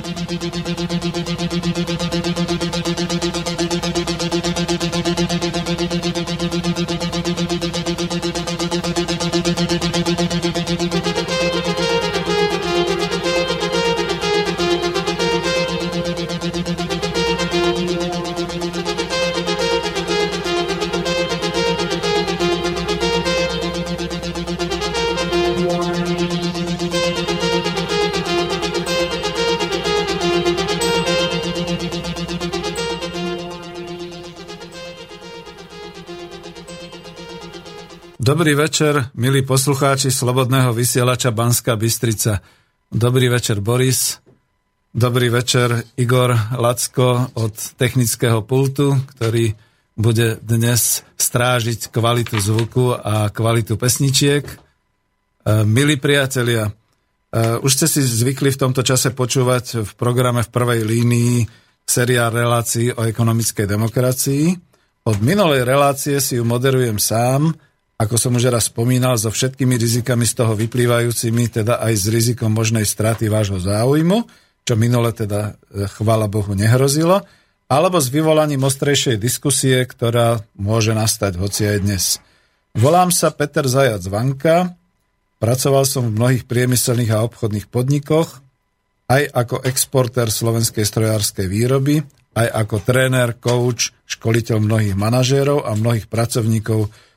Thank you. Dobrý večer, milí poslucháči Slobodného vysielača Banska Bystrica. Dobrý večer, Boris. Dobrý večer, Igor Lacko od technického pultu, ktorý bude dnes strážiť kvalitu zvuku a kvalitu pesničiek. E, milí priatelia, e, už ste si zvykli v tomto čase počúvať v programe v prvej línii seriál relácií o ekonomickej demokracii. Od minulej relácie si ju moderujem sám – ako som už raz spomínal, so všetkými rizikami z toho vyplývajúcimi, teda aj s rizikom možnej straty vášho záujmu, čo minule teda, e, chvála Bohu, nehrozilo, alebo s vyvolaním ostrejšej diskusie, ktorá môže nastať hoci aj dnes. Volám sa Peter Zajac Vanka, pracoval som v mnohých priemyselných a obchodných podnikoch, aj ako exporter slovenskej strojárskej výroby, aj ako tréner, coach, školiteľ mnohých manažérov a mnohých pracovníkov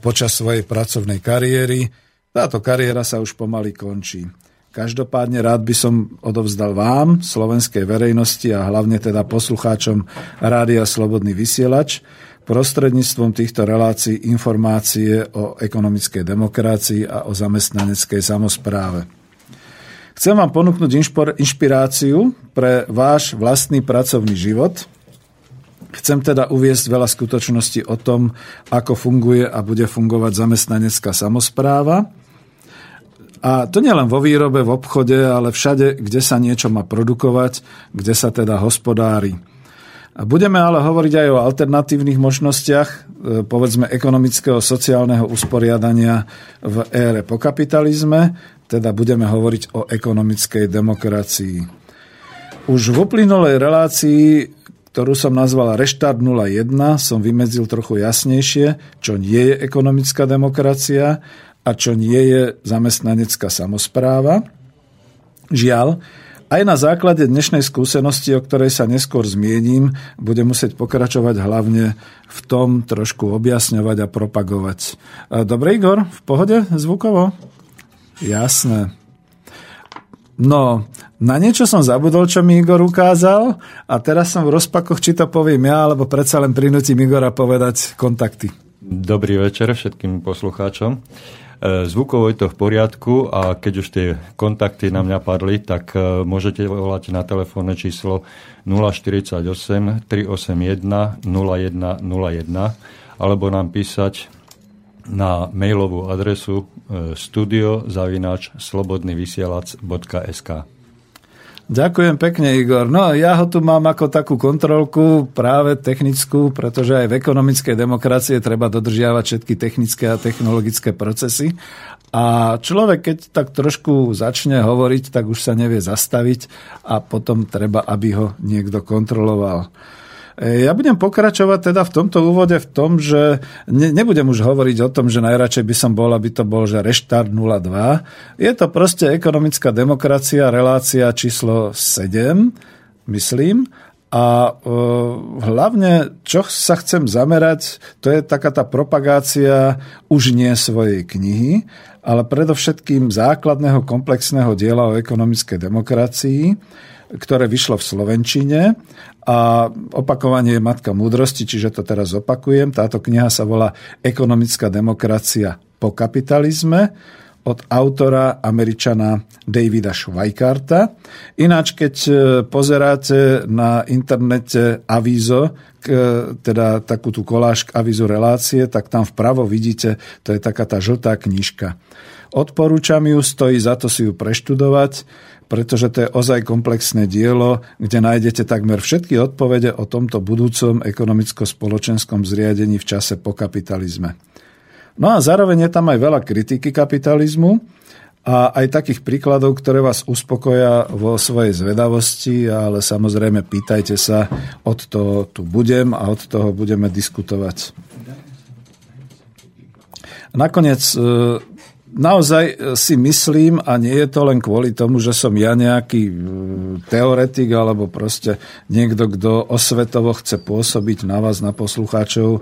počas svojej pracovnej kariéry. Táto kariéra sa už pomaly končí. Každopádne rád by som odovzdal vám, slovenskej verejnosti a hlavne teda poslucháčom Rádia Slobodný vysielač, prostredníctvom týchto relácií informácie o ekonomickej demokracii a o zamestnaneckej samozpráve. Chcem vám ponúknuť inšpiráciu pre váš vlastný pracovný život – Chcem teda uviesť veľa skutočností o tom, ako funguje a bude fungovať zamestnanecká samozpráva. A to nielen vo výrobe, v obchode, ale všade, kde sa niečo má produkovať, kde sa teda hospodári. Budeme ale hovoriť aj o alternatívnych možnostiach, e, povedzme ekonomického sociálneho usporiadania v ére po kapitalizme, teda budeme hovoriť o ekonomickej demokracii. Už v uplynulej relácii ktorú som nazval Reštart 01, som vymedzil trochu jasnejšie, čo nie je ekonomická demokracia a čo nie je zamestnanecká samozpráva. Žiaľ, aj na základe dnešnej skúsenosti, o ktorej sa neskôr zmiením, bude musieť pokračovať hlavne v tom trošku objasňovať a propagovať. Dobre, Igor, v pohode zvukovo? Jasné. No, na niečo som zabudol, čo mi Igor ukázal a teraz som v rozpakoch, či to poviem ja, alebo predsa len prinútim Igora povedať kontakty. Dobrý večer všetkým poslucháčom. E, zvukovo je to v poriadku a keď už tie kontakty na mňa padli, tak e, môžete volať na telefónne číslo 048 381 0101 alebo nám písať na mailovú adresu e, studio.slobodnyvysielac.sk Ďakujem pekne, Igor. No, ja ho tu mám ako takú kontrolku, práve technickú, pretože aj v ekonomickej demokracie treba dodržiavať všetky technické a technologické procesy. A človek, keď tak trošku začne hovoriť, tak už sa nevie zastaviť a potom treba, aby ho niekto kontroloval. E, ja budem pokračovať teda v tomto úvode v tom, že ne, nebudem už hovoriť o tom, že najradšej by som bol, aby to bol, že reštart 02. Je to proste ekonomická demokracia, relácia číslo 7, myslím. A e, hlavne, čo sa chcem zamerať, to je taká tá propagácia už nie svojej knihy, ale predovšetkým základného komplexného diela o ekonomickej demokracii, ktoré vyšlo v Slovenčine a opakovanie je matka múdrosti, čiže to teraz opakujem. Táto kniha sa volá Ekonomická demokracia po kapitalizme od autora američana Davida Schweikarta. Ináč, keď e, pozeráte na internete avízo, teda takú tú koláž k avízu relácie, tak tam vpravo vidíte, to je taká tá žltá knižka. Odporúčam ju, stojí za to si ju preštudovať pretože to je ozaj komplexné dielo, kde nájdete takmer všetky odpovede o tomto budúcom ekonomicko-spoločenskom zriadení v čase po kapitalizme. No a zároveň je tam aj veľa kritiky kapitalizmu a aj takých príkladov, ktoré vás uspokoja vo svojej zvedavosti, ale samozrejme pýtajte sa, od toho tu budem a od toho budeme diskutovať. Nakoniec e, naozaj e, si myslím, a nie je to len kvôli tomu, že som ja nejaký e, teoretik alebo proste niekto, kto osvetovo chce pôsobiť na vás, na poslucháčov, e,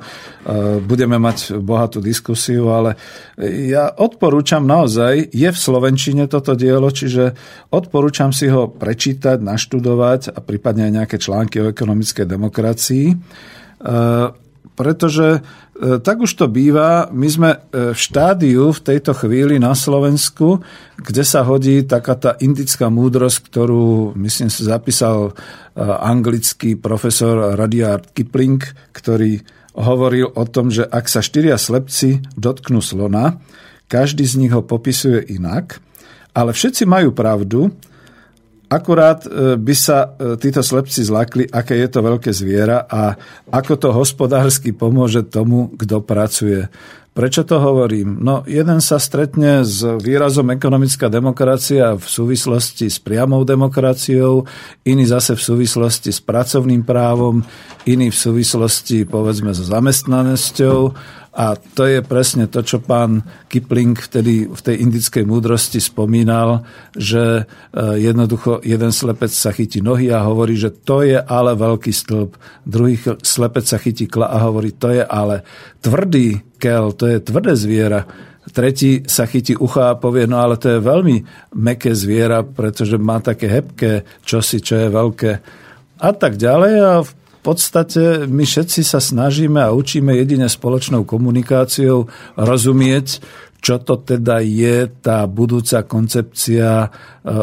budeme mať bohatú diskusiu, ale ja odporúčam naozaj, je v Slovenčine toto dielo, čiže odporúčam si ho prečítať, naštudovať a prípadne aj nejaké články o ekonomickej demokracii pretože tak už to býva, my sme e, v štádiu v tejto chvíli na Slovensku, kde sa hodí taká tá indická múdrosť, ktorú, myslím si, zapísal e, anglický profesor Rudyard Kipling, ktorý hovoril o tom, že ak sa štyria slepci dotknú slona, každý z nich ho popisuje inak, ale všetci majú pravdu, Akurát e, by sa e, títo slepci zlakli, aké je to veľké zviera a ako to hospodársky pomôže tomu, kto pracuje. Prečo to hovorím? No, jeden sa stretne s výrazom ekonomická demokracia v súvislosti s priamou demokraciou, iný zase v súvislosti s pracovným právom, iný v súvislosti, povedzme, so zamestnanosťou a to je presne to, čo pán Kipling vtedy v tej indickej múdrosti spomínal, že e, jednoducho jeden slepec sa chytí nohy a hovorí, že to je ale veľký stĺp. Druhý slepec sa chytí kla a hovorí, to je ale tvrdý kel, to je tvrdé zviera. Tretí sa chytí ucha a povie, no ale to je veľmi meké zviera, pretože má také hebké čosi, čo je veľké. A tak ďalej. A v podstate my všetci sa snažíme a učíme jedine spoločnou komunikáciou rozumieť, čo to teda je tá budúca koncepcia e,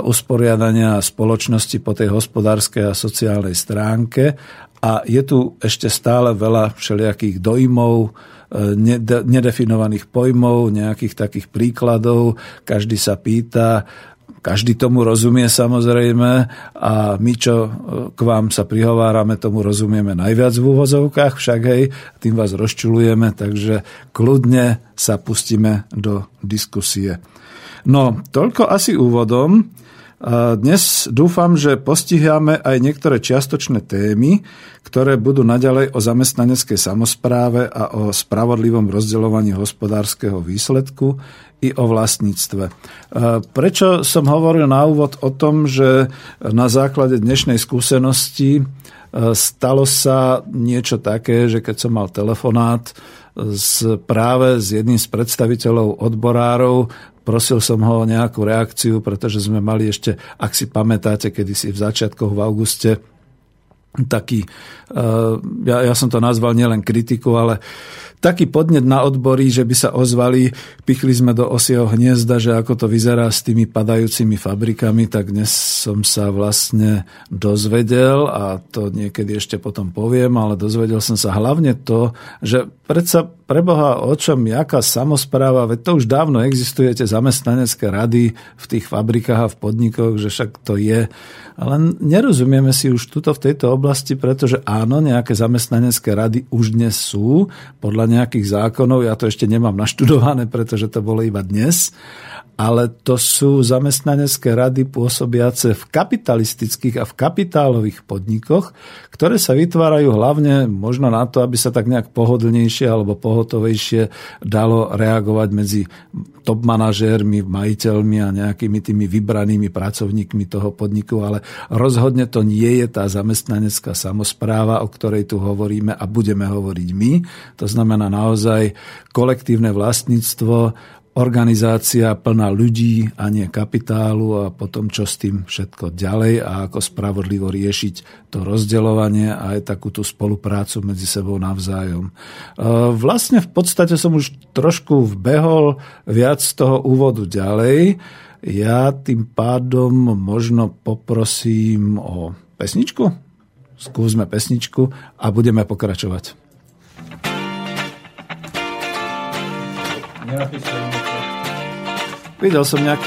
usporiadania spoločnosti po tej hospodárskej a sociálnej stránke. A je tu ešte stále veľa všelijakých dojmov, e, nedefinovaných pojmov, nejakých takých príkladov. Každý sa pýta, každý tomu rozumie samozrejme a my, čo e, k vám sa prihovárame, tomu rozumieme najviac v úvozovkách, však hej, tým vás rozčulujeme, takže kľudne sa pustíme do diskusie. No, toľko asi úvodom. Dnes dúfam, že postiháme aj niektoré čiastočné témy, ktoré budú naďalej o zamestnaneckej samozpráve a o spravodlivom rozdeľovaní hospodárskeho výsledku i o vlastníctve. Prečo som hovoril na úvod o tom, že na základe dnešnej skúsenosti stalo sa niečo také, že keď som mal telefonát s, práve s jedným z predstaviteľov odborárov Prosil som ho o nejakú reakciu, pretože sme mali ešte, ak si pamätáte, kedy si v začiatkoch v auguste taký, eh, ja, ja som to nazval nielen kritiku, ale taký podnet na odbory, že by sa ozvali, pichli sme do osieho hniezda, že ako to vyzerá s tými padajúcimi fabrikami, tak dnes som sa vlastne dozvedel a to niekedy ešte potom poviem, ale dozvedel som sa hlavne to, že predsa preboha o čom, jaká samozpráva, veď to už dávno existuje, tie zamestnanecké rady v tých fabrikách a v podnikoch, že však to je. Ale nerozumieme si už tuto v tejto oblasti, pretože áno, nejaké zamestnanecké rady už dnes sú, podľa nejakých zákonov, ja to ešte nemám naštudované, pretože to bolo iba dnes, ale to sú zamestnanecké rady pôsobiace v kapitalistických a v kapitálových podnikoch, ktoré sa vytvárajú hlavne možno na to, aby sa tak nejak pohodlnejšie alebo pohotovejšie dalo reagovať medzi top manažérmi, majiteľmi a nejakými tými vybranými pracovníkmi toho podniku, ale rozhodne to nie je tá zamestnanecká samozpráva, o ktorej tu hovoríme a budeme hovoriť my. To znamená naozaj kolektívne vlastníctvo, organizácia plná ľudí a nie kapitálu a potom čo s tým všetko ďalej a ako spravodlivo riešiť to rozdeľovanie a aj takú tú spoluprácu medzi sebou navzájom. E, vlastne v podstate som už trošku vbehol viac z toho úvodu ďalej. Ja tým pádom možno poprosím o pesničku. Skúsme pesničku a budeme pokračovať. Videl som nejak...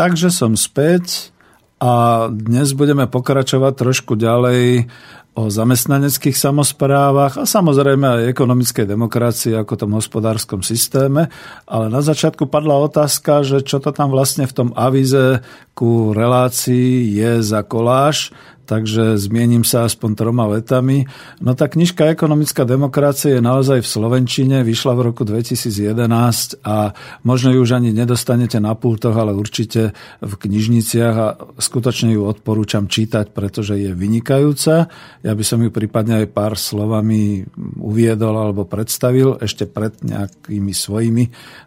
Takže som späť a dnes budeme pokračovať trošku ďalej o zamestnaneckých samozprávach a samozrejme aj ekonomickej demokracii ako tom hospodárskom systéme. Ale na začiatku padla otázka, že čo to tam vlastne v tom avize ku relácii je za koláž takže zmiením sa aspoň troma vetami. No tá knižka Ekonomická demokracia je naozaj v Slovenčine, vyšla v roku 2011 a možno ju už ani nedostanete na pultoch, ale určite v knižniciach a skutočne ju odporúčam čítať, pretože je vynikajúca. Ja by som ju prípadne aj pár slovami uviedol alebo predstavil ešte pred nejakými svojimi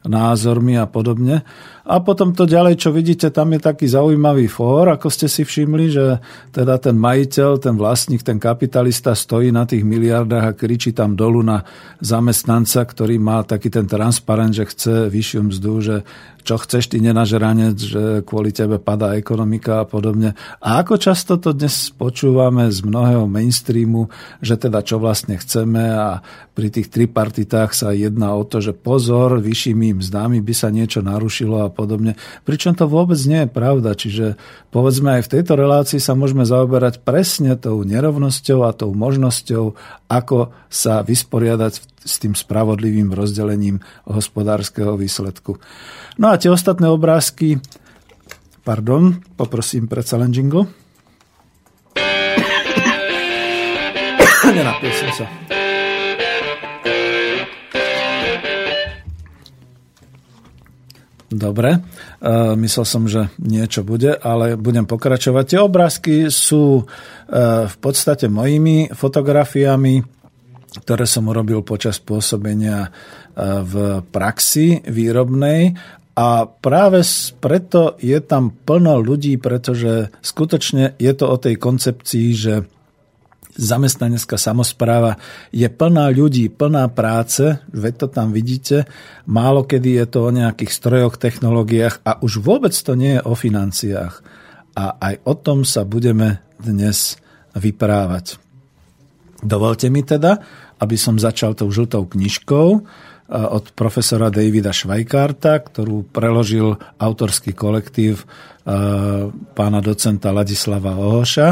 názormi a podobne. A potom to ďalej, čo vidíte, tam je taký zaujímavý fór, ako ste si všimli, že teda ten majiteľ, ten vlastník, ten kapitalista stojí na tých miliardách a kričí tam dolu na zamestnanca, ktorý má taký ten transparent, že chce vyššiu mzdu, že čo chceš ty nenažranec, že kvôli tebe padá ekonomika a podobne. A ako často to dnes počúvame z mnohého mainstreamu, že teda čo vlastne chceme a pri tých tripartitách sa jedná o to, že pozor, vyššími mzdami by sa niečo narušilo a podobne. Pričom to vôbec nie je pravda. Čiže povedzme aj v tejto relácii sa môžeme zaoberať presne tou nerovnosťou a tou možnosťou, ako sa vysporiadať s tým spravodlivým rozdelením hospodárskeho výsledku. No a tie ostatné obrázky, pardon, poprosím predsa len jingle. Som sa. Dobre, uh, myslel som, že niečo bude, ale budem pokračovať. Tie obrázky sú uh, v podstate mojimi fotografiami ktoré som urobil počas pôsobenia e, v praxi výrobnej a práve preto je tam plno ľudí, pretože skutočne je to o tej koncepcii, že zamestnanecká samozpráva je plná ľudí, plná práce, veď to tam vidíte, málo kedy je to o nejakých strojoch, technológiách a už vôbec to nie je o financiách. A aj o tom sa budeme dnes vyprávať. Dovolte mi teda, aby som začal tou žltou knižkou eh, od profesora Davida Švajkárta, ktorú preložil autorský kolektív eh, pána docenta Ladislava Ohoša.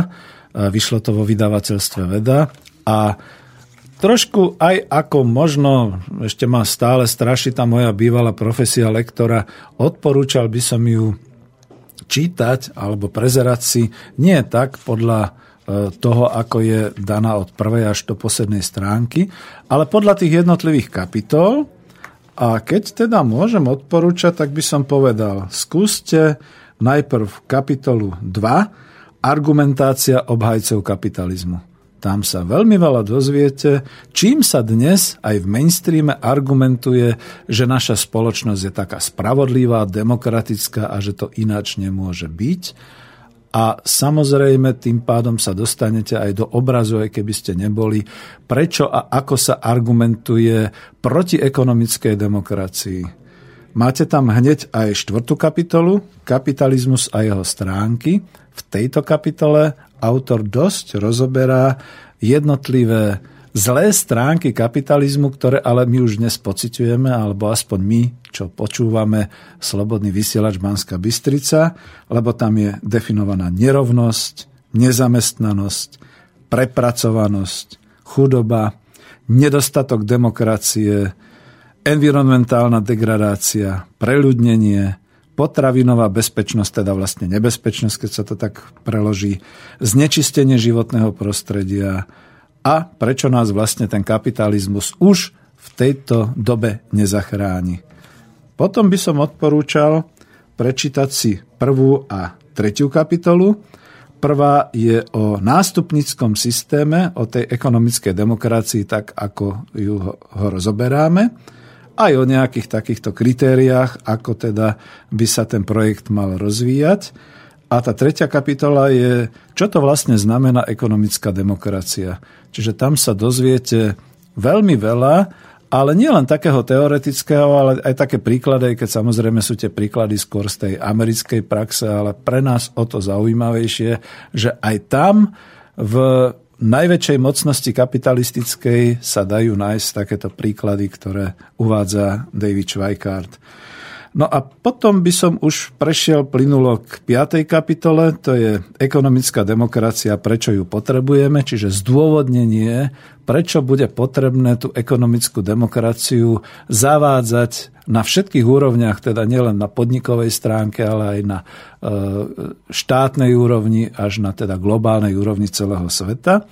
vyšlo to vo vydavateľstve Veda a trošku aj ako možno, ešte ma stále straší tá moja bývalá profesia lektora, odporúčal by som ju čítať alebo prezerať si nie tak podľa e, toho, ako je daná od prvej až do poslednej stránky, ale podľa tých jednotlivých kapitol. A keď teda môžem odporúčať, tak by som povedal, skúste najprv kapitolu 2, argumentácia obhajcov kapitalizmu. Tam sa veľmi veľa dozviete, čím sa dnes aj v mainstreame argumentuje, že naša spoločnosť je taká spravodlivá, demokratická a že to ináč nemôže byť. A samozrejme tým pádom sa dostanete aj do obrazu, aj keby ste neboli, prečo a ako sa argumentuje proti ekonomickej demokracii. Máte tam hneď aj štvrtú kapitolu, kapitalizmus a jeho stránky. V tejto kapitole autor dosť rozoberá jednotlivé zlé stránky kapitalizmu, ktoré ale my už dnes pociťujeme, alebo aspoň my, čo počúvame Slobodný vysielač Banská Bystrica, lebo tam je definovaná nerovnosť, nezamestnanosť, prepracovanosť, chudoba, nedostatok demokracie, environmentálna degradácia, preľudnenie, potravinová bezpečnosť, teda vlastne nebezpečnosť, keď sa to tak preloží, znečistenie životného prostredia a prečo nás vlastne ten kapitalizmus už v tejto dobe nezachráni. Potom by som odporúčal prečítať si prvú a tretiu kapitolu. Prvá je o nástupnickom systéme, o tej ekonomickej demokracii, tak ako ju ho rozoberáme aj o nejakých takýchto kritériách, ako teda by sa ten projekt mal rozvíjať. A tá tretia kapitola je, čo to vlastne znamená ekonomická demokracia. Čiže tam sa dozviete veľmi veľa, ale nie len takého teoretického, ale aj také príklady, keď samozrejme sú tie príklady skôr z tej americkej praxe, ale pre nás o to zaujímavejšie, že aj tam v najväčšej mocnosti kapitalistickej sa dajú nájsť takéto príklady, ktoré uvádza David Schweikart. No a potom by som už prešiel plynulo k 5. kapitole, to je ekonomická demokracia, prečo ju potrebujeme, čiže zdôvodnenie, prečo bude potrebné tú ekonomickú demokraciu zavádzať na všetkých úrovniach, teda nielen na podnikovej stránke, ale aj na e, štátnej úrovni, až na teda globálnej úrovni celého sveta.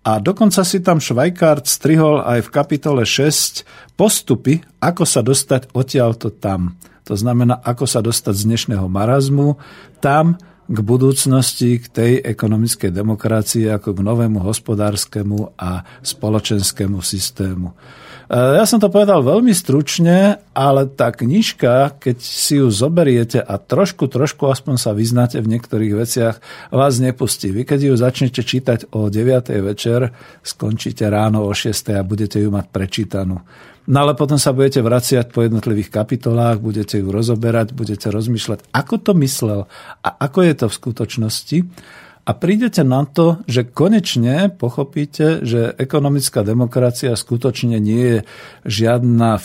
A dokonca si tam Švajkart strihol aj v kapitole 6 postupy, ako sa dostať odtiaľto tam. To znamená, ako sa dostať z dnešného marazmu tam k budúcnosti, k tej ekonomickej demokracii, ako k novému hospodárskému a spoločenskému systému. E, ja som to povedal veľmi stručne, ale tá knižka, keď si ju zoberiete a trošku, trošku aspoň sa vyznáte v niektorých veciach, vás nepustí. Vy keď ju začnete čítať o 9. večer, skončíte ráno o 6. a budete ju mať prečítanú. No ale potom sa budete vraciať po jednotlivých kapitolách, budete ju rozoberať, budete rozmýšľať, ako to myslel a ako je to v skutočnosti. A prídete na to, že konečne pochopíte, že ekonomická demokracia skutočne nie je žiadna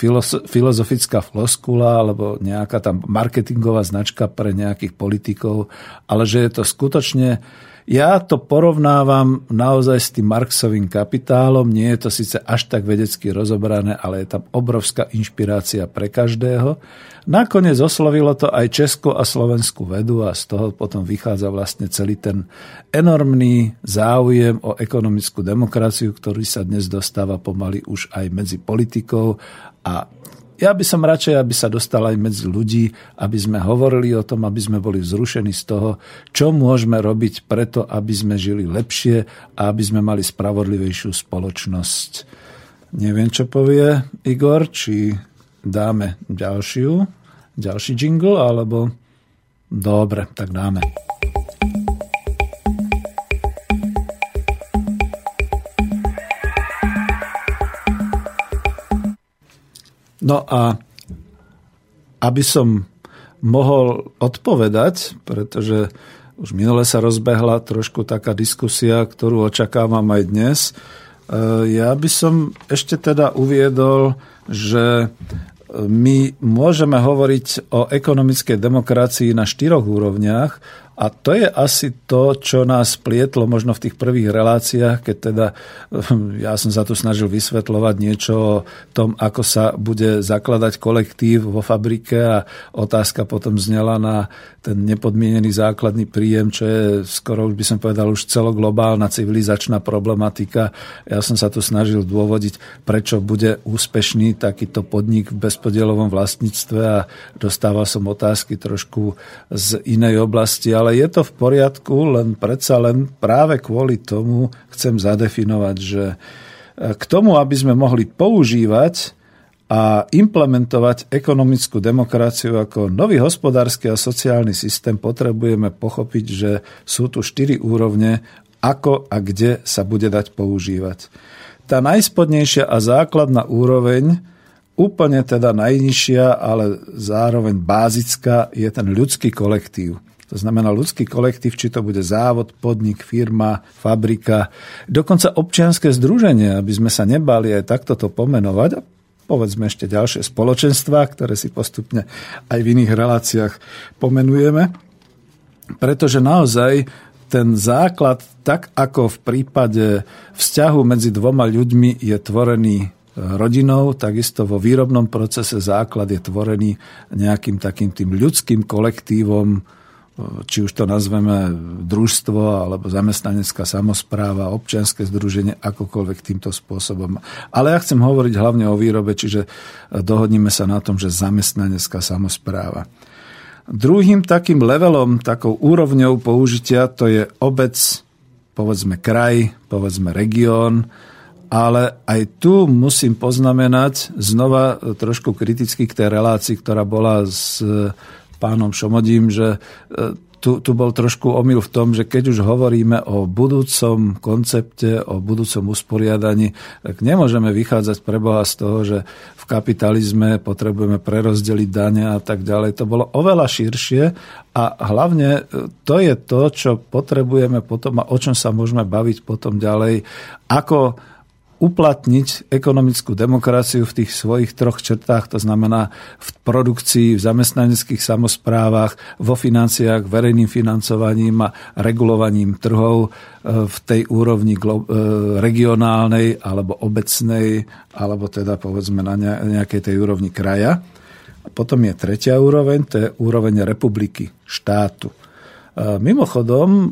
filozofická floskula alebo nejaká tam marketingová značka pre nejakých politikov, ale že je to skutočne ja to porovnávam naozaj s tým Marxovým kapitálom. Nie je to síce až tak vedecky rozobrané, ale je tam obrovská inšpirácia pre každého. Nakoniec oslovilo to aj Česko a Slovenskú vedu a z toho potom vychádza vlastne celý ten enormný záujem o ekonomickú demokraciu, ktorý sa dnes dostáva pomaly už aj medzi politikou a ja by som radšej, aby sa dostal aj medzi ľudí, aby sme hovorili o tom, aby sme boli vzrušení z toho, čo môžeme robiť preto, aby sme žili lepšie a aby sme mali spravodlivejšiu spoločnosť. Neviem, čo povie Igor, či dáme ďalšiu, ďalší jingle, alebo... Dobre, tak dáme. No a aby som mohol odpovedať, pretože už minule sa rozbehla trošku taká diskusia, ktorú očakávam aj dnes. E, ja by som ešte teda uviedol, že my môžeme hovoriť o ekonomickej demokracii na štyroch úrovniach A to je asi to, čo nás plietlo možno v tých prvých reláciách, keď teda ja som sa tu snažil vysvetľovať niečo o tom, ako sa bude zakladať kolektív vo fabrike a otázka potom znela na ten nepodmienený základný príjem, čo je skoro už by som povedal už celoglobálna civilizačná problematika. Ja som sa tu snažil dôvodiť, prečo bude úspešný takýto podnik v bezpodielovom vlastníctve a dostával som otázky trošku z inej oblasti, ale je to v poriadku, len predsa len práve kvôli tomu chcem zadefinovať, že k tomu, aby sme mohli používať a implementovať ekonomickú demokraciu ako nový hospodársky a sociálny systém, potrebujeme pochopiť, že sú tu štyri úrovne, ako a kde sa bude dať používať. Tá najspodnejšia a základná úroveň, úplne teda najnižšia, ale zároveň bázická, je ten ľudský kolektív. To znamená ľudský kolektív, či to bude závod, podnik, firma, fabrika, dokonca občianské združenie, aby sme sa nebali aj takto to pomenovať povedzme ešte ďalšie spoločenstva, ktoré si postupne aj v iných reláciách pomenujeme. Pretože naozaj ten základ, tak ako v prípade vzťahu medzi dvoma ľuďmi je tvorený e, rodinou, takisto vo výrobnom procese základ je tvorený nejakým takým tým ľudským kolektívom, či už to nazveme družstvo alebo zamestnanecká samozpráva, občianske združenie, akokoľvek týmto spôsobom. Ale ja chcem hovoriť hlavne o výrobe, čiže dohodníme sa na tom, že zamestnanecká samozpráva. Druhým takým levelom, takou úrovňou použitia to je obec, povedzme kraj, povedzme región, ale aj tu musím poznamenať znova trošku kriticky k tej relácii, ktorá bola s pánom Šomodím, že e, tu, tu bol trošku omyl v tom, že keď už hovoríme o budúcom koncepte, o budúcom usporiadaní, tak nemôžeme vychádzať pre Boha z toho, že v kapitalizme potrebujeme prerozdeliť dane a tak ďalej. To bolo oveľa širšie a hlavne e, to je to, čo potrebujeme potom a o čom sa môžeme baviť potom ďalej, ako uplatniť ekonomickú demokraciu v tých svojich troch črtách, to znamená v produkcii, v zamestnaneckých samozprávach, vo financiách, verejným financovaním a regulovaním trhov e, v tej úrovni e, regionálnej alebo obecnej, alebo teda povedzme na nejakej tej úrovni kraja. A potom je tretia úroveň, to je úroveň republiky, štátu. E, mimochodom,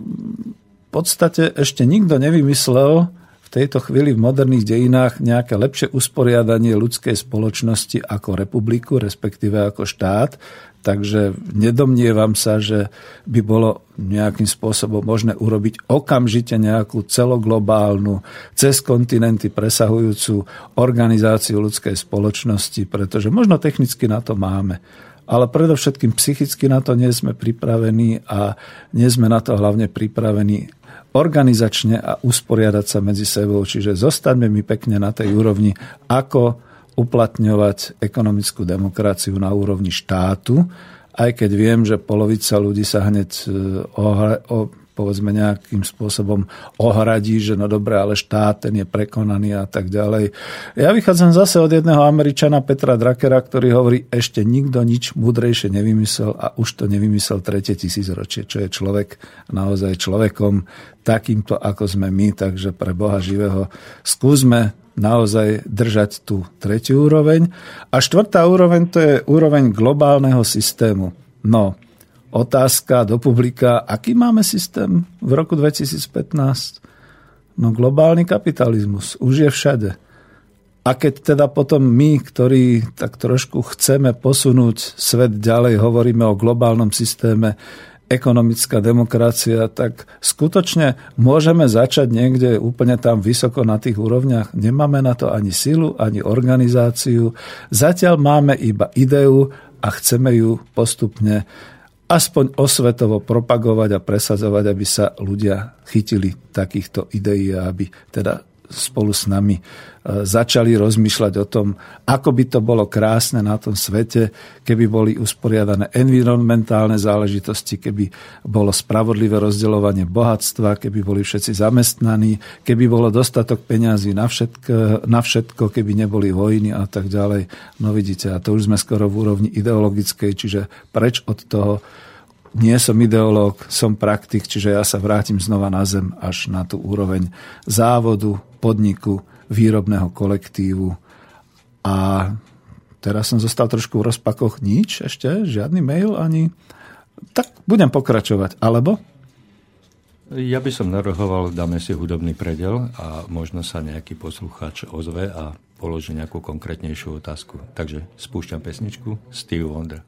v podstate ešte nikto nevymyslel, tejto chvíli v moderných dejinách nejaké lepšie usporiadanie ľudskej spoločnosti ako republiku, respektíve ako štát. Takže nedomnievam sa, že by bolo nejakým spôsobom možné urobiť okamžite nejakú celoglobálnu, cez kontinenty presahujúcu organizáciu ľudskej spoločnosti, pretože možno technicky na to máme ale predovšetkým psychicky na to nie sme pripravení a nie sme na to hlavne pripravení organizačne a usporiadať sa medzi sebou. Čiže zostaňme mi pekne na tej úrovni, ako uplatňovať ekonomickú demokraciu na úrovni štátu, aj keď viem, že polovica ľudí sa hneď eh, povedzme nejakým spôsobom ohradí, že no dobre, ale štát ten je prekonaný a tak ďalej. Ja vychádzam zase od jedného Američana Petra Drakera, ktorý hovorí, ešte nikto nič múdrejšie nevymyslel a už to nevymyslel tretie tisícročie, čo je človek naozaj človekom takýmto, ako sme my, takže pre Boha živého skúsme naozaj držať tú tretiu úroveň. A štvrtá úroveň to je úroveň globálneho systému. No, otázka do publika, aký máme systém v roku 2015? No globálny kapitalizmus už je všade. A keď teda potom my, ktorí tak trošku chceme posunúť svet ďalej, hovoríme o globálnom systéme, ekonomická demokracia, tak skutočne môžeme začať niekde úplne tam vysoko na tých úrovniach. Nemáme na to ani silu, ani organizáciu. Zatiaľ máme iba ideu a chceme ju postupne aspoň osvetovo propagovať a presadzovať, aby sa ľudia chytili takýchto ideí a aby teda spolu s nami e, začali rozmýšľať o tom, ako by to bolo krásne na tom svete, keby boli usporiadané environmentálne záležitosti, keby bolo spravodlivé rozdeľovanie bohatstva, keby boli všetci zamestnaní, keby bolo dostatok peňazí na všetko, na všetko, keby neboli vojny a tak ďalej. No vidíte, a to už sme skoro v úrovni ideologickej, čiže preč od toho nie som ideológ, som praktik, čiže ja sa vrátim znova na zem až na tú úroveň závodu, podniku, výrobného kolektívu. A teraz som zostal trošku v rozpakoch. Nič ešte, žiadny mail ani... Tak budem pokračovať. Alebo? Ja by som narohoval, dáme si hudobný predel a možno sa nejaký poslucháč ozve a položí nejakú konkrétnejšiu otázku. Takže spúšťam pesničku Steve Wonder.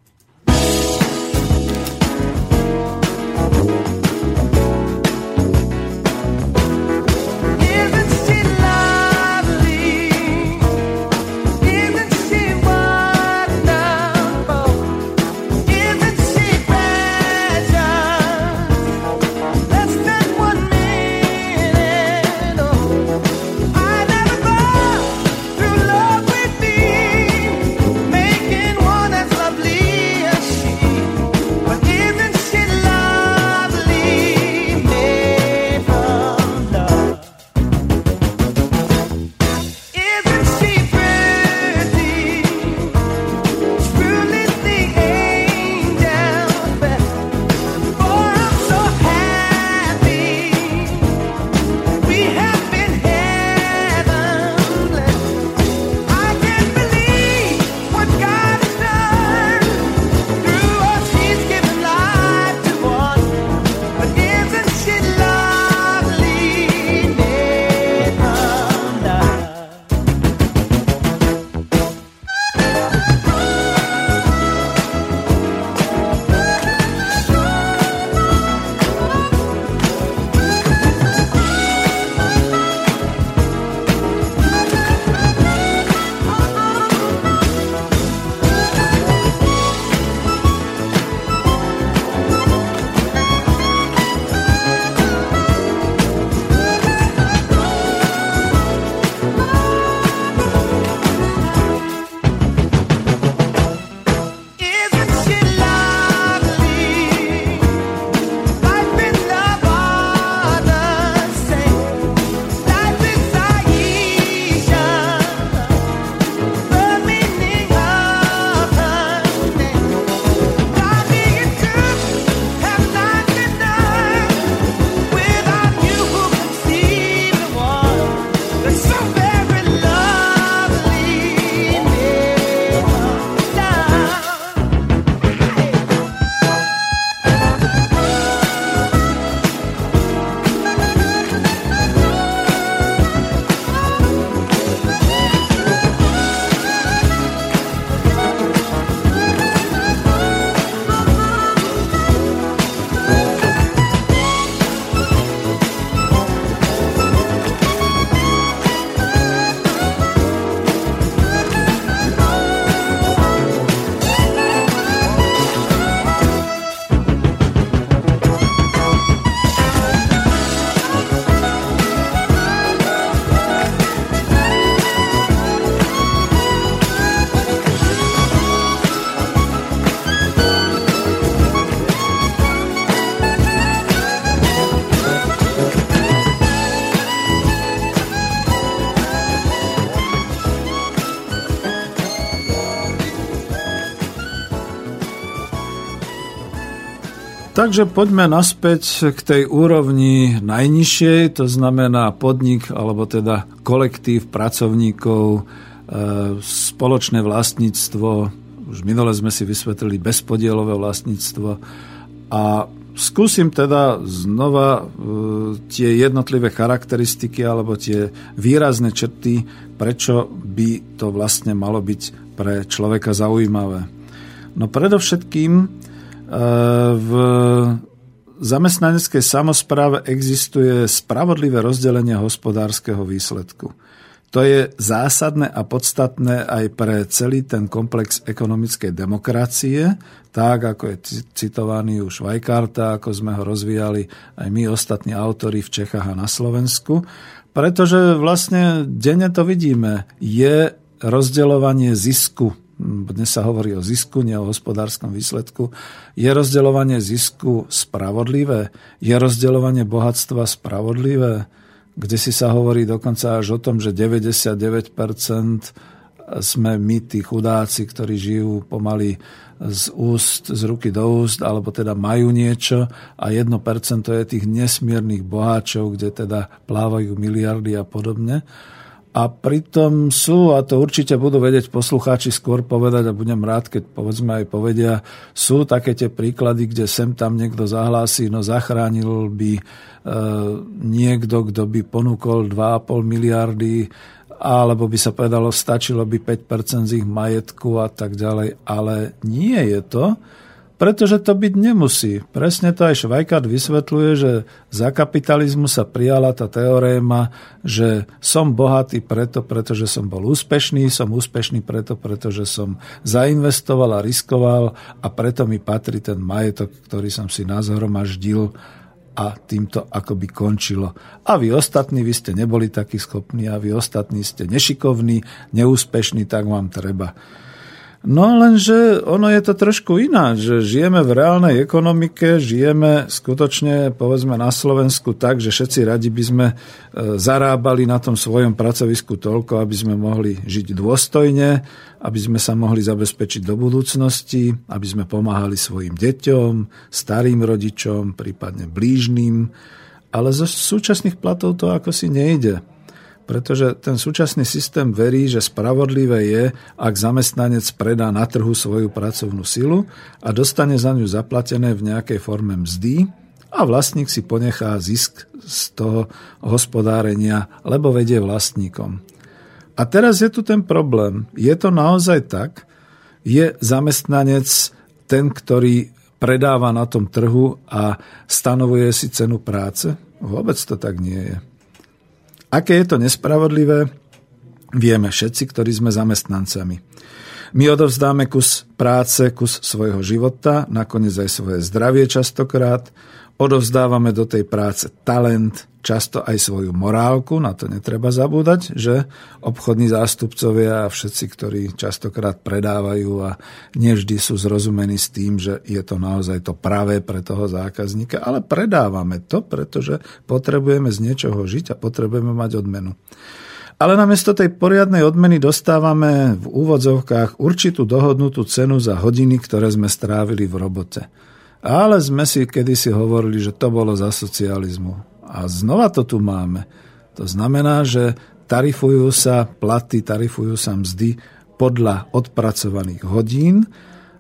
Takže poďme naspäť k tej úrovni najnižšej, to znamená podnik alebo teda kolektív pracovníkov, e, spoločné vlastníctvo, už minule sme si vysvetlili bezpodielové vlastníctvo a skúsim teda znova e, tie jednotlivé charakteristiky alebo tie výrazné črty, prečo by to vlastne malo byť pre človeka zaujímavé. No predovšetkým v zamestnaneckej samozpráve existuje spravodlivé rozdelenie hospodárskeho výsledku. To je zásadné a podstatné aj pre celý ten komplex ekonomickej demokracie, tak ako je citovaný už Vajkarta, ako sme ho rozvíjali aj my ostatní autori v Čechách a na Slovensku, pretože vlastne denne to vidíme, je rozdeľovanie zisku dnes sa hovorí o zisku, nie o hospodárskom výsledku. Je rozdeľovanie zisku spravodlivé? Je rozdeľovanie bohatstva spravodlivé? Kde si sa hovorí dokonca až o tom, že 99% sme my tí chudáci, ktorí žijú pomaly z úst, z ruky do úst, alebo teda majú niečo a 1% je tých nesmiernych boháčov, kde teda plávajú miliardy a podobne. A pritom sú, a to určite budú vedieť poslucháči skôr povedať a budem rád, keď povedzme aj povedia, sú také tie príklady, kde sem tam niekto zahlási, no zachránil by e, niekto, kto by ponúkol 2,5 miliardy alebo by sa povedalo, stačilo by 5% z ich majetku a tak ďalej, ale nie je to, pretože to byť nemusí. Presne to aj Švajkard vysvetľuje, že za kapitalizmu sa prijala tá teoréma, že som bohatý preto, pretože som bol úspešný, som úspešný preto, pretože som zainvestoval a riskoval a preto mi patrí ten majetok, ktorý som si nazhromaždil a týmto akoby končilo. A vy ostatní, vy ste neboli takí schopní a vy ostatní ste nešikovní, neúspešní, tak vám treba. No lenže ono je to trošku iná, že žijeme v reálnej ekonomike, žijeme skutočne povedzme na Slovensku tak, že všetci radi by sme e, zarábali na tom svojom pracovisku toľko, aby sme mohli žiť dôstojne, aby sme sa mohli zabezpečiť do budúcnosti, aby sme pomáhali svojim deťom, starým rodičom, prípadne blížným, ale zo súčasných platov to ako si nejde pretože ten súčasný systém verí, že spravodlivé je, ak zamestnanec predá na trhu svoju pracovnú silu a dostane za ňu zaplatené v nejakej forme mzdy a vlastník si ponechá zisk z toho hospodárenia, lebo vedie vlastníkom. A teraz je tu ten problém. Je to naozaj tak? Je zamestnanec ten, ktorý predáva na tom trhu a stanovuje si cenu práce? Vôbec to tak nie je. Aké je to nespravodlivé, vieme všetci, ktorí sme zamestnancami. My odovzdáme kus práce, kus svojho života, nakoniec aj svoje zdravie častokrát, odovzdávame do tej práce talent, často aj svoju morálku, na to netreba zabúdať, že obchodní zástupcovia a všetci, ktorí častokrát predávajú a nevždy sú zrozumení s tým, že je to naozaj to pravé pre toho zákazníka, ale predávame to, pretože potrebujeme z niečoho žiť a potrebujeme mať odmenu. Ale namiesto tej poriadnej odmeny dostávame v úvodzovkách určitú dohodnutú cenu za hodiny, ktoré sme strávili v robote. Ale sme si kedysi hovorili, že to bolo za socializmu. A znova to tu máme. To znamená, že tarifujú sa platy, tarifujú sa mzdy podľa odpracovaných hodín.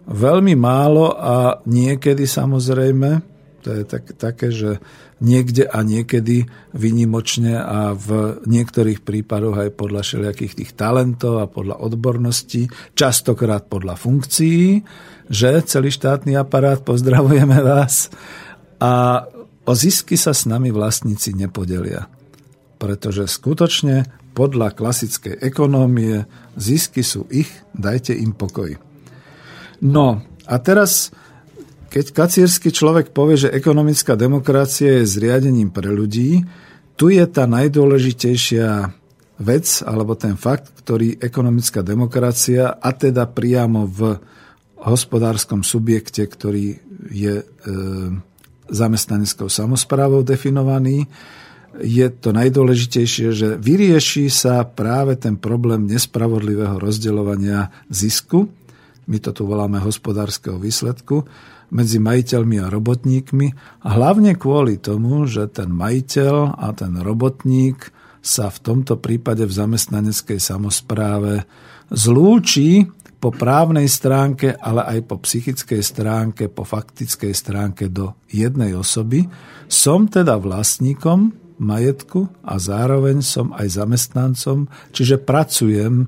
Veľmi málo a niekedy samozrejme, to je tak, také, že niekde a niekedy vynimočne a v niektorých prípadoch aj podľa všelijakých tých talentov a podľa odborností, častokrát podľa funkcií, že celý štátny aparát, pozdravujeme vás, a O zisky sa s nami vlastníci nepodelia, pretože skutočne podľa klasickej ekonómie zisky sú ich, dajte im pokoj. No a teraz, keď kacírsky človek povie, že ekonomická demokracia je zriadením pre ľudí, tu je tá najdôležitejšia vec, alebo ten fakt, ktorý ekonomická demokracia, a teda priamo v hospodárskom subjekte, ktorý je e, zamestnaneckou samozprávou definovaný. Je to najdôležitejšie, že vyrieši sa práve ten problém nespravodlivého rozdeľovania zisku, my to tu voláme hospodárskeho výsledku, medzi majiteľmi a robotníkmi, a hlavne kvôli tomu, že ten majiteľ a ten robotník sa v tomto prípade v zamestnaneckej samozpráve zlúči po právnej stránke, ale aj po psychickej stránke, po faktickej stránke do jednej osoby. Som teda vlastníkom majetku a zároveň som aj zamestnancom, čiže pracujem,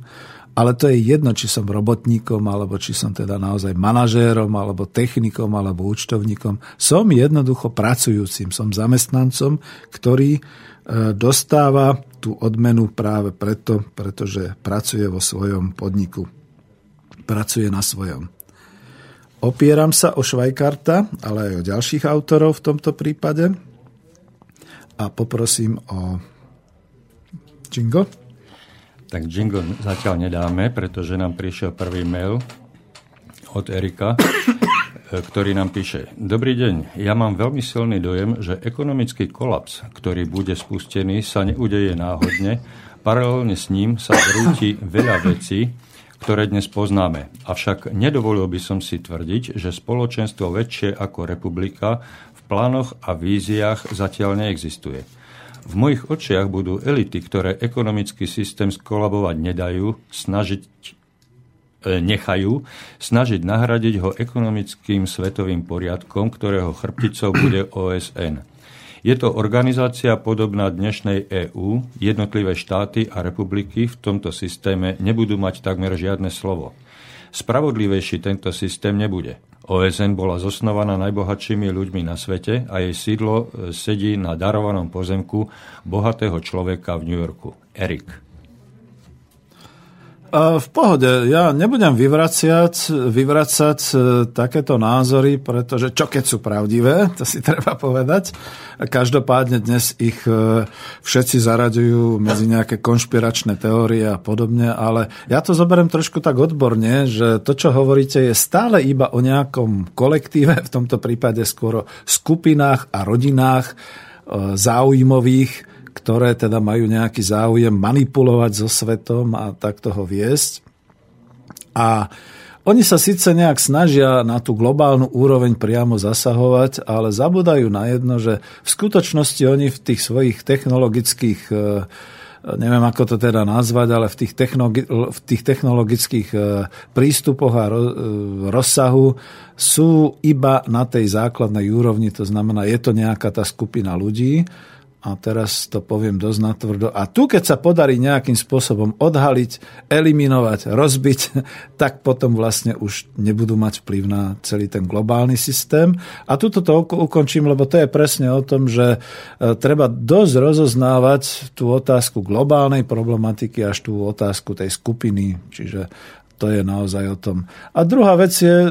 ale to je jedno, či som robotníkom, alebo či som teda naozaj manažérom, alebo technikom, alebo účtovníkom. Som jednoducho pracujúcim, som zamestnancom, ktorý e, dostáva tú odmenu práve preto, pretože pracuje vo svojom podniku pracuje na svojom. Opieram sa o Švajkarta, ale aj o ďalších autorov v tomto prípade a poprosím o Jingo. Tak Jingo zatiaľ nedáme, pretože nám prišiel prvý mail od Erika, ktorý nám píše Dobrý deň, ja mám veľmi silný dojem, že ekonomický kolaps, ktorý bude spustený, sa neudeje náhodne. Paralelne s ním sa zrúti veľa vecí, ktoré dnes poznáme. Avšak nedovolil by som si tvrdiť, že spoločenstvo väčšie ako republika v plánoch a víziách zatiaľ neexistuje. V mojich očiach budú elity, ktoré ekonomický systém skolabovať nedajú, snažiť e, nechajú snažiť nahradiť ho ekonomickým svetovým poriadkom, ktorého chrbticou bude OSN. Je to organizácia podobná dnešnej EÚ, jednotlivé štáty a republiky v tomto systéme nebudú mať takmer žiadne slovo. Spravodlivejší tento systém nebude. OSN bola zosnovaná najbohatšími ľuďmi na svete a jej sídlo e, sedí na darovanom pozemku bohatého človeka v New Yorku. Erik. V pohode, ja nebudem vyvracať, vyvracať e, takéto názory, pretože čo keď sú pravdivé, to si treba povedať. Každopádne dnes ich e, všetci zaraďujú medzi nejaké konšpiračné teórie a podobne, ale ja to zoberiem trošku tak odborne, že to, čo hovoríte, je stále iba o nejakom kolektíve, v tomto prípade skôr o skupinách a rodinách e, záujmových, ktoré teda majú nejaký záujem manipulovať so svetom a takto ho viesť. A oni sa síce nejak snažia na tú globálnu úroveň priamo zasahovať, ale zabudajú na jedno, že v skutočnosti oni v tých svojich technologických e, neviem ako to teda nazvať, ale v tých, technologi- v tých technologických e, prístupoch a e, rozsahu sú iba na tej základnej úrovni, to znamená, je to nejaká tá skupina ľudí, a teraz to poviem dosť natvrdo. A tu, keď sa podarí nejakým spôsobom odhaliť, eliminovať, rozbiť, tak potom vlastne už nebudú mať vplyv na celý ten globálny systém. A tuto to ukončím, lebo to je presne o tom, že e, treba dosť rozoznávať tú otázku globálnej problematiky až tú otázku tej skupiny, čiže to je naozaj o tom. A druhá vec je,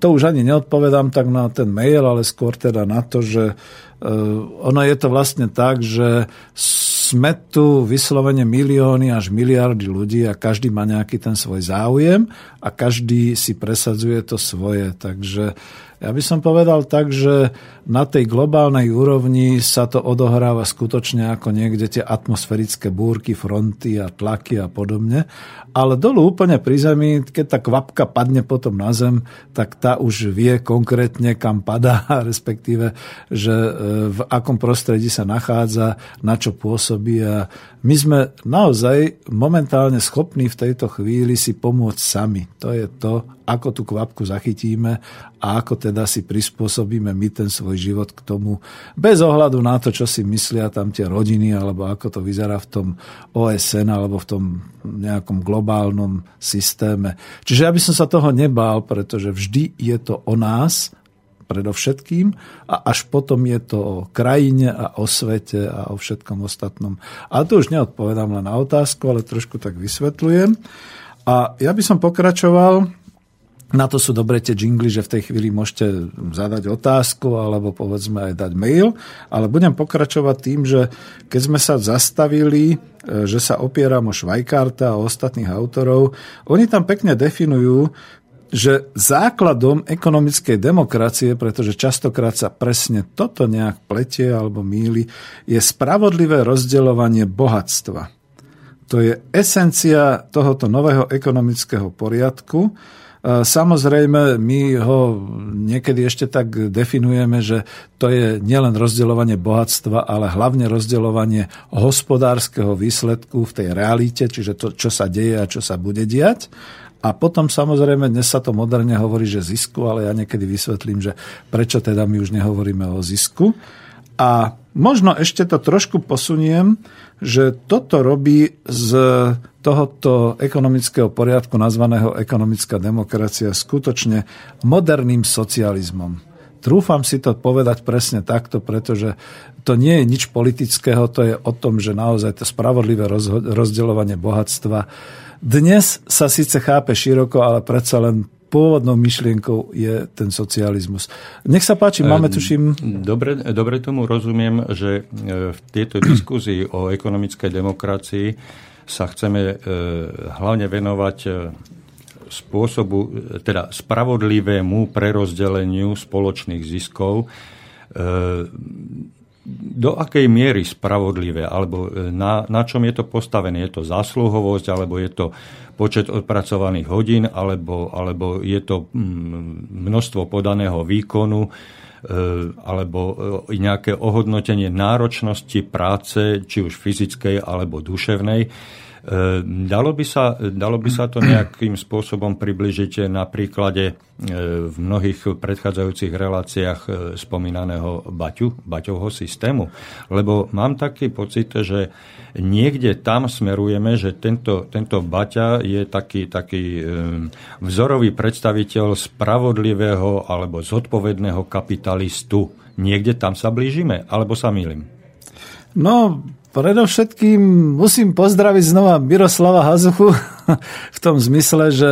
to už ani neodpovedám tak na ten mail, ale skôr teda na to, že ono je to vlastne tak, že sme tu vyslovene milióny až miliardy ľudí a každý má nejaký ten svoj záujem a každý si presadzuje to svoje. Takže ja by som povedal tak, že na tej globálnej úrovni sa to odohráva skutočne ako niekde tie atmosférické búrky, fronty a tlaky a podobne. Ale dolu úplne pri zemi, keď tá kvapka padne potom na zem, tak tá už vie konkrétne, kam padá, respektíve, že e, v akom prostredí sa nachádza, na čo pôsobí. A my sme naozaj momentálne schopní v tejto chvíli si pomôcť sami. To je to, ako tú kvapku zachytíme a ako teda si prispôsobíme my ten svoj život k tomu, bez ohľadu na to, čo si myslia tam tie rodiny, alebo ako to vyzerá v tom OSN, alebo v tom nejakom globálnom systéme. Čiže ja by som sa toho nebál, pretože vždy je to o nás, predovšetkým a až potom je to o krajine a o svete a o všetkom ostatnom. A tu už neodpovedám len na otázku, ale trošku tak vysvetľujem. A ja by som pokračoval na to sú dobre tie jingly, že v tej chvíli môžete zadať otázku alebo povedzme aj dať mail, ale budem pokračovať tým, že keď sme sa zastavili, e, že sa opieram o Švajkarta a ostatných autorov, oni tam pekne definujú, že základom ekonomickej demokracie, pretože častokrát sa presne toto nejak pletie alebo míli, je spravodlivé rozdeľovanie bohatstva. To je esencia tohoto nového ekonomického poriadku, Samozrejme, my ho niekedy ešte tak definujeme, že to je nielen rozdeľovanie bohatstva, ale hlavne rozdeľovanie hospodárskeho výsledku v tej realite, čiže to, čo sa deje a čo sa bude diať. A potom samozrejme, dnes sa to moderne hovorí, že zisku, ale ja niekedy vysvetlím, že prečo teda my už nehovoríme o zisku. A možno ešte to trošku posuniem, že toto robí z tohoto ekonomického poriadku nazvaného ekonomická demokracia skutočne moderným socializmom. Trúfam si to povedať presne takto, pretože to nie je nič politického, to je o tom, že naozaj to spravodlivé rozdeľovanie bohatstva dnes sa síce chápe široko, ale predsa len pôvodnou myšlienkou je ten socializmus. Nech sa páči, máme ehm, tuším... Dobre, dobre tomu rozumiem, že e, v tejto diskuzii o ekonomickej demokracii sa chceme e, hlavne venovať e, spôsobu, teda spravodlivému prerozdeleniu spoločných ziskov do akej miery spravodlivé, alebo na, na čom je to postavené. Je to zásluhovosť, alebo je to počet odpracovaných hodín, alebo, alebo je to mm, množstvo podaného výkonu, alebo nejaké ohodnotenie náročnosti práce, či už fyzickej alebo duševnej. E, dalo by, sa, dalo by sa to nejakým spôsobom približiť na príklade e, v mnohých predchádzajúcich reláciách e, spomínaného Baťu, Baťovho systému? Lebo mám taký pocit, že niekde tam smerujeme, že tento, tento Baťa je taký, taký vzorový predstaviteľ spravodlivého alebo zodpovedného kapitalistu. Niekde tam sa blížime, alebo sa milím? No, Predovšetkým musím pozdraviť znova Miroslava Hazuchu v tom zmysle, že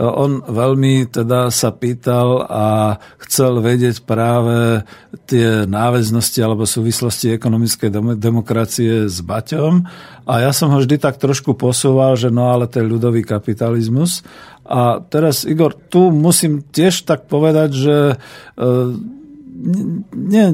on veľmi teda sa pýtal a chcel vedieť práve tie náväznosti alebo súvislosti ekonomickej demokracie s Baťom. A ja som ho vždy tak trošku posúval, že no ale to je ľudový kapitalizmus. A teraz, Igor, tu musím tiež tak povedať, že e, ne,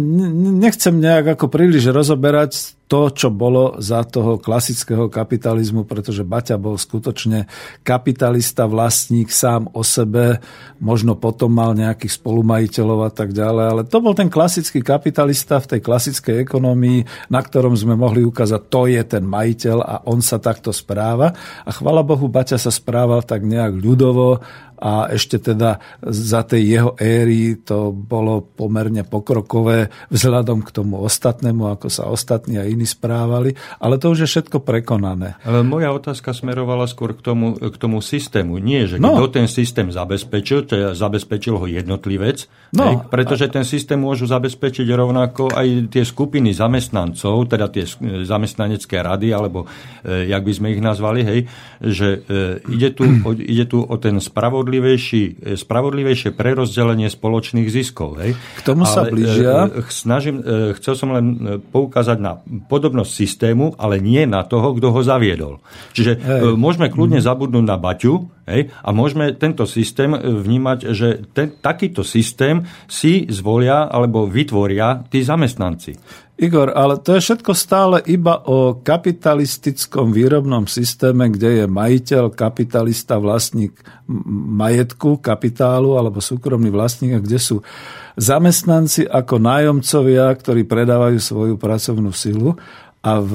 nechcem nejak ako príliš rozoberať to, čo bolo za toho klasického kapitalizmu, pretože Baťa bol skutočne kapitalista, vlastník sám o sebe, možno potom mal nejakých spolumajiteľov a tak ďalej, ale to bol ten klasický kapitalista v tej klasickej ekonomii, na ktorom sme mohli ukázať, to je ten majiteľ a on sa takto správa. A chvala Bohu, Baťa sa správal tak nejak ľudovo a ešte teda za tej jeho éry to bolo pomerne pokrokové vzhľadom k tomu ostatnému, ako sa ostatní a iní správali, ale to už je všetko prekonané. Ale moja otázka smerovala skôr k tomu, k tomu systému. Nie, že no. kto ten systém zabezpečil, to je, zabezpečil ho jednotlivec, no. hej, pretože ten systém môžu zabezpečiť rovnako aj tie skupiny zamestnancov, teda tie zamestnanecké rady, alebo e, jak by sme ich nazvali, hej, že e, ide, tu, o, ide tu o ten spravodlivý spravodlivejší, spravodlivejšie prerozdelenie spoločných ziskov. Hej. K tomu ale, sa blížia. E, snažím, chcel som len poukázať na podobnosť systému, ale nie na toho, kto ho zaviedol. Čiže hej. môžeme kľudne mm. zabudnúť na Baťu hej, a môžeme tento systém vnímať, že ten, takýto systém si zvolia alebo vytvoria tí zamestnanci. Igor, ale to je všetko stále iba o kapitalistickom výrobnom systéme, kde je majiteľ, kapitalista, vlastník majetku, kapitálu alebo súkromný vlastník, a kde sú zamestnanci ako nájomcovia, ktorí predávajú svoju pracovnú silu. A v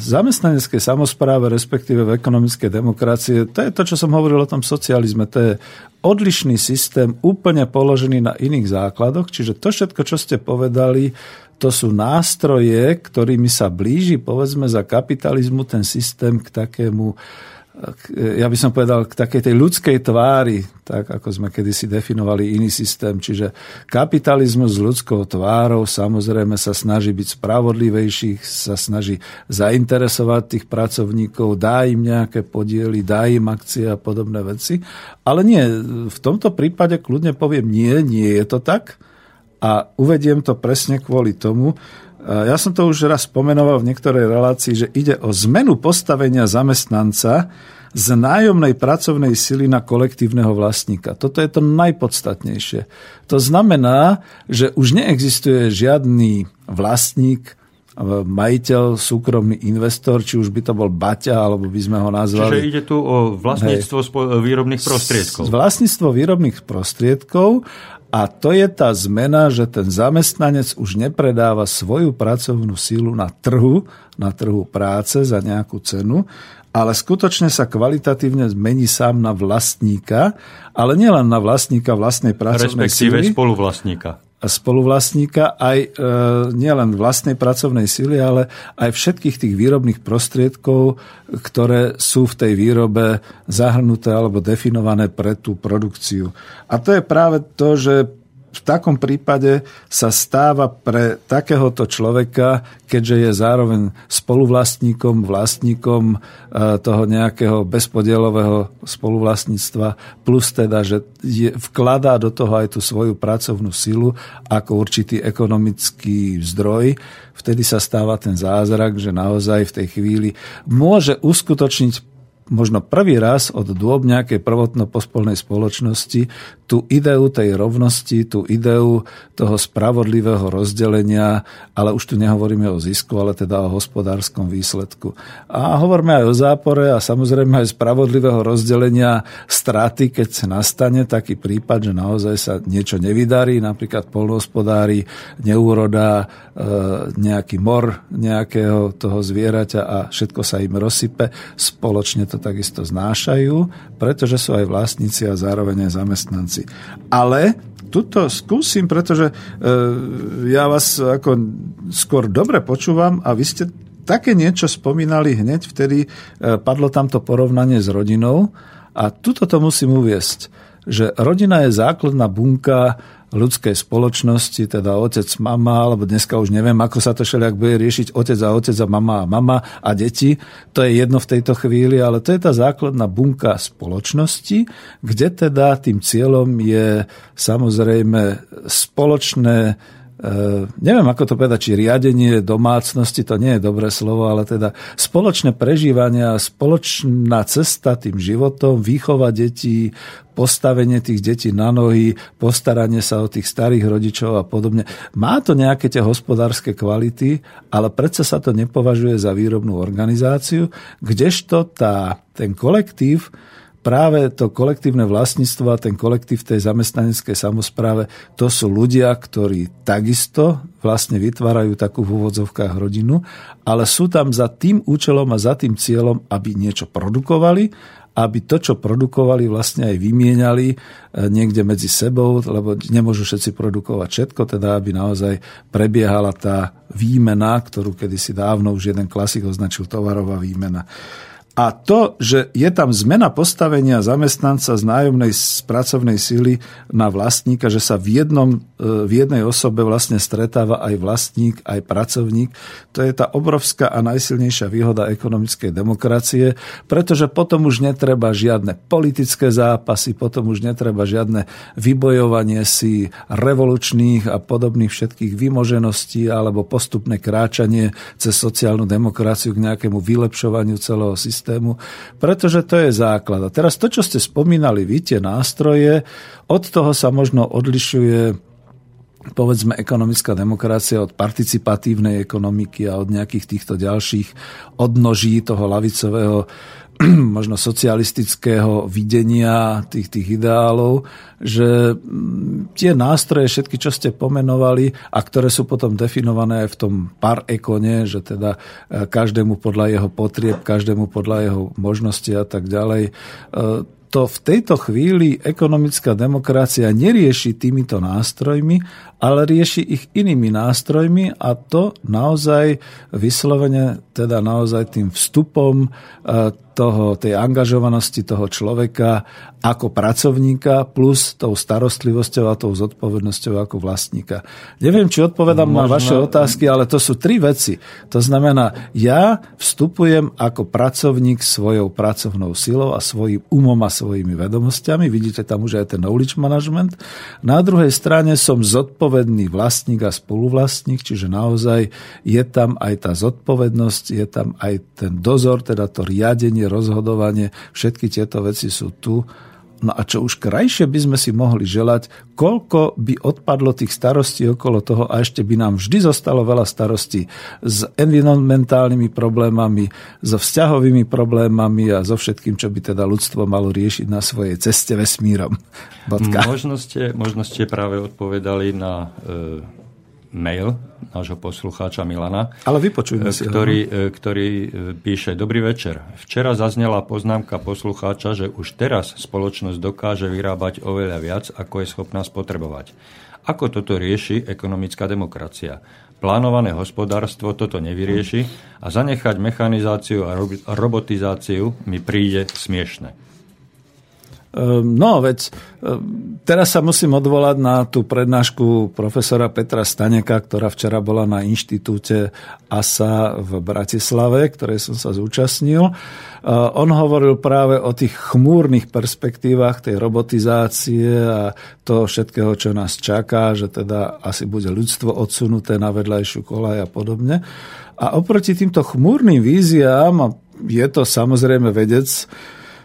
zamestnaneckej samozpráve, respektíve v ekonomickej demokracie, to je to, čo som hovoril o tom socializme, to je odlišný systém, úplne položený na iných základoch, čiže to všetko, čo ste povedali, to sú nástroje, ktorými sa blíži, povedzme, za kapitalizmu ten systém k takému, ja by som povedal, k takej tej ľudskej tvári, tak ako sme kedysi definovali iný systém. Čiže kapitalizmus s ľudskou tvárou samozrejme sa snaží byť spravodlivejší, sa snaží zainteresovať tých pracovníkov, dá im nejaké podiely, dá im akcie a podobné veci. Ale nie, v tomto prípade kľudne poviem, nie, nie je to tak a uvediem to presne kvôli tomu, ja som to už raz pomenoval v niektorej relácii, že ide o zmenu postavenia zamestnanca z nájomnej pracovnej sily na kolektívneho vlastníka. Toto je to najpodstatnejšie. To znamená, že už neexistuje žiadny vlastník, majiteľ, súkromný investor, či už by to bol Baťa, alebo by sme ho nazvali. Čiže ide tu o vlastníctvo Hej. výrobných prostriedkov. Vlastníctvo výrobných prostriedkov a to je tá zmena, že ten zamestnanec už nepredáva svoju pracovnú sílu na trhu, na trhu práce za nejakú cenu, ale skutočne sa kvalitatívne zmení sám na vlastníka, ale nielen na vlastníka vlastnej pracovnej Respektíve síly. spoluvlastníka spoluvlastníka aj e, nielen vlastnej pracovnej sily, ale aj všetkých tých výrobných prostriedkov, ktoré sú v tej výrobe zahrnuté alebo definované pre tú produkciu. A to je práve to, že v takom prípade sa stáva pre takéhoto človeka, keďže je zároveň spoluvlastníkom, vlastníkom e, toho nejakého bezpodielového spoluvlastníctva, plus teda, že je, vkladá do toho aj tú svoju pracovnú silu ako určitý ekonomický zdroj, vtedy sa stáva ten zázrak, že naozaj v tej chvíli môže uskutočniť možno prvý raz od dôb nejakej prvotno-pospolnej spoločnosti tú ideu tej rovnosti, tú ideu toho spravodlivého rozdelenia, ale už tu nehovoríme o zisku, ale teda o hospodárskom výsledku. A hovoríme aj o zápore a samozrejme aj spravodlivého rozdelenia straty, keď nastane taký prípad, že naozaj sa niečo nevydarí, napríklad polnohospodári, neúroda, e, nejaký mor nejakého toho zvieraťa a všetko sa im rozsype, spoločne to takisto znášajú, pretože sú aj vlastníci a zároveň aj zamestnanci. Ale tuto skúsim, pretože e, ja vás ako skôr dobre počúvam a vy ste také niečo spomínali hneď, vtedy e, padlo tamto porovnanie s rodinou a tuto to musím uviesť, že rodina je základná bunka ľudskej spoločnosti, teda otec, mama, alebo dneska už neviem, ako sa to všelijak bude riešiť otec a otec a mama a mama a deti. To je jedno v tejto chvíli, ale to je tá základná bunka spoločnosti, kde teda tým cieľom je samozrejme spoločné neviem, ako to povedať, či riadenie domácnosti, to nie je dobré slovo, ale teda spoločné prežívanie a spoločná cesta tým životom, výchova detí, postavenie tých detí na nohy, postaranie sa o tých starých rodičov a podobne. Má to nejaké tie hospodárske kvality, ale predsa sa to nepovažuje za výrobnú organizáciu, kdežto tá, ten kolektív práve to kolektívne vlastníctvo a ten kolektív tej zamestnaneckej samozpráve, to sú ľudia, ktorí takisto vlastne vytvárajú takú v úvodzovkách rodinu, ale sú tam za tým účelom a za tým cieľom, aby niečo produkovali, aby to, čo produkovali, vlastne aj vymieniali e, niekde medzi sebou, lebo nemôžu všetci produkovať všetko, teda aby naozaj prebiehala tá výmena, ktorú kedysi dávno už jeden klasik označil tovarová výmena. A to, že je tam zmena postavenia zamestnanca z nájomnej z pracovnej síly na vlastníka, že sa v, jednom, e, v jednej osobe vlastne stretáva aj vlastník, aj pracovník, to je tá obrovská a najsilnejšia výhoda ekonomickej demokracie, pretože potom už netreba žiadne politické zápasy, potom už netreba žiadne vybojovanie si revolučných a podobných všetkých vymožeností alebo postupné kráčanie cez sociálnu demokraciu k nejakému vylepšovaniu celého systému systému, pretože to je základ. A teraz to, čo ste spomínali vy, tie nástroje, od toho sa možno odlišuje povedzme ekonomická demokracia od participatívnej ekonomiky a od nejakých týchto ďalších odnoží toho lavicového možno socialistického videnia tých, tých ideálov, že mm, tie nástroje, všetky, čo ste pomenovali a ktoré sú potom definované aj v tom par ekone, že teda e, každému podľa jeho potrieb, každému podľa jeho možnosti a tak ďalej, e, to v tejto chvíli ekonomická demokracia nerieši týmito nástrojmi, ale rieši ich inými nástrojmi a to naozaj vyslovene, teda naozaj tým vstupom e, toho, tej angažovanosti toho človeka ako pracovníka plus tou starostlivosťou a tou zodpovednosťou ako vlastníka. Neviem, či odpovedám Možno... na vaše otázky, ale to sú tri veci. To znamená, ja vstupujem ako pracovník svojou pracovnou silou a svojim umom a svojimi vedomosťami. Vidíte tam už aj ten knowledge management. Na druhej strane som zodpovedný vlastník a spoluvlastník, čiže naozaj je tam aj tá zodpovednosť, je tam aj ten dozor, teda to riadenie rozhodovanie, všetky tieto veci sú tu. No a čo už krajšie by sme si mohli želať, koľko by odpadlo tých starostí okolo toho a ešte by nám vždy zostalo veľa starostí s environmentálnymi problémami, so vzťahovými problémami a so všetkým, čo by teda ľudstvo malo riešiť na svojej ceste vesmírom. Bodka. Možno ste, práve odpovedali na e, mail nášho poslucháča Milana, Ale si ktorý, ho. E, ktorý e, píše Dobrý večer. Včera zaznela poznámka poslucháča, že už teraz spoločnosť dokáže vyrábať oveľa viac, ako je schopná spotrebovať. Ako toto rieši ekonomická demokracia? Plánované hospodárstvo toto nevyrieši a zanechať mechanizáciu a robotizáciu mi príde smiešne. Ehm, no, veď ehm, teraz sa musím odvolať na tú prednášku profesora Petra Staneka, ktorá včera bola na inštitúte ASA v Bratislave, ktorej som sa zúčastnil. Ehm, on hovoril práve o tých chmúrnych perspektívach tej robotizácie a toho všetkého, čo nás čaká, že teda asi bude ľudstvo odsunuté na vedľajšiu kolaj a podobne. A oproti týmto chmúrnym víziám je to samozrejme vedec,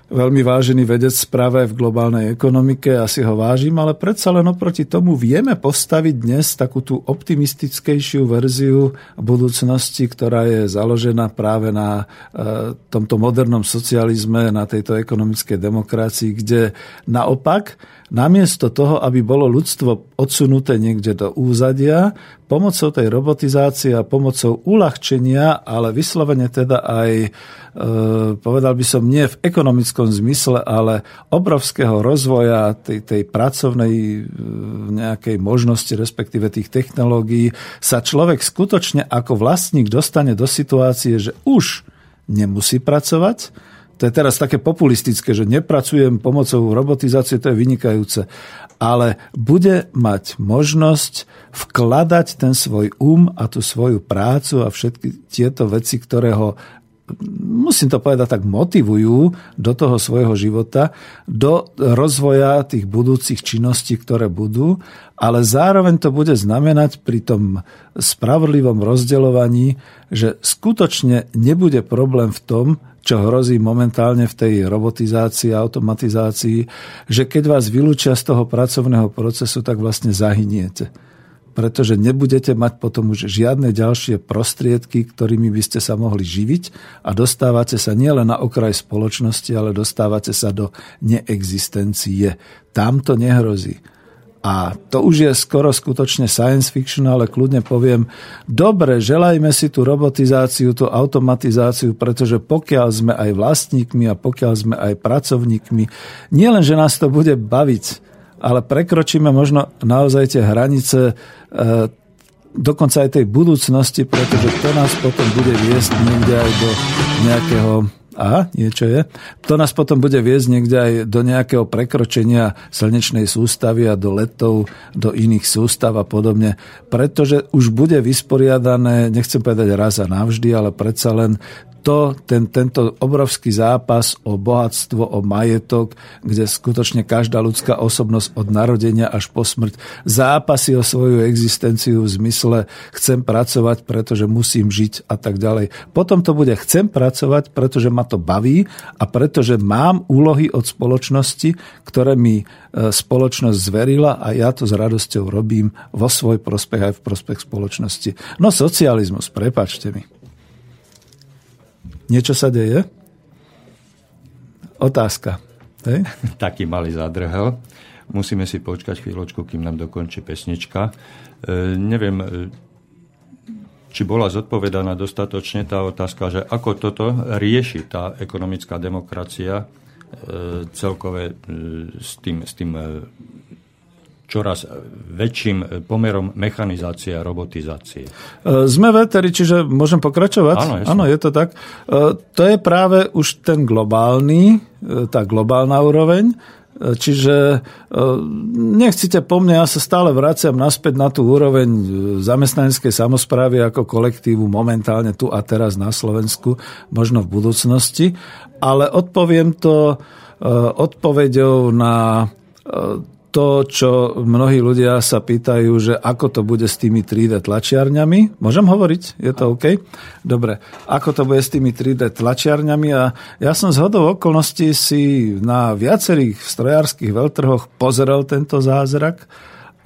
veľmi vážený vedec práve v globálnej ekonomike, ja si ho vážim, ale predsa len oproti tomu vieme postaviť dnes takú tú optimistickejšiu verziu budúcnosti, ktorá je založená práve na e, tomto modernom socializme, na tejto ekonomickej demokracii, kde naopak namiesto toho, aby bolo ľudstvo odsunuté niekde do úzadia, pomocou tej robotizácie a pomocou uľahčenia, ale vyslovene teda aj, e, povedal by som, nie v ekonomickom zmysle, ale obrovského rozvoja tej, tej pracovnej e, nejakej možnosti, respektíve tých technológií, sa človek skutočne ako vlastník dostane do situácie, že už nemusí pracovať, to je teraz také populistické, že nepracujem pomocou robotizácie, to je vynikajúce. Ale bude mať možnosť vkladať ten svoj um a tú svoju prácu a všetky tieto veci, ktoré ho musím to povedať tak, motivujú do toho svojho života, do rozvoja tých budúcich činností, ktoré budú, ale zároveň to bude znamenať pri tom spravodlivom rozdeľovaní, že skutočne nebude problém v tom, čo hrozí momentálne v tej robotizácii a automatizácii, že keď vás vylúčia z toho pracovného procesu, tak vlastne zahyniete. Pretože nebudete mať potom už žiadne ďalšie prostriedky, ktorými by ste sa mohli živiť a dostávate sa nielen na okraj spoločnosti, ale dostávate sa do neexistencie. Tam to nehrozí. A to už je skoro skutočne science fiction, ale kľudne poviem, dobre, želajme si tú robotizáciu, tú automatizáciu, pretože pokiaľ sme aj vlastníkmi a pokiaľ sme aj pracovníkmi, nielen, že nás to bude baviť, ale prekročíme možno naozaj tie hranice e, dokonca aj tej budúcnosti, pretože to nás potom bude viesť niekde aj do nejakého a niečo je. To nás potom bude viesť niekde aj do nejakého prekročenia slnečnej sústavy a do letov, do iných sústav a podobne, pretože už bude vysporiadané, nechcem povedať raz a navždy, ale predsa len to, ten, tento obrovský zápas o bohatstvo, o majetok, kde skutočne každá ľudská osobnosť od narodenia až po smrť zápasy o svoju existenciu v zmysle chcem pracovať, pretože musím žiť a tak ďalej. Potom to bude chcem pracovať, pretože ma to baví a pretože mám úlohy od spoločnosti, ktoré mi e, spoločnosť zverila a ja to s radosťou robím vo svoj prospech aj v prospech spoločnosti. No socializmus, prepačte mi. Niečo sa deje? Otázka. Hej? Taký malý zadrhel. Musíme si počkať chvíľočku, kým nám dokončí pesnička. E, neviem, e, či bola zodpovedaná dostatočne tá otázka, že ako toto rieši tá ekonomická demokracia e, celkové e, s tým, s tým e, čoraz väčším pomerom mechanizácie a robotizácie. E, sme veteri, čiže môžem pokračovať? Áno, Áno, je to tak. E, to je práve už ten globálny, e, tá globálna úroveň, Čiže nechcite po mne, ja sa stále vraciam naspäť na tú úroveň zamestnaneckej samozprávy ako kolektívu momentálne tu a teraz na Slovensku, možno v budúcnosti, ale odpoviem to odpoveďou na to, čo mnohí ľudia sa pýtajú, že ako to bude s tými 3D tlačiarňami. Môžem hovoriť? Je to OK? Dobre. Ako to bude s tými 3D tlačiarňami? A ja som z hodou okolností si na viacerých strojárskych veľtrhoch pozrel tento zázrak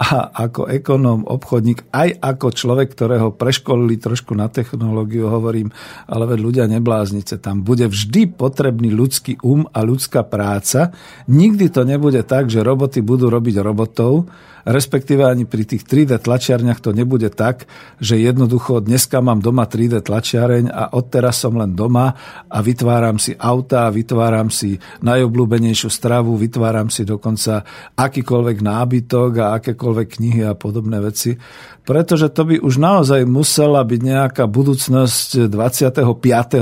a ako ekonóm, obchodník, aj ako človek, ktorého preškolili trošku na technológiu, hovorím, ale veď ľudia nebláznite, tam bude vždy potrebný ľudský um a ľudská práca. Nikdy to nebude tak, že roboty budú robiť robotov, respektíve ani pri tých 3D tlačiarniach to nebude tak, že jednoducho dneska mám doma 3D tlačiareň a odteraz som len doma a vytváram si auta, vytváram si najobľúbenejšiu stravu, vytváram si dokonca akýkoľvek nábytok a akékoľvek knihy a podobné veci pretože to by už naozaj musela byť nejaká budúcnosť 25.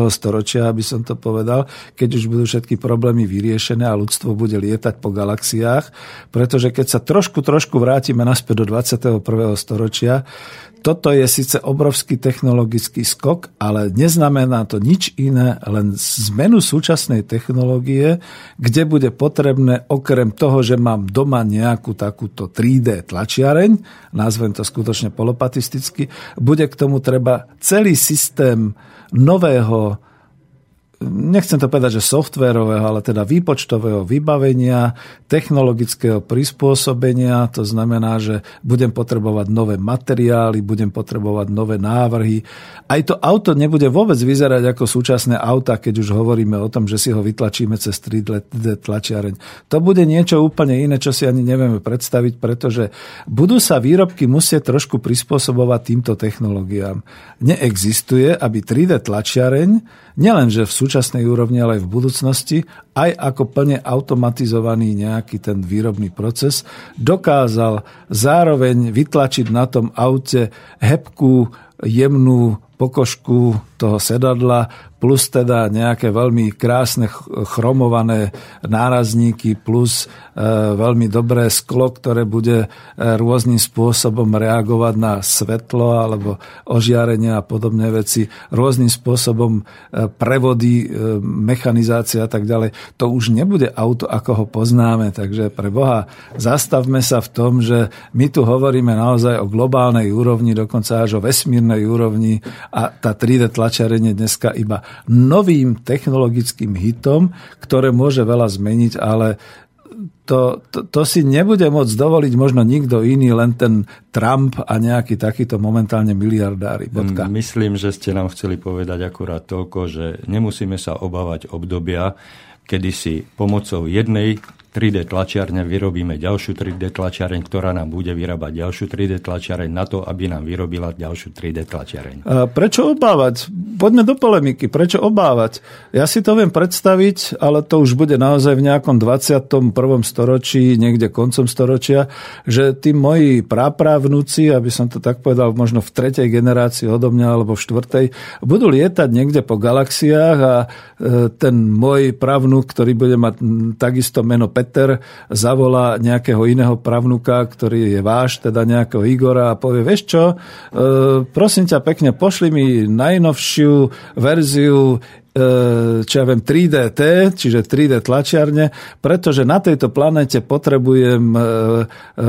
storočia, aby som to povedal, keď už budú všetky problémy vyriešené a ľudstvo bude lietať po galaxiách, pretože keď sa trošku, trošku vrátime naspäť do 21. storočia, toto je síce obrovský technologický skok, ale neznamená to nič iné, len zmenu súčasnej technológie, kde bude potrebné okrem toho, že mám doma nejakú takúto 3D tlačiareň, nazvem to skutočne polopatisticky, bude k tomu treba celý systém nového nechcem to povedať, že softwarového, ale teda výpočtového vybavenia, technologického prispôsobenia, to znamená, že budem potrebovať nové materiály, budem potrebovať nové návrhy. Aj to auto nebude vôbec vyzerať ako súčasné auta, keď už hovoríme o tom, že si ho vytlačíme cez 3D tlačiareň. To bude niečo úplne iné, čo si ani nevieme predstaviť, pretože budú sa výrobky musieť trošku prispôsobovať týmto technológiám. Neexistuje, aby 3D tlačiareň nielenže v súčasnej úrovni, ale aj v budúcnosti, aj ako plne automatizovaný nejaký ten výrobný proces, dokázal zároveň vytlačiť na tom aute hebkú, jemnú pokožku toho sedadla, plus teda nejaké veľmi krásne chromované nárazníky, plus veľmi dobré sklo, ktoré bude e, rôznym spôsobom reagovať na svetlo alebo ožiarenie a podobné veci, rôznym spôsobom e, prevody, mechanizácia a tak ďalej. To už nebude auto, ako ho poznáme, takže pre Boha zastavme sa v tom, že my tu hovoríme naozaj o globálnej úrovni, dokonca až o vesmírnej úrovni a tá 3D tlačiarenie dneska iba novým technologickým hitom, ktoré môže veľa zmeniť, ale to, to, to si nebude môcť dovoliť možno nikto iný, len ten Trump a nejaký takýto momentálne miliardári. Bodka. Myslím, že ste nám chceli povedať akurát toľko, že nemusíme sa obávať obdobia, kedy si pomocou jednej 3D tlačiarne vyrobíme ďalšiu 3D tlačiareň, ktorá nám bude vyrábať ďalšiu 3D tlačiareň na to, aby nám vyrobila ďalšiu 3D tlačiareň. Prečo obávať? Poďme do polemiky. Prečo obávať? Ja si to viem predstaviť, ale to už bude naozaj v nejakom 21. storočí, niekde koncom storočia, že tí moji prápravnúci, aby som to tak povedal, možno v tretej generácii odo mňa alebo v štvrtej, budú lietať niekde po galaxiách a e, ten môj pravnúk, ktorý bude mať takisto meno Petr, Peter zavolá nejakého iného pravnuka, ktorý je váš, teda nejakého Igora a povie, vieš čo, e, prosím ťa pekne, pošli mi najnovšiu verziu čo ja viem, 3DT, čiže 3D tlačiarne, pretože na tejto planete potrebujem e, e,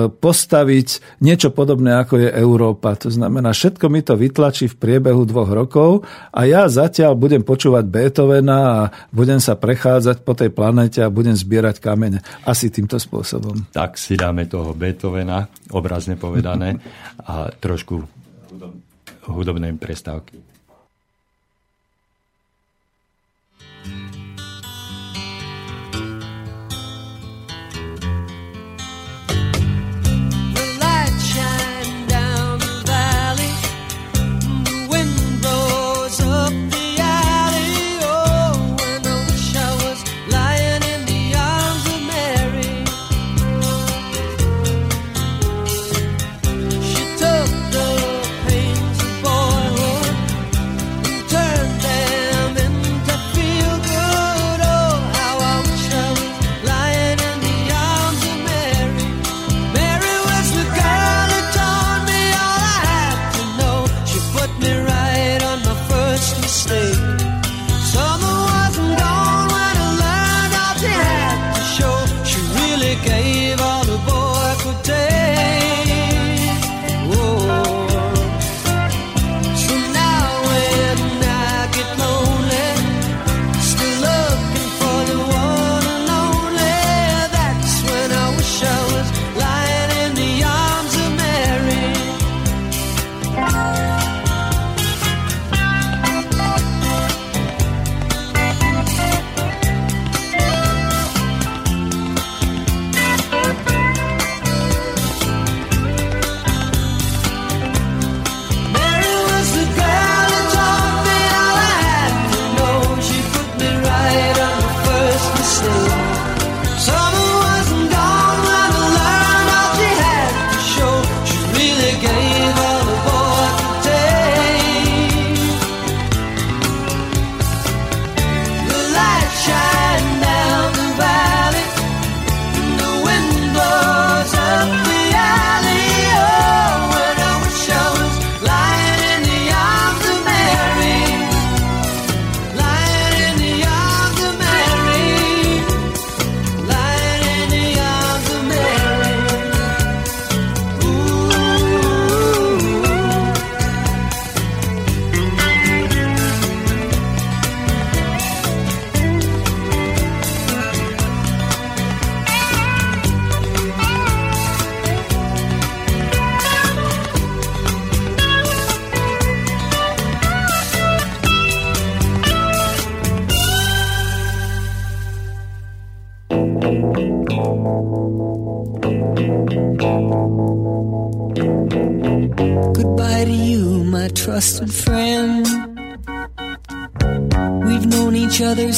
postaviť niečo podobné, ako je Európa. To znamená, všetko mi to vytlačí v priebehu dvoch rokov a ja zatiaľ budem počúvať Beethovena a budem sa prechádzať po tej planete a budem zbierať kamene. Asi týmto spôsobom. Tak si dáme toho Beethovena, obrazne povedané, a trošku hudobnej prestávky.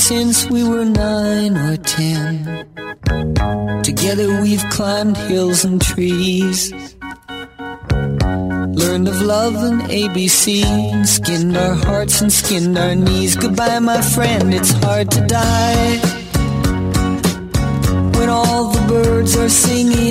Since we were nine or ten. Together we've climbed hills and trees. Learned of love and ABC, skinned our hearts and skinned our knees. Goodbye, my friend, it's hard to die. When all the birds are singing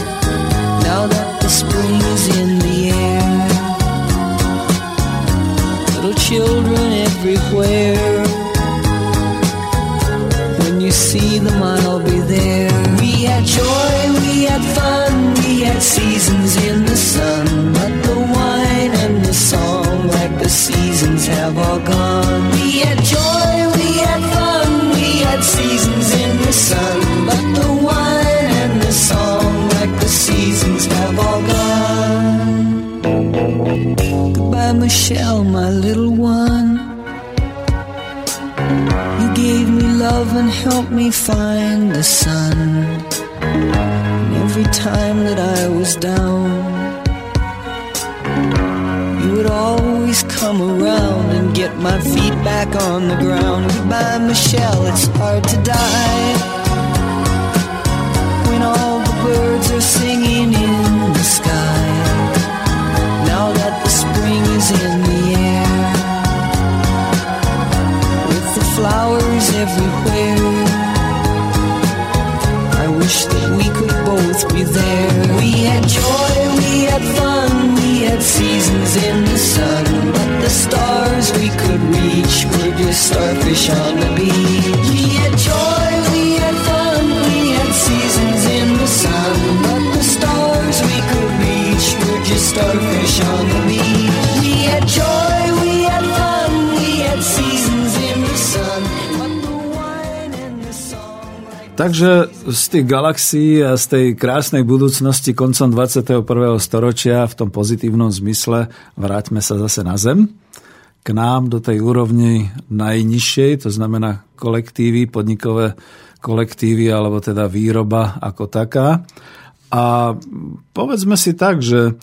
Children everywhere. When you see them, I'll be there. We had joy, we had fun, we had seasons in the sun. But the wine and the song, like the seasons, have all gone. We had joy, we had fun, we had seasons Michelle, my little one. You gave me love and helped me find the sun. And every time that I was down, you would always come around and get my feet back on the ground. Goodbye, Michelle, it's hard to die. Starfish on the beach. We had joy, we had fun, we had seasons in the sun. But the stars we could reach were just starfish on the beach. We had joy, Takže z tých galaxií a z tej krásnej budúcnosti koncom 21. storočia v tom pozitívnom zmysle vráťme sa zase na Zem k nám do tej úrovni najnižšej, to znamená kolektívy, podnikové kolektívy alebo teda výroba ako taká. A povedzme si tak, že e,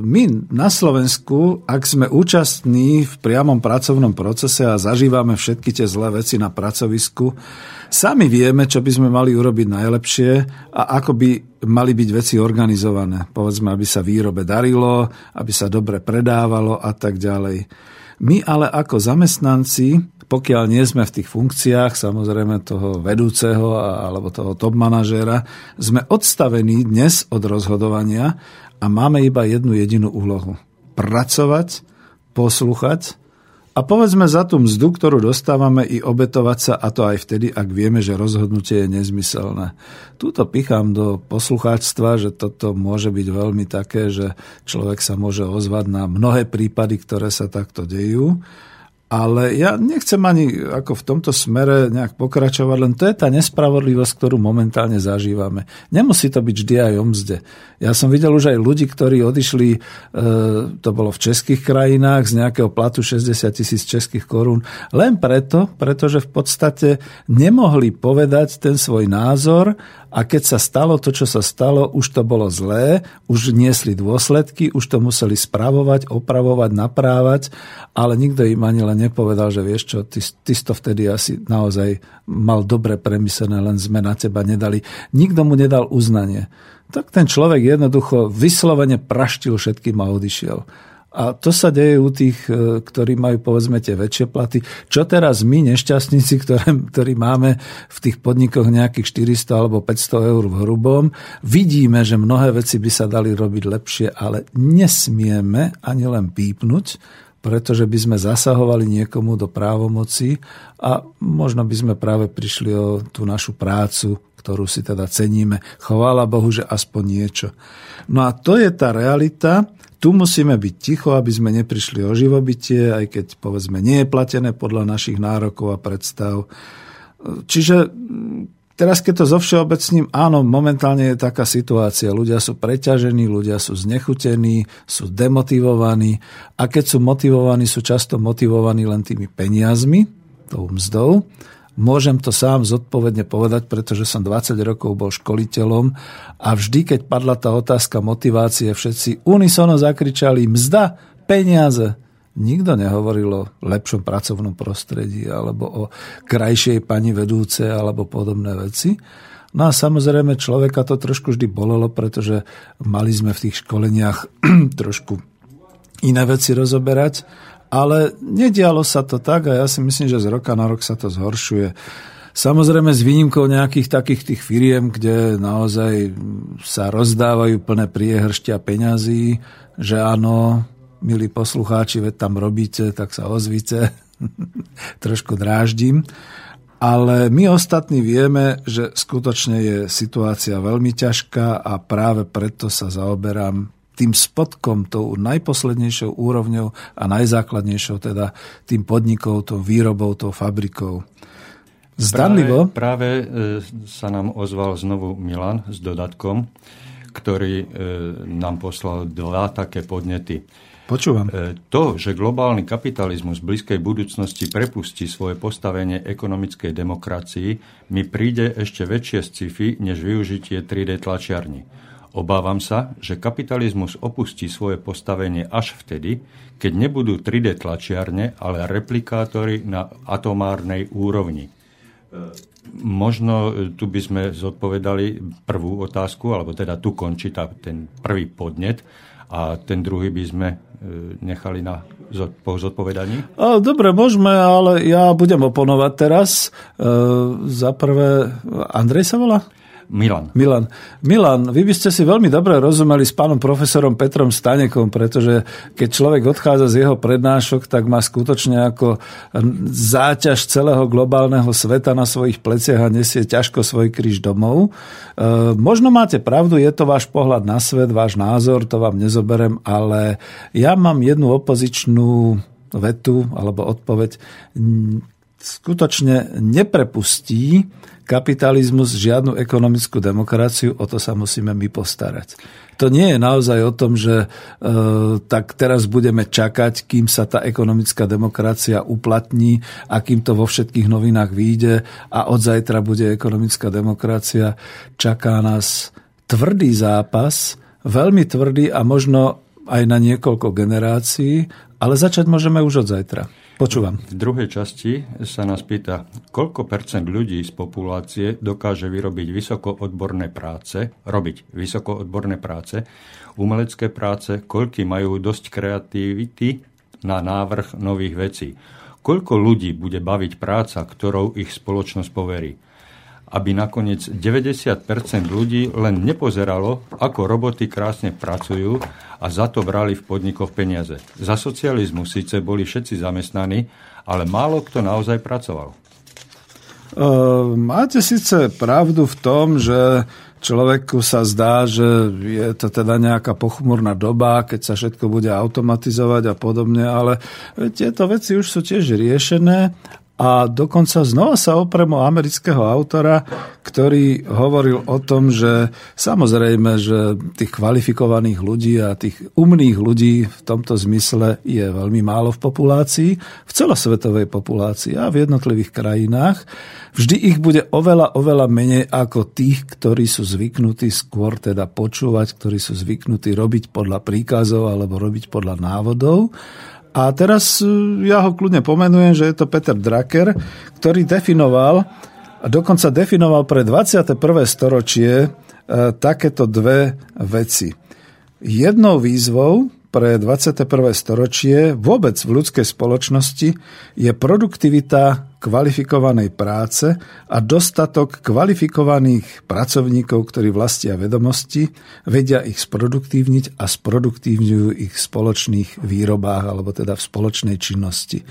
my na Slovensku, ak sme účastní v priamom pracovnom procese a zažívame všetky tie zlé veci na pracovisku, sami vieme, čo by sme mali urobiť najlepšie a ako by mali byť veci organizované. Povedzme, aby sa výrobe darilo, aby sa dobre predávalo a tak ďalej. My ale ako zamestnanci pokiaľ nie sme v tých funkciách, samozrejme toho vedúceho alebo toho top manažéra, sme odstavení dnes od rozhodovania a máme iba jednu jedinú úlohu. Pracovať, poslúchať a povedzme za tú mzdu, ktorú dostávame, i obetovať sa, a to aj vtedy, ak vieme, že rozhodnutie je nezmyselné. Túto pichám do poslucháctva, že toto môže byť veľmi také, že človek sa môže ozvať na mnohé prípady, ktoré sa takto dejú. Ale ja nechcem ani ako v tomto smere nejak pokračovať, len to je tá nespravodlivosť, ktorú momentálne zažívame. Nemusí to byť vždy aj o mzde. Ja som videl už aj ľudí, ktorí odišli, e, to bolo v českých krajinách, z nejakého platu 60 tisíc českých korún, len preto, pretože v podstate nemohli povedať ten svoj názor a keď sa stalo to, čo sa stalo, už to bolo zlé, už niesli dôsledky, už to museli spravovať, opravovať, naprávať, ale nikto im ani len nepovedal, že vieš čo, ty, ty to vtedy asi naozaj mal dobre premyslené, len sme na teba nedali. Nikto mu nedal uznanie. Tak ten človek jednoducho vyslovene praštil všetkým a odišiel. A to sa deje u tých, e, ktorí majú povedzme tie väčšie platy. Čo teraz my, nešťastníci, ktoré, ktorí máme v tých podnikoch nejakých 400 alebo 500 eur v hrubom, vidíme, že mnohé veci by sa dali robiť lepšie, ale nesmieme ani len pípnuť, pretože by sme zasahovali niekomu do právomoci a možno by sme práve prišli o tú našu prácu, ktorú si teda ceníme. Chvála Bohu, že aspoň niečo. No a to je tá realita, tu musíme byť ticho, aby sme neprišli o živobytie, aj keď povedzme nie je platené podľa našich nárokov a predstav. Čiže teraz, keď to zo všeobecním, áno, momentálne je taká situácia. Ľudia sú preťažení, ľudia sú znechutení, sú demotivovaní a keď sú motivovaní, sú často motivovaní len tými peniazmi, tou mzdou Môžem to sám zodpovedne povedať, pretože som 20 rokov bol školiteľom a vždy, keď padla tá otázka motivácie, všetci unisono zakričali mzda, peniaze. Nikto nehovoril o lepšom pracovnom prostredí alebo o krajšej pani vedúce alebo podobné veci. No a samozrejme človeka to trošku vždy bolelo, pretože mali sme v tých školeniach trošku iné veci rozoberať ale nedialo sa to tak a ja si myslím, že z roka na rok sa to zhoršuje. Samozrejme s výnimkou nejakých takých tých firiem, kde naozaj sa rozdávajú plné priehršťa peňazí, že áno, milí poslucháči, veď tam robíte, tak sa ozvite. Trošku dráždim. Ale my ostatní vieme, že skutočne je situácia veľmi ťažká a práve preto sa zaoberám tým spodkom, tou najposlednejšou úrovňou a najzákladnejšou, teda tým podnikou, tou výrobou, tou fabrikou. Zdanlivo... Práve, práve e, sa nám ozval znovu Milan s dodatkom, ktorý e, nám poslal dva také podnety. Počúvam. E, to, že globálny kapitalizmus v blízkej budúcnosti prepustí svoje postavenie ekonomickej demokracii, mi príde ešte väčšie sci-fi, než využitie 3D tlačiarni. Obávam sa, že kapitalizmus opustí svoje postavenie až vtedy, keď nebudú 3D tlačiarne, ale replikátory na atomárnej úrovni. E, možno e, tu by sme zodpovedali prvú otázku, alebo teda tu končí tá, ten prvý podnet a ten druhý by sme e, nechali na po zodpovedaní? Dobre, môžeme, ale ja budem oponovať teraz. Za prvé, Andrej sa volá? Milan. Milan. Milan, vy by ste si veľmi dobre rozumeli s pánom profesorom Petrom Stanekom, pretože keď človek odchádza z jeho prednášok, tak má skutočne ako záťaž celého globálneho sveta na svojich pleciach a nesie ťažko svoj kríž domov. E, možno máte pravdu, je to váš pohľad na svet, váš názor, to vám nezoberem, ale ja mám jednu opozičnú vetu alebo odpoveď. Skutočne neprepustí kapitalizmus, žiadnu ekonomickú demokraciu, o to sa musíme my postarať. To nie je naozaj o tom, že e, tak teraz budeme čakať, kým sa tá ekonomická demokracia uplatní a kým to vo všetkých novinách vyjde a od zajtra bude ekonomická demokracia. Čaká nás tvrdý zápas, veľmi tvrdý a možno aj na niekoľko generácií, ale začať môžeme už od zajtra. Počúvam. V druhej časti sa nás pýta, koľko percent ľudí z populácie dokáže vyrobiť vysokoodborné práce, robiť vysokoodborné práce, umelecké práce, koľky majú dosť kreativity na návrh nových vecí. Koľko ľudí bude baviť práca, ktorou ich spoločnosť poverí aby nakoniec 90% ľudí len nepozeralo, ako roboty krásne pracujú a za to brali v podnikoch peniaze. Za socializmu síce boli všetci zamestnaní, ale málo kto naozaj pracoval. Máte síce pravdu v tom, že človeku sa zdá, že je to teda nejaká pochmurná doba, keď sa všetko bude automatizovať a podobne, ale tieto veci už sú tiež riešené a dokonca znova sa oprem amerického autora, ktorý hovoril o tom, že samozrejme, že tých kvalifikovaných ľudí a tých umných ľudí v tomto zmysle je veľmi málo v populácii, v celosvetovej populácii a v jednotlivých krajinách. Vždy ich bude oveľa, oveľa menej ako tých, ktorí sú zvyknutí skôr teda počúvať, ktorí sú zvyknutí robiť podľa príkazov alebo robiť podľa návodov. A teraz e, ja ho kľudne pomenujem, že je to Peter Drucker, ktorý definoval, a dokonca definoval pre 21. storočie e, takéto dve veci. Jednou výzvou pre 21. storočie vôbec v ľudskej spoločnosti je produktivita kvalifikovanej práce a dostatok kvalifikovaných pracovníkov, ktorí vlastia vedomosti, vedia ich sproduktívniť a sproduktívňujú ich v spoločných výrobách alebo teda v spoločnej činnosti.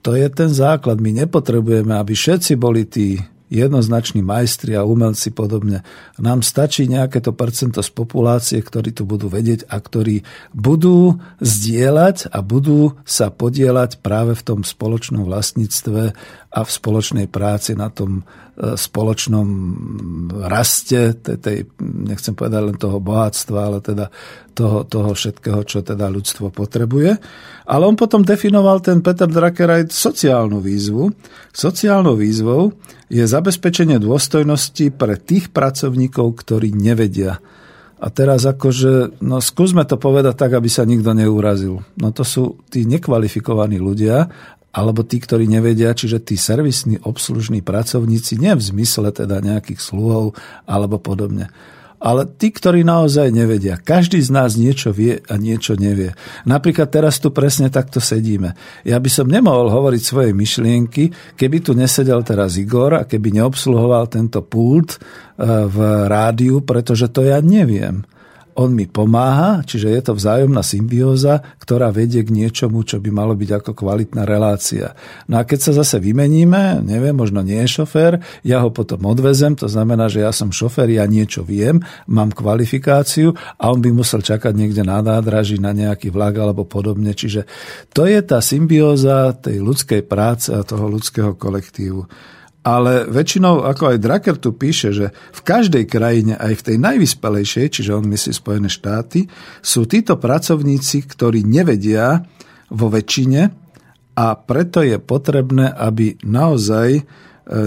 To je ten základ. My nepotrebujeme, aby všetci boli tí jednoznační majstri a umelci podobne. Nám stačí nejaké to percento z populácie, ktorí tu budú vedieť a ktorí budú zdieľať a budú sa podielať práve v tom spoločnom vlastníctve a v spoločnej práci na tom e, spoločnom raste, tej, tej, nechcem povedať len toho bohatstva, ale teda toho, toho všetkého, čo teda ľudstvo potrebuje. Ale on potom definoval ten Peter Drucker aj sociálnu výzvu. Sociálnou výzvou je zabezpečenie dôstojnosti pre tých pracovníkov, ktorí nevedia. A teraz akože, no skúsme to povedať tak, aby sa nikto neurazil. No to sú tí nekvalifikovaní ľudia alebo tí, ktorí nevedia, čiže tí servisní obslužní pracovníci, nie v zmysle teda nejakých sluhov alebo podobne. Ale tí, ktorí naozaj nevedia. Každý z nás niečo vie a niečo nevie. Napríklad teraz tu presne takto sedíme. Ja by som nemohol hovoriť svoje myšlienky, keby tu nesedel teraz Igor a keby neobsluhoval tento pult eh, v rádiu, pretože to ja neviem on mi pomáha, čiže je to vzájomná symbióza, ktorá vedie k niečomu, čo by malo byť ako kvalitná relácia. No a keď sa zase vymeníme, neviem, možno nie je šofér, ja ho potom odvezem, to znamená, že ja som šofér, ja niečo viem, mám kvalifikáciu a on by musel čakať niekde na nádraží, na nejaký vlak alebo podobne. Čiže to je tá symbióza tej ľudskej práce a toho ľudského kolektívu. Ale väčšinou, ako aj Drucker tu píše, že v každej krajine, aj v tej najvyspelejšej, čiže on myslí Spojené štáty, sú títo pracovníci, ktorí nevedia vo väčšine a preto je potrebné, aby naozaj e,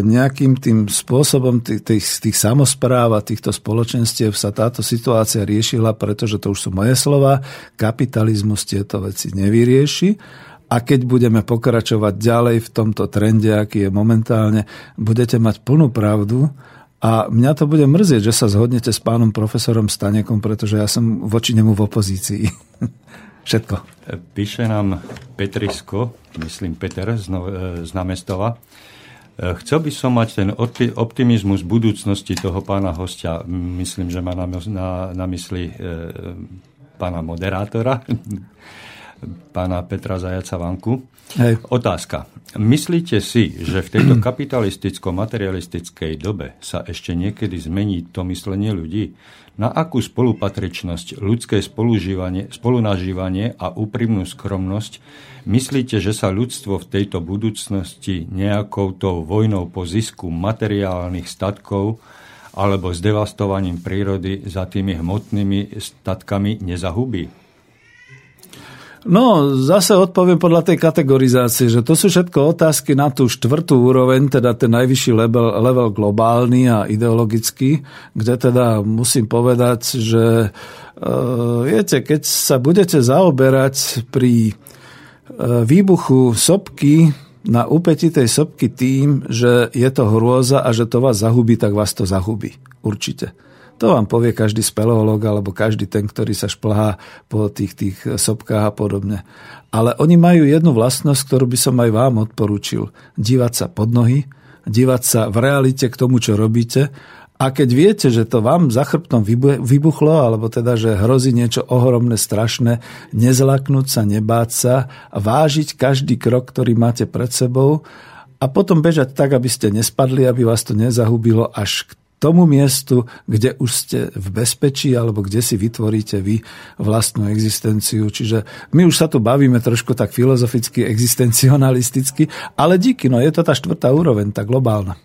nejakým tým spôsobom tých, tých, tých samozpráv a týchto spoločenstiev sa táto situácia riešila, pretože to už sú moje slova, kapitalizmus tieto veci nevyrieši a keď budeme pokračovať ďalej v tomto trende, aký je momentálne, budete mať plnú pravdu a mňa to bude mrzieť, že sa zhodnete s pánom profesorom Stanekom, pretože ja som voči nemu v opozícii. Všetko. Píše nám Petrisko, myslím Peter z, no, z námestova. Chcel by som mať ten optimizmus budúcnosti toho pána hostia, myslím, že má na, na, na mysli e, pána moderátora, pána Petra Zajaca Vanku. Hej. Otázka. Myslíte si, že v tejto kapitalisticko-materialistickej dobe sa ešte niekedy zmení to myslenie ľudí? Na akú spolupatričnosť, ľudské spolunažívanie a úprimnú skromnosť myslíte, že sa ľudstvo v tejto budúcnosti nejakou tou vojnou po zisku materiálnych statkov alebo s devastovaním prírody za tými hmotnými statkami nezahubí? No, zase odpoviem podľa tej kategorizácie, že to sú všetko otázky na tú štvrtú úroveň, teda ten najvyšší level, level globálny a ideologický, kde teda musím povedať, že e, viete, keď sa budete zaoberať pri e, výbuchu sopky na úpeti tej sopky tým, že je to hrôza a že to vás zahubí, tak vás to zahubí. Určite. To vám povie každý speleolog alebo každý ten, ktorý sa šplhá po tých, tých sopkách a podobne. Ale oni majú jednu vlastnosť, ktorú by som aj vám odporúčil. Dívať sa pod nohy, dívať sa v realite k tomu, čo robíte a keď viete, že to vám za chrbtom vybuchlo, alebo teda, že hrozí niečo ohromné, strašné, nezlaknúť sa, nebáť sa, vážiť každý krok, ktorý máte pred sebou a potom bežať tak, aby ste nespadli, aby vás to nezahubilo až k tomu miestu, kde už ste v bezpečí alebo kde si vytvoríte vy vlastnú existenciu. Čiže my už sa tu bavíme trošku tak filozoficky, existencionalisticky, ale díky, no je to tá štvrtá úroveň, tá globálna.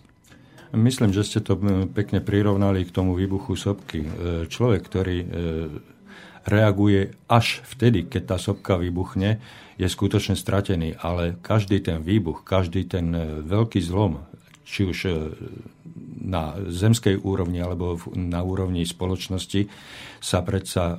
Myslím, že ste to pekne prirovnali k tomu výbuchu sopky. E, človek, ktorý e, reaguje až vtedy, keď tá sopka vybuchne, je skutočne stratený, ale každý ten výbuch, každý ten e, veľký zlom, či už na zemskej úrovni alebo na úrovni spoločnosti sa predsa e,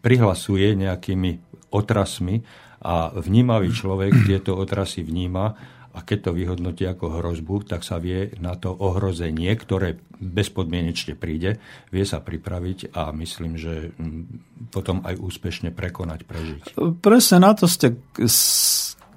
prihlasuje nejakými otrasmi a vnímavý človek tieto otrasy vníma a keď to vyhodnotí ako hrozbu, tak sa vie na to ohrozenie, ktoré bezpodmienečne príde, vie sa pripraviť a myslím, že potom aj úspešne prekonať, prežiť. Presne na to ste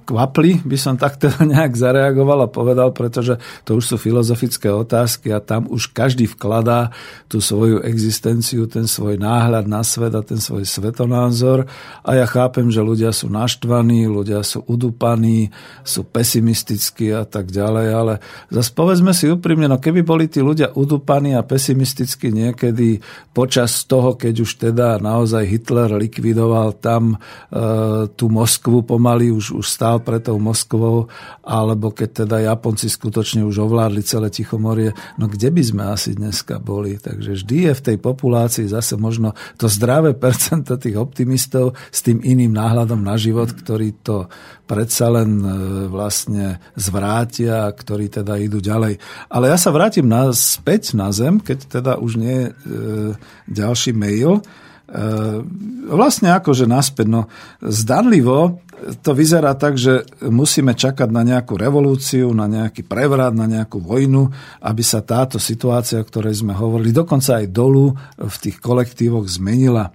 kvapli, by som takto nejak zareagoval a povedal, pretože to už sú filozofické otázky a tam už každý vkladá tú svoju existenciu, ten svoj náhľad na svet a ten svoj svetonázor. A ja chápem, že ľudia sú naštvaní, ľudia sú udupaní, sú pesimistickí a tak ďalej, ale zase povedzme si úprimne, no keby boli tí ľudia udupaní a pesimistickí niekedy počas toho, keď už teda naozaj Hitler likvidoval tam e, tú Moskvu pomaly, už, už stále stál pred tou Moskvou, alebo keď teda Japonci skutočne už ovládli celé Tichomorie, no kde by sme asi dneska boli? Takže vždy je v tej populácii zase možno to zdravé percento tých optimistov s tým iným náhľadom na život, ktorý to predsa len e, vlastne zvrátia, ktorí teda idú ďalej. Ale ja sa vrátim na, späť na zem, keď teda už nie e, ďalší mail. E, vlastne akože naspäť, no zdanlivo to vyzerá tak, že musíme čakať na nejakú revolúciu, na nejaký prevrat, na nejakú vojnu, aby sa táto situácia, o ktorej sme hovorili, dokonca aj dolu v tých kolektívoch zmenila.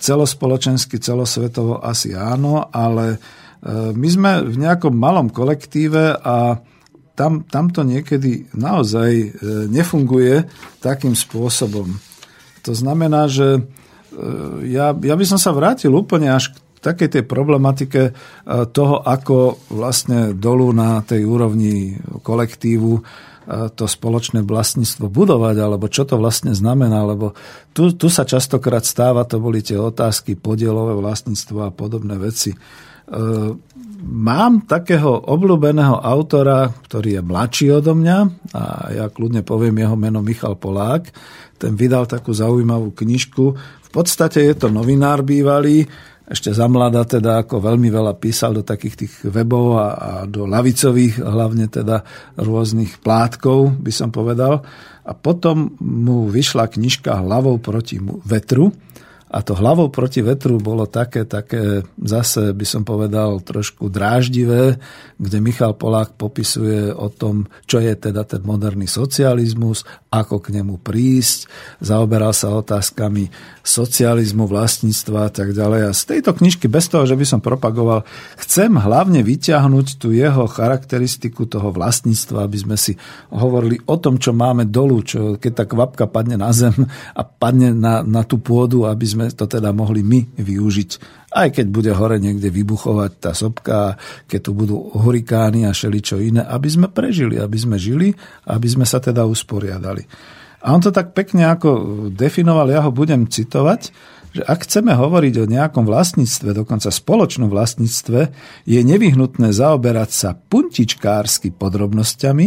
Celospoločensky, celosvetovo asi áno, ale e, my sme v nejakom malom kolektíve a tam, tam to niekedy naozaj e, nefunguje takým spôsobom. To znamená, že e, ja, ja by som sa vrátil úplne až k takej tej problematike e, toho, ako vlastne dolu na tej úrovni kolektívu e, to spoločné vlastníctvo budovať, alebo čo to vlastne znamená, lebo tu, tu sa častokrát stáva, to boli tie otázky podielové vlastníctvo a podobné veci. E, mám takého obľúbeného autora, ktorý je mladší odo mňa a ja kľudne poviem jeho meno Michal Polák. Ten vydal takú zaujímavú knižku. V podstate je to novinár bývalý, ešte za mladá teda ako veľmi veľa písal do takých tých webov a, a do lavicových hlavne teda rôznych plátkov, by som povedal. A potom mu vyšla knižka Hlavou proti vetru, a to hlavou proti vetru bolo také, také zase by som povedal trošku dráždivé, kde Michal Polák popisuje o tom, čo je teda ten moderný socializmus, ako k nemu prísť, zaoberal sa otázkami socializmu, vlastníctva a tak ďalej. A z tejto knižky, bez toho, že by som propagoval, chcem hlavne vyťahnuť tú jeho charakteristiku toho vlastníctva, aby sme si hovorili o tom, čo máme dolu, čo keď tá kvapka padne na zem a padne na, na tú pôdu, aby sme to teda mohli my využiť. Aj keď bude hore niekde vybuchovať tá sopka, keď tu budú hurikány a šeličo iné, aby sme prežili, aby sme žili, aby sme sa teda usporiadali. A on to tak pekne ako definoval, ja ho budem citovať, že ak chceme hovoriť o nejakom vlastníctve, dokonca spoločnom vlastníctve, je nevyhnutné zaoberať sa puntičkársky podrobnosťami,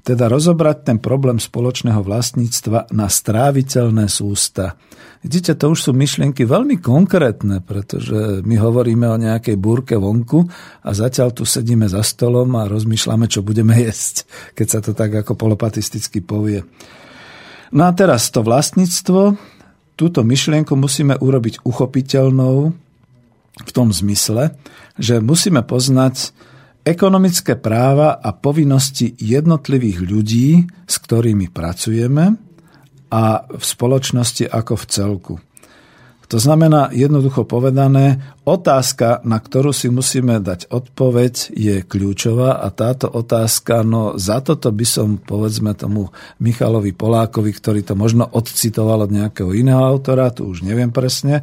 teda rozobrať ten problém spoločného vlastníctva na stráviteľné sústa. Vidíte, to už sú myšlienky veľmi konkrétne, pretože my hovoríme o nejakej búrke vonku a zatiaľ tu sedíme za stolom a rozmýšľame, čo budeme jesť, keď sa to tak ako polopatisticky povie. No a teraz to vlastníctvo, túto myšlienku musíme urobiť uchopiteľnou v tom zmysle, že musíme poznať ekonomické práva a povinnosti jednotlivých ľudí, s ktorými pracujeme a v spoločnosti ako v celku. To znamená, jednoducho povedané, otázka, na ktorú si musíme dať odpoveď, je kľúčová a táto otázka, no za toto by som, povedzme tomu Michalovi Polákovi, ktorý to možno odcitoval od nejakého iného autora, tu už neviem presne,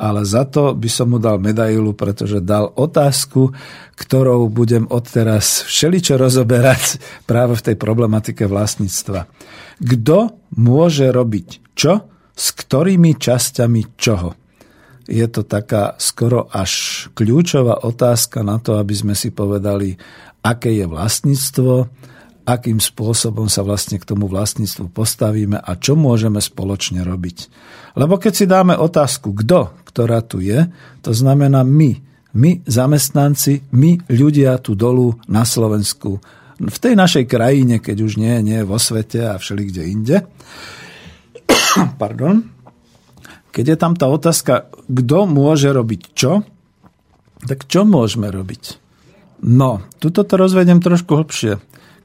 ale za to by som mu dal medailu, pretože dal otázku, ktorou budem odteraz všeličo rozoberať práve v tej problematike vlastníctva. Kto môže robiť čo s ktorými časťami čoho? Je to taká skoro až kľúčová otázka na to, aby sme si povedali, aké je vlastníctvo, akým spôsobom sa vlastne k tomu vlastníctvu postavíme a čo môžeme spoločne robiť. Lebo keď si dáme otázku, kto, ktorá tu je, to znamená my, my zamestnanci, my ľudia tu dolu na Slovensku, v tej našej krajine, keď už nie, nie vo svete a všeli kde inde. Pardon. Keď je tam tá otázka, kto môže robiť čo, tak čo môžeme robiť? No, tuto to rozvediem trošku hlbšie.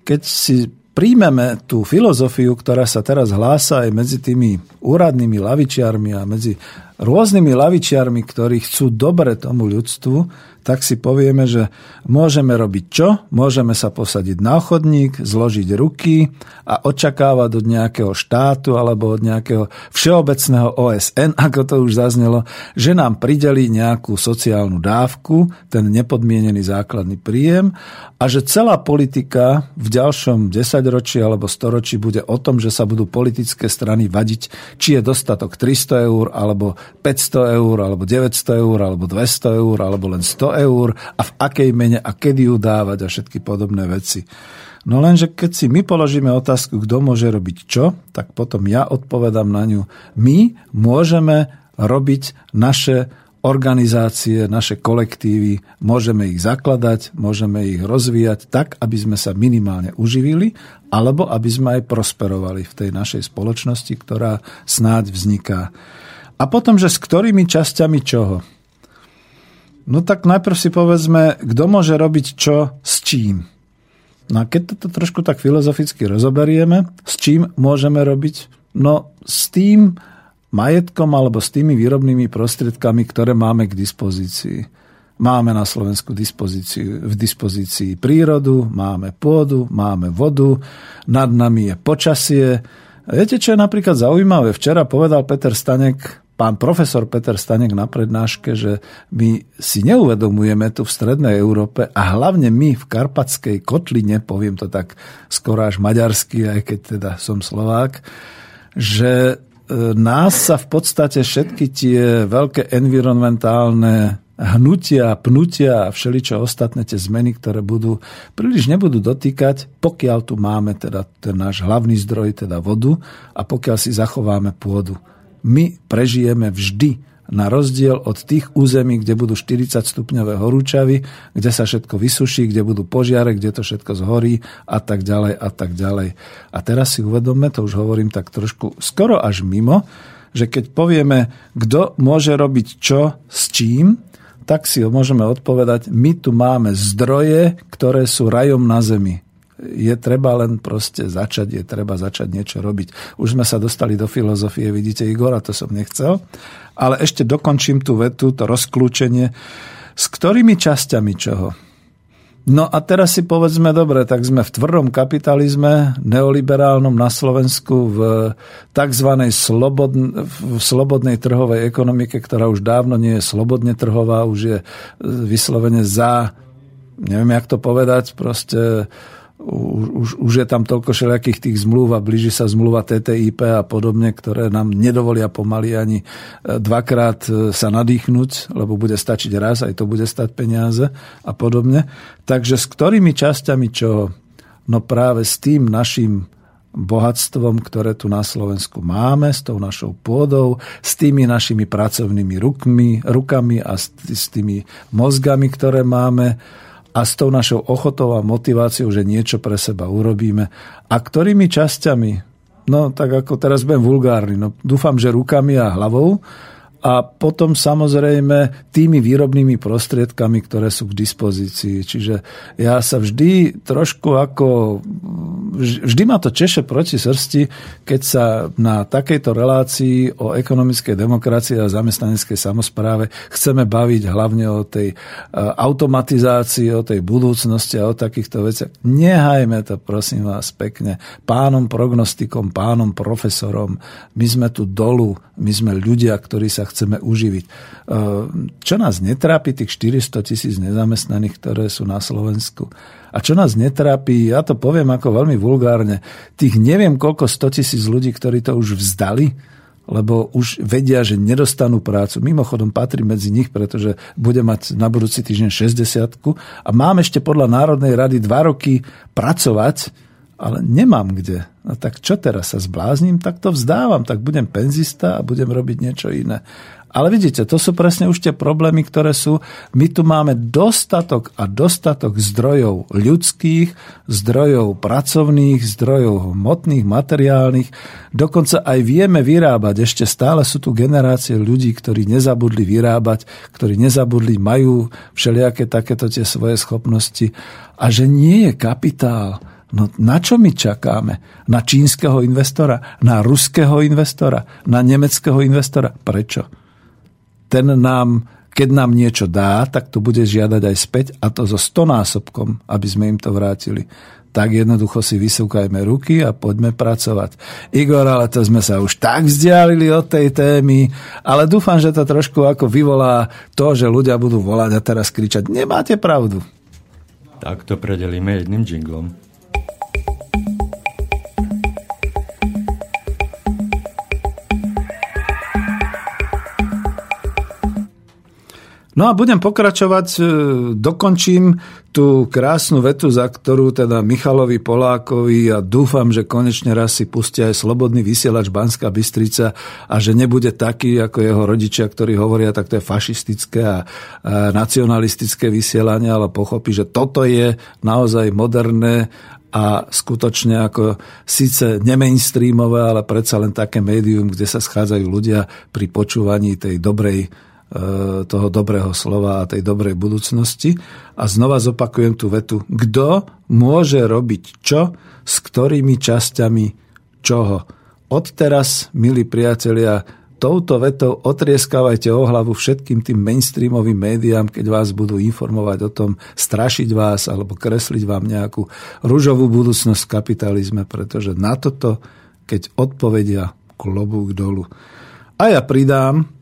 Keď si príjmeme tú filozofiu, ktorá sa teraz hlása aj medzi tými úradnými lavičiarmi a medzi rôznymi lavičiarmi, ktorí chcú dobre tomu ľudstvu, tak si povieme, že môžeme robiť čo? Môžeme sa posadiť na chodník, zložiť ruky a očakávať od nejakého štátu alebo od nejakého všeobecného OSN, ako to už zaznelo, že nám prideli nejakú sociálnu dávku, ten nepodmienený základný príjem a že celá politika v ďalšom desaťročí alebo storočí bude o tom, že sa budú politické strany vadiť, či je dostatok 300 eur alebo 500 eur alebo 900 eur alebo 200 eur alebo len 100 eur a v akej mene a kedy ju dávať a všetky podobné veci. No lenže keď si my položíme otázku, kto môže robiť čo, tak potom ja odpovedám na ňu. My môžeme robiť naše organizácie, naše kolektívy, môžeme ich zakladať, môžeme ich rozvíjať tak, aby sme sa minimálne uživili, alebo aby sme aj prosperovali v tej našej spoločnosti, ktorá snáď vzniká. A potom, že s ktorými časťami čoho? No tak najprv si povedzme, kto môže robiť čo s čím. No a keď toto trošku tak filozoficky rozoberieme, s čím môžeme robiť? No s tým majetkom alebo s tými výrobnými prostriedkami, ktoré máme k dispozícii. Máme na Slovensku dispozícii, v dispozícii prírodu, máme pôdu, máme vodu, nad nami je počasie. Viete, čo je napríklad zaujímavé? Včera povedal Peter Stanek, pán profesor Peter Stanek na prednáške, že my si neuvedomujeme tu v Strednej Európe a hlavne my v Karpatskej kotline, poviem to tak skoro až maďarsky, aj keď teda som Slovák, že e, nás sa v podstate všetky tie veľké environmentálne hnutia, pnutia a všeličo ostatné tie zmeny, ktoré budú, príliš nebudú dotýkať, pokiaľ tu máme teda ten náš hlavný zdroj, teda vodu a pokiaľ si zachováme pôdu my prežijeme vždy na rozdiel od tých území, kde budú 40 stupňové horúčavy, kde sa všetko vysuší, kde budú požiare, kde to všetko zhorí a tak ďalej a tak ďalej. A teraz si uvedomme, to už hovorím tak trošku skoro až mimo, že keď povieme, kto môže robiť čo s čím, tak si môžeme odpovedať, my tu máme zdroje, ktoré sú rajom na zemi je treba len proste začať, je treba začať niečo robiť. Už sme sa dostali do filozofie, vidíte, Igor, a to som nechcel. Ale ešte dokončím tú vetu, to rozklúčenie. S ktorými časťami čoho? No a teraz si povedzme, dobre, tak sme v tvrdom kapitalizme, neoliberálnom na Slovensku, v tzv. Slobodn- v slobodnej trhovej ekonomike, ktorá už dávno nie je slobodne trhová, už je vyslovene za, neviem, jak to povedať, proste už, už je tam toľko všelijakých tých zmluv a blíži sa zmluva TTIP a podobne, ktoré nám nedovolia pomaly ani e, dvakrát e, sa nadýchnuť, lebo bude stačiť raz, aj to bude stať peniaze a podobne. Takže s ktorými časťami čo? No práve s tým našim bohatstvom, ktoré tu na Slovensku máme, s tou našou pôdou, s tými našimi pracovnými rukmi, rukami a s tými mozgami, ktoré máme a s tou našou ochotou a motiváciou, že niečo pre seba urobíme. A ktorými časťami? No tak ako teraz budem vulgárny. No, dúfam, že rukami a hlavou, a potom samozrejme tými výrobnými prostriedkami, ktoré sú k dispozícii. Čiže ja sa vždy trošku ako... Vždy ma to češe proti srsti, keď sa na takejto relácii o ekonomickej demokracii a zamestnaneckej samozpráve chceme baviť hlavne o tej e, automatizácii, o tej budúcnosti a o takýchto veciach. Nehajme to, prosím vás, pekne. Pánom prognostikom, pánom profesorom. My sme tu dolu, my sme ľudia, ktorí sa chceme uživiť. E, čo nás netrápi, tých 400 tisíc nezamestnaných, ktoré sú na Slovensku. A čo nás netrápi, ja to poviem ako veľmi vulgárne, tých neviem koľko 100 tisíc ľudí, ktorí to už vzdali, lebo už vedia, že nedostanú prácu. Mimochodom patrí medzi nich, pretože bude mať na budúci týždeň 60 a mám ešte podľa Národnej rady dva roky pracovať, ale nemám kde. No tak čo teraz sa zblázním, tak to vzdávam, tak budem penzista a budem robiť niečo iné. Ale vidíte, to sú presne už tie problémy, ktoré sú. My tu máme dostatok a dostatok zdrojov ľudských, zdrojov pracovných, zdrojov hmotných, materiálnych. Dokonca aj vieme vyrábať. Ešte stále sú tu generácie ľudí, ktorí nezabudli vyrábať, ktorí nezabudli, majú všelijaké takéto tie svoje schopnosti. A že nie je kapitál, No na čo my čakáme? Na čínskeho investora? Na ruského investora? Na nemeckého investora? Prečo? ten nám, keď nám niečo dá, tak to bude žiadať aj späť a to so stonásobkom, aby sme im to vrátili. Tak jednoducho si vysúkajme ruky a poďme pracovať. Igor, ale to sme sa už tak vzdialili od tej témy, ale dúfam, že to trošku ako vyvolá to, že ľudia budú volať a teraz kričať, nemáte pravdu. Tak to predelíme jedným jinglom. No a budem pokračovať, e, dokončím tú krásnu vetu, za ktorú teda Michalovi Polákovi a dúfam, že konečne raz si pustia aj slobodný vysielač Banská Bystrica a že nebude taký ako jeho rodičia, ktorí hovoria, tak to je fašistické a, nacionalistické vysielanie, ale pochopí, že toto je naozaj moderné a skutočne ako síce nemainstreamové, ale predsa len také médium, kde sa schádzajú ľudia pri počúvaní tej dobrej toho dobrého slova a tej dobrej budúcnosti. A znova zopakujem tú vetu. Kto môže robiť čo s ktorými časťami čoho? Odteraz, milí priatelia, touto vetou otrieskávajte o hlavu všetkým tým mainstreamovým médiám, keď vás budú informovať o tom, strašiť vás alebo kresliť vám nejakú rúžovú budúcnosť v kapitalizme, pretože na toto, keď odpovedia klobúk dolu. A ja pridám,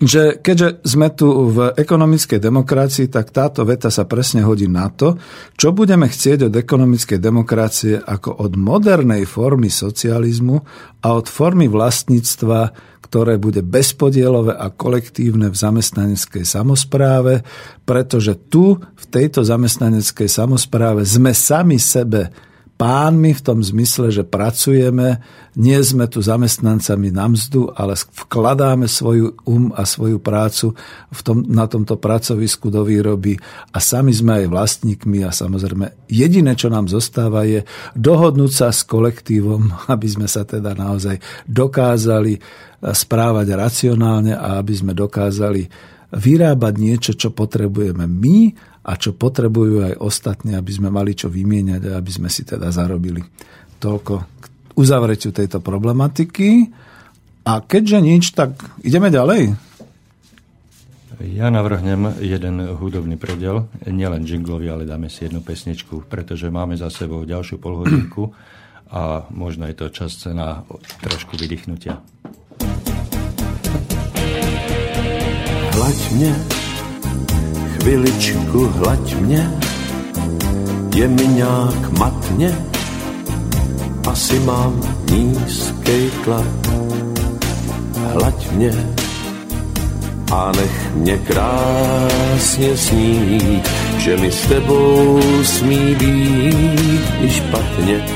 že keďže sme tu v ekonomickej demokracii, tak táto veta sa presne hodí na to, čo budeme chcieť od ekonomickej demokracie ako od modernej formy socializmu a od formy vlastníctva, ktoré bude bezpodielové a kolektívne v zamestnaneckej samozpráve, pretože tu v tejto zamestnaneckej samozpráve sme sami sebe pánmi v tom zmysle, že pracujeme, nie sme tu zamestnancami na mzdu, ale vkladáme svoju um a svoju prácu v tom, na tomto pracovisku do výroby a sami sme aj vlastníkmi a samozrejme jediné, čo nám zostáva je dohodnúť sa s kolektívom, aby sme sa teda naozaj dokázali správať racionálne a aby sme dokázali vyrábať niečo, čo potrebujeme my a čo potrebujú aj ostatní, aby sme mali čo vymieňať a aby sme si teda zarobili. Toľko k uzavretiu tejto problematiky. A keďže nič, tak ideme ďalej. Ja navrhnem jeden hudobný predel, nielen jinglový, ale dáme si jednu pesničku, pretože máme za sebou ďalšiu polhodinku a možno je to čas na trošku vydýchnutia. Hlaď mne Chviličku hlaď mě, je mi nějak matně, asi mám nízkej tlak. Hlaď mě a nech mě krásně snít, že mi s tebou smí být i špatně.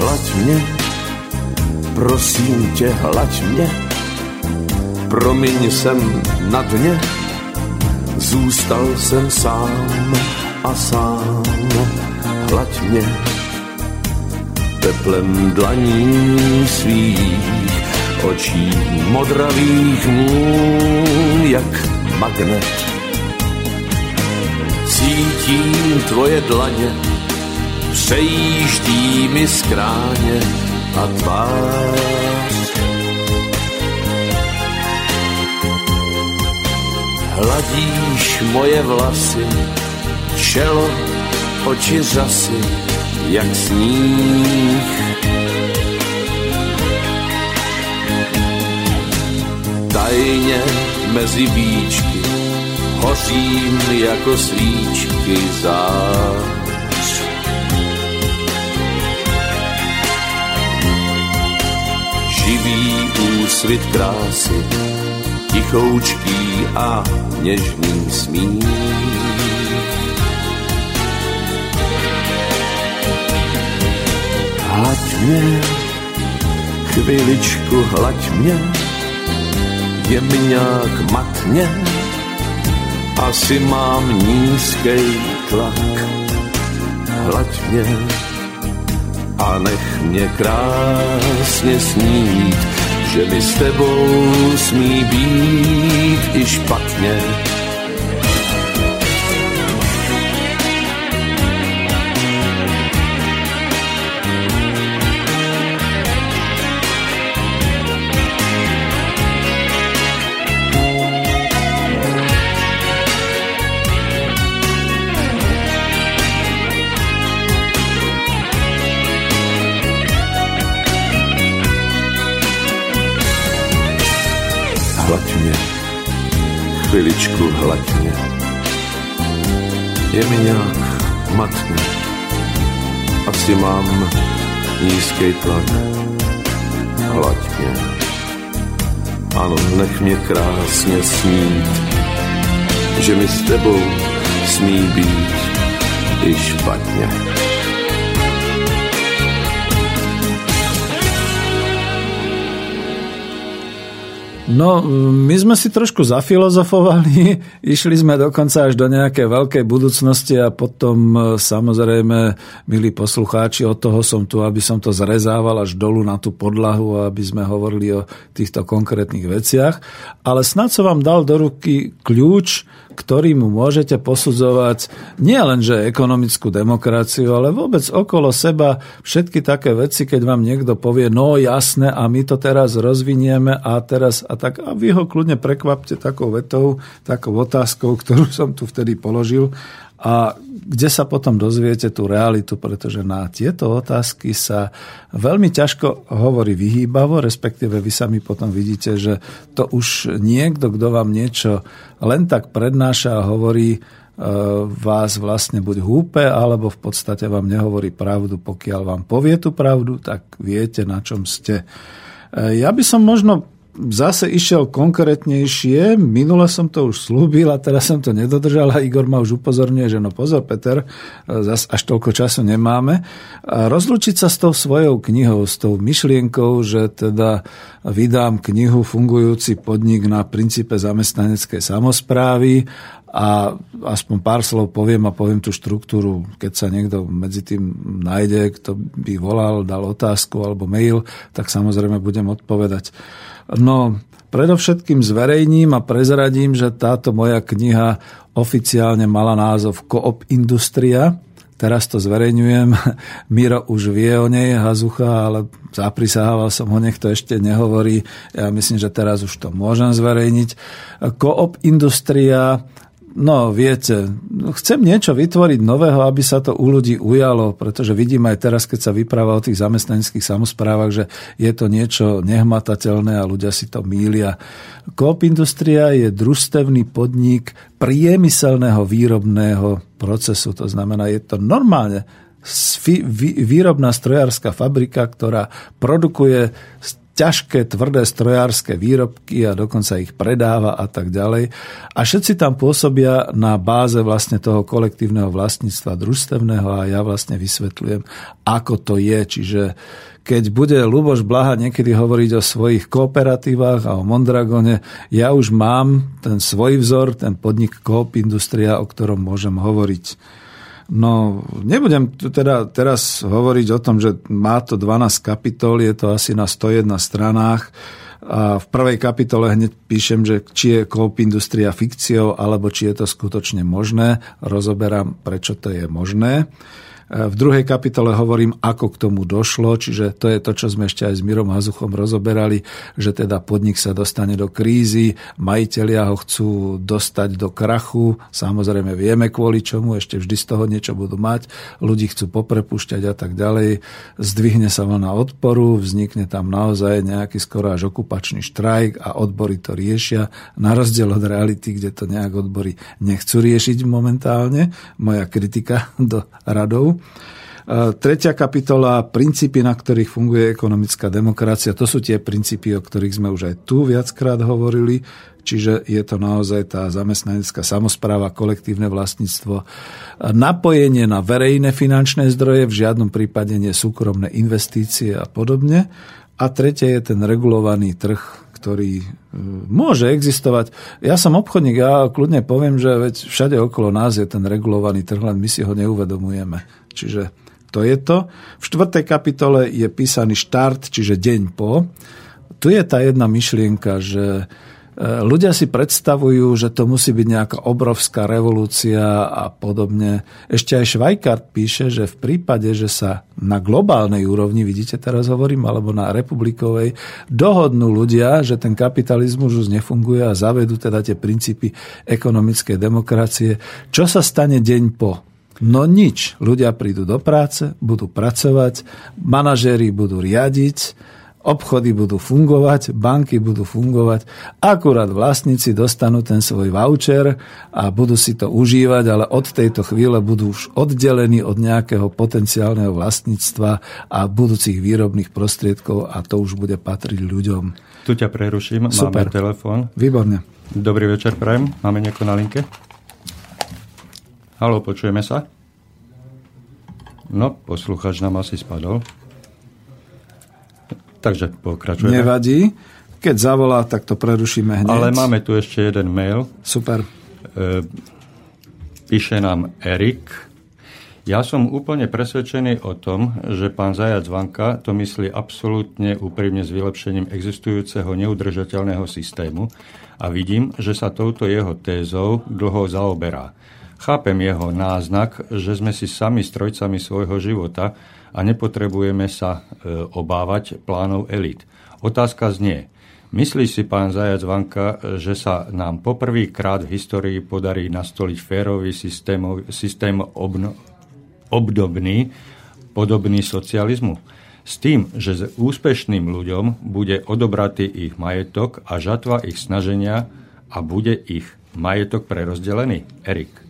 Hlaď mě, prosím tě, hlaď mě, promiň jsem na dně, zůstal jsem sám a sám, hlaď mě teplem dlaní svých, očí modravých můj jak magnet. Cítím tvoje dlaně, přejíždí mi skráně a tvář Hladíš moje vlasy, čelo, oči řasy, jak sníh. Tajně mezi víčky hořím jako svíčky zář. Živý úsvit krásy tichoučký a něžný smích. Hlaď mě, chviličku hlaď mě, nějak matně, asi mám nízký tlak. Hlaď mě a nech mě krásně snít, že mi s tebou smí být i špatně chviličku hladně. Je mi nějak matně, asi mám nízký tlak. Hladně. Ano, nech mě krásně snít, že mi s tebou smí být i špatně. No, my sme si trošku zafilozofovali, išli sme dokonca až do nejakej veľkej budúcnosti a potom e, samozrejme, milí poslucháči, od toho som tu, aby som to zrezával až dolu na tú podlahu, aby sme hovorili o týchto konkrétnych veciach. Ale snad som vám dal do ruky kľúč, ktorým môžete posudzovať nie len, že ekonomickú demokraciu, ale vôbec okolo seba všetky také veci, keď vám niekto povie, no jasné, a my to teraz rozvinieme a teraz a tak. A vy ho kľudne prekvapte takou vetou, takou otázkou, ktorú som tu vtedy položil a kde sa potom dozviete tú realitu, pretože na tieto otázky sa veľmi ťažko hovorí vyhýbavo, respektíve vy sami potom vidíte, že to už niekto, kto vám niečo len tak prednáša a hovorí, e, vás vlastne buď húpe, alebo v podstate vám nehovorí pravdu. Pokiaľ vám povie tú pravdu, tak viete, na čom ste. E, ja by som možno zase išiel konkrétnejšie. Minule som to už slúbil a teraz som to nedodržal a Igor ma už upozorňuje, že no pozor Peter, zase až toľko času nemáme. A rozlučiť sa s tou svojou knihou, s tou myšlienkou, že teda vydám knihu Fungujúci podnik na princípe zamestnaneckej samozprávy a aspoň pár slov poviem a poviem tú štruktúru, keď sa niekto medzi tým nájde, kto by volal, dal otázku alebo mail, tak samozrejme budem odpovedať. No, predovšetkým zverejním a prezradím, že táto moja kniha oficiálne mala názov Koop Industria. Teraz to zverejňujem. Miro už vie o nej, Hazucha, ale zaprisahával som ho, nech to ešte nehovorí. Ja myslím, že teraz už to môžem zverejniť. Koop Industria No, viete, chcem niečo vytvoriť nového, aby sa to u ľudí ujalo, pretože vidím aj teraz, keď sa vypráva o tých zamestnaneckých samozprávach, že je to niečo nehmatateľné a ľudia si to mília. Coop Industria je družstevný podnik priemyselného výrobného procesu, to znamená, je to normálne výrobná strojárska fabrika, ktorá produkuje ťažké, tvrdé strojárske výrobky a dokonca ich predáva a tak ďalej. A všetci tam pôsobia na báze vlastne toho kolektívneho vlastníctva družstevného a ja vlastne vysvetľujem, ako to je. Čiže keď bude Luboš Blaha niekedy hovoriť o svojich kooperatívach a o Mondragone, ja už mám ten svoj vzor, ten podnik Coop Industria, o ktorom môžem hovoriť. No, nebudem teda teraz hovoriť o tom, že má to 12 kapitol, je to asi na 101 stranách. A v prvej kapitole hneď píšem, že či je Coop Industria fikciou, alebo či je to skutočne možné. Rozoberám, prečo to je možné. V druhej kapitole hovorím, ako k tomu došlo, čiže to je to, čo sme ešte aj s Mirom Hazuchom rozoberali, že teda podnik sa dostane do krízy, majiteľia ho chcú dostať do krachu, samozrejme vieme kvôli čomu, ešte vždy z toho niečo budú mať, ľudí chcú poprepušťať a tak ďalej, zdvihne sa vlna odporu, vznikne tam naozaj nejaký skoro až okupačný štrajk a odbory to riešia, na rozdiel od reality, kde to nejak odbory nechcú riešiť momentálne, moja kritika do radov. Tretia kapitola, princípy, na ktorých funguje ekonomická demokracia, to sú tie princípy, o ktorých sme už aj tu viackrát hovorili, čiže je to naozaj tá zamestnanecká samozpráva, kolektívne vlastníctvo, napojenie na verejné finančné zdroje, v žiadnom prípade nie súkromné investície a podobne. A tretie je ten regulovaný trh, ktorý e, môže existovať. Ja som obchodník, ja kľudne poviem, že veď všade okolo nás je ten regulovaný trh, len my si ho neuvedomujeme. Čiže to je to. V štvrtej kapitole je písaný štart, čiže deň po. Tu je tá jedna myšlienka, že E, ľudia si predstavujú, že to musí byť nejaká obrovská revolúcia a podobne. Ešte aj Švajkart píše, že v prípade, že sa na globálnej úrovni, vidíte teraz hovorím, alebo na republikovej, dohodnú ľudia, že ten kapitalizmus už nefunguje a zavedú teda tie princípy ekonomickej demokracie, čo sa stane deň po? No nič. Ľudia prídu do práce, budú pracovať, manažéri budú riadiť, obchody budú fungovať, banky budú fungovať, akurát vlastníci dostanú ten svoj voucher a budú si to užívať, ale od tejto chvíle budú už oddelení od nejakého potenciálneho vlastníctva a budúcich výrobných prostriedkov a to už bude patriť ľuďom. Tu ťa preruším, Super. máme telefón. Výborne. Dobrý večer, prajem. Máme nieko na linke? Halo, počujeme sa? No, posluchač nám asi spadol. Takže pokračujeme. Nevadí. Keď zavolá, tak to prerušíme hneď. Ale máme tu ešte jeden mail. Super. E, píše nám Erik. Ja som úplne presvedčený o tom, že pán Zajac Vanka to myslí absolútne úprimne s vylepšením existujúceho neudržateľného systému a vidím, že sa touto jeho tézou dlho zaoberá. Chápem jeho náznak, že sme si sami strojcami svojho života a nepotrebujeme sa e, obávať plánov elit. Otázka znie, myslí si pán Zajac Vanka, že sa nám poprvýkrát v histórii podarí nastoliť férový systém, systém obno, obdobný, podobný socializmu? S tým, že s úspešným ľuďom bude odobratý ich majetok a žatva ich snaženia a bude ich majetok prerozdelený? Erik.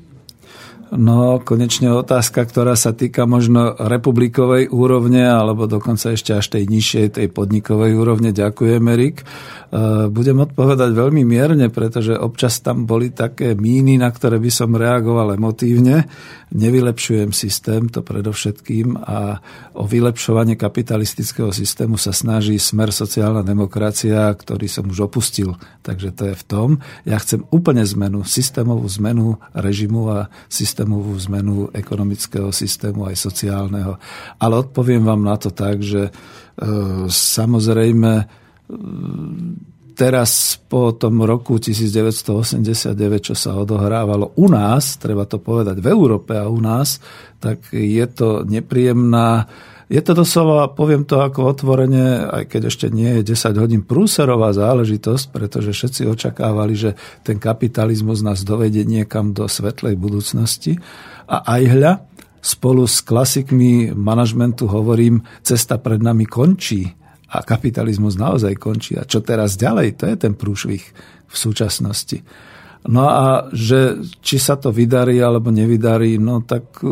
No, konečne otázka, ktorá sa týka možno republikovej úrovne, alebo dokonca ešte až tej nižšej, tej podnikovej úrovne. Ďakujem, Erik. E, budem odpovedať veľmi mierne, pretože občas tam boli také míny, na ktoré by som reagoval emotívne. Nevylepšujem systém, to predovšetkým, a o vylepšovanie kapitalistického systému sa snaží smer sociálna demokracia, ktorý som už opustil. Takže to je v tom. Ja chcem úplne zmenu, systémovú zmenu režimu a systémovú zmenu ekonomického systému aj sociálneho. Ale odpoviem vám na to tak, že e, samozrejme teraz po tom roku 1989, čo sa odohrávalo u nás, treba to povedať v Európe a u nás, tak je to nepríjemná je to doslova, poviem to ako otvorene, aj keď ešte nie je 10 hodín prúserová záležitosť, pretože všetci očakávali, že ten kapitalizmus nás dovedie niekam do svetlej budúcnosti. A aj hľa, spolu s klasikmi manažmentu hovorím, cesta pred nami končí a kapitalizmus naozaj končí. A čo teraz ďalej? To je ten prúšvih v súčasnosti. No a že či sa to vydarí alebo nevydarí, no tak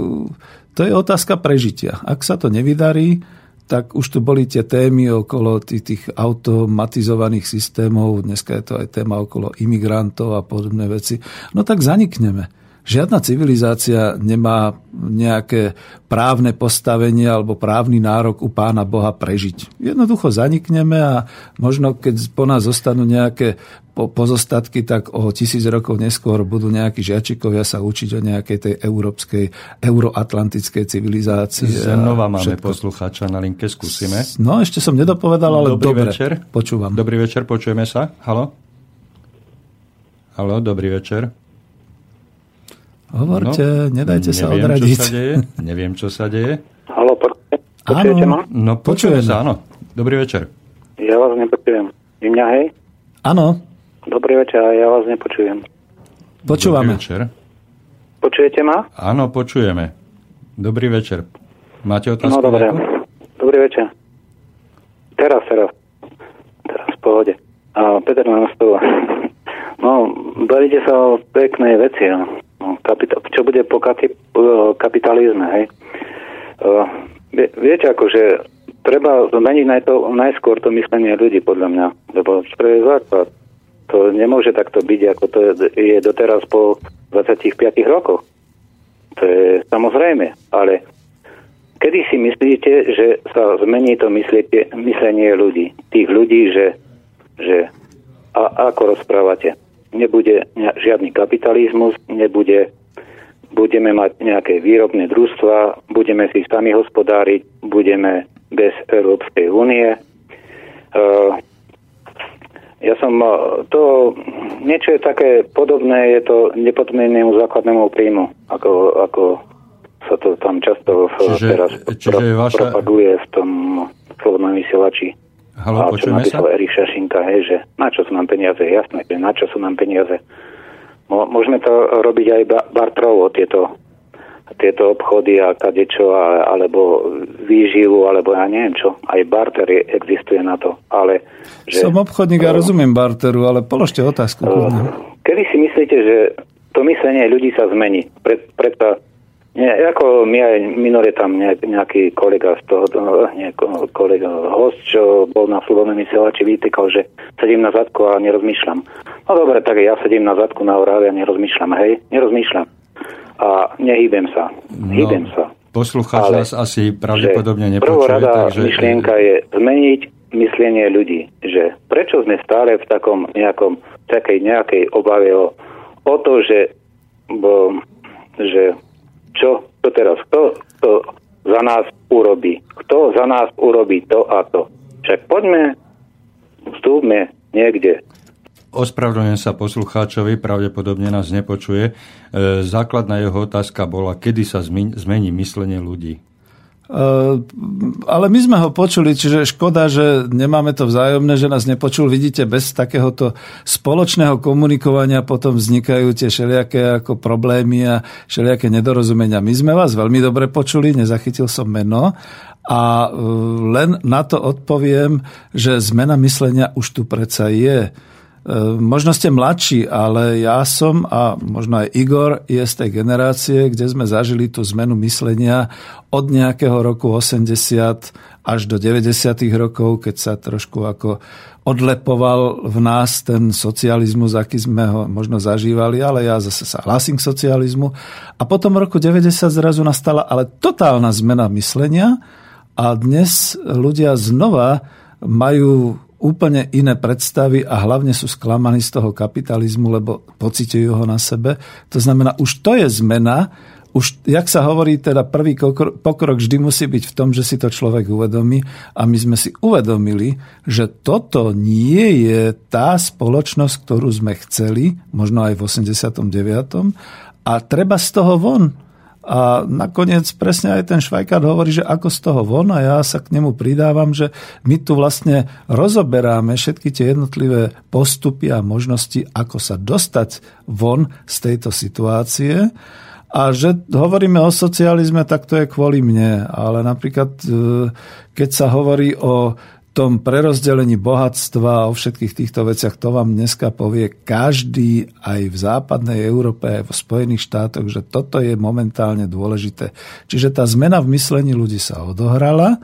to je otázka prežitia. Ak sa to nevydarí, tak už tu boli tie témy okolo tých, tých automatizovaných systémov, dneska je to aj téma okolo imigrantov a podobné veci, no tak zanikneme. Žiadna civilizácia nemá nejaké právne postavenie alebo právny nárok u pána Boha prežiť. Jednoducho zanikneme a možno keď po nás zostanú nejaké pozostatky, tak o tisíc rokov neskôr budú nejakí žiačikovia sa učiť o nejakej tej európskej, euroatlantickej civilizácii. Znova máme všetko. poslucháča na linke, skúsime. No, ešte som nedopovedal, ale dobrý dobre. večer. Počúvam. Dobrý večer, počujeme sa. Halo? Halo, dobrý večer. Hovorte, no, nedajte sa neviem, odradiť. Čo sa deje. Neviem, čo sa deje. Halo, počujete ma? No, počujeme sa, áno. Dobrý večer. Ja vás nepočujem. Vy mňa, hej? Áno. Dobrý večer, ja vás nepočujem. Počúvame. Dobrý večer. Počujete ma? Áno, počujeme. Dobrý večer. Máte otázku? No, dobre. Dobrý večer. Teraz, teraz. Teraz, v pohode. A Peter na stole. No, bavíte sa o peknej veci, no. No, kapita- čo bude po kati- kapitalizme, hej? Uh, viete, akože treba zmeniť naj- to, najskôr to myslenie ľudí, podľa mňa, lebo to je základ. To nemôže takto byť, ako to je doteraz po 25 rokoch. To je samozrejme, ale kedy si myslíte, že sa zmení to myslenie, myslenie ľudí? Tých ľudí, že, že a ako rozprávate. Nebude žiadny kapitalizmus, nebude, budeme mať nejaké výrobné družstva, budeme si sami hospodáriť, budeme bez Európskej únie. Uh, ja som, to niečo je také podobné, je to nepodmienému základnému príjmu, ako, ako sa to tam často čiže, teraz čiže pro, vaša... propaguje v tom slobodnom vysielači. Halo, a čo napísal sa? Erik Šašinka, hej, že na čo sú nám peniaze, jasné, že na čo sú nám peniaze. Môžeme to robiť aj bartrovo, tieto tieto obchody a kadečo, alebo výživu, alebo ja neviem čo. Aj barter existuje na to. Ale, že, Som obchodník a rozumiem barteru, ale položte otázku. Kedy si myslíte, že to myslenie ľudí sa zmení? Pred, predsa nie, ako mi aj minulé tam nejaký kolega z toho, nie, kolega, host, čo bol na slobodnom vysielači, vytýkal, že sedím na zadku a nerozmýšľam. No dobre, tak ja sedím na zadku na oráve a nerozmýšľam, hej, nerozmýšľam a nehýbem sa. No, Hýbem sa. Poslucháč nás asi pravdepodobne nepočuje. Prvorada takže... myšlienka je zmeniť myslenie ľudí, že prečo sme stále v takom nejakom, takej nejakej obave o, o to, že, bo, že čo, to teraz, kto to za nás urobí, kto za nás urobí to a to. Však poďme, vstúpme niekde Ospravedlňujem sa poslucháčovi, pravdepodobne nás nepočuje. E, základná jeho otázka bola, kedy sa zmení myslenie ľudí. Uh, ale my sme ho počuli, čiže škoda, že nemáme to vzájomné, že nás nepočul. Vidíte, bez takéhoto spoločného komunikovania potom vznikajú tie všelijaké ako problémy a všelijaké nedorozumenia. My sme vás veľmi dobre počuli, nezachytil som meno a uh, len na to odpoviem, že zmena myslenia už tu predsa je. E, možno ste mladší, ale ja som a možno aj Igor je z tej generácie, kde sme zažili tú zmenu myslenia od nejakého roku 80 až do 90. rokov, keď sa trošku ako odlepoval v nás ten socializmus, aký sme ho možno zažívali, ale ja zase sa hlasím k socializmu. A potom v roku 90 zrazu nastala ale totálna zmena myslenia a dnes ľudia znova majú úplne iné predstavy a hlavne sú sklamaní z toho kapitalizmu, lebo pocitujú ho na sebe. To znamená, už to je zmena, už, jak sa hovorí, teda prvý pokrok vždy musí byť v tom, že si to človek uvedomí a my sme si uvedomili, že toto nie je tá spoločnosť, ktorú sme chceli, možno aj v 89. a treba z toho von. A nakoniec presne aj ten Švajkár hovorí, že ako z toho von a ja sa k nemu pridávam, že my tu vlastne rozoberáme všetky tie jednotlivé postupy a možnosti, ako sa dostať von z tejto situácie. A že hovoríme o socializme, tak to je kvôli mne. Ale napríklad, e, keď sa hovorí o tom prerozdelení bohatstva o všetkých týchto veciach, to vám dneska povie každý aj v západnej Európe, aj v Spojených štátoch, že toto je momentálne dôležité. Čiže tá zmena v myslení ľudí sa odohrala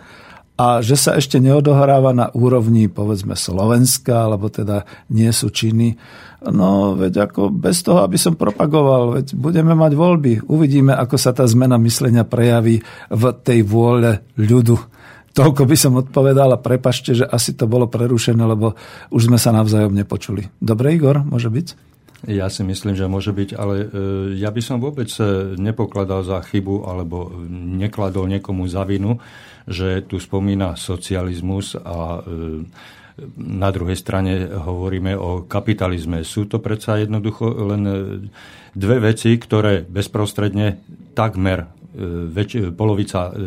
a že sa ešte neodohráva na úrovni povedzme Slovenska, alebo teda nie sú činy. No, veď ako bez toho, aby som propagoval, veď budeme mať voľby. Uvidíme, ako sa tá zmena myslenia prejaví v tej vôle ľudu. Toľko by som odpovedal a prepašte, že asi to bolo prerušené, lebo už sme sa navzájom nepočuli. Dobre, Igor, môže byť? Ja si myslím, že môže byť, ale e, ja by som vôbec e, nepokladal za chybu alebo nekladol niekomu za vinu, že tu spomína socializmus a e, na druhej strane hovoríme o kapitalizme. Sú to predsa jednoducho len dve veci, ktoré bezprostredne takmer väč- polovica e,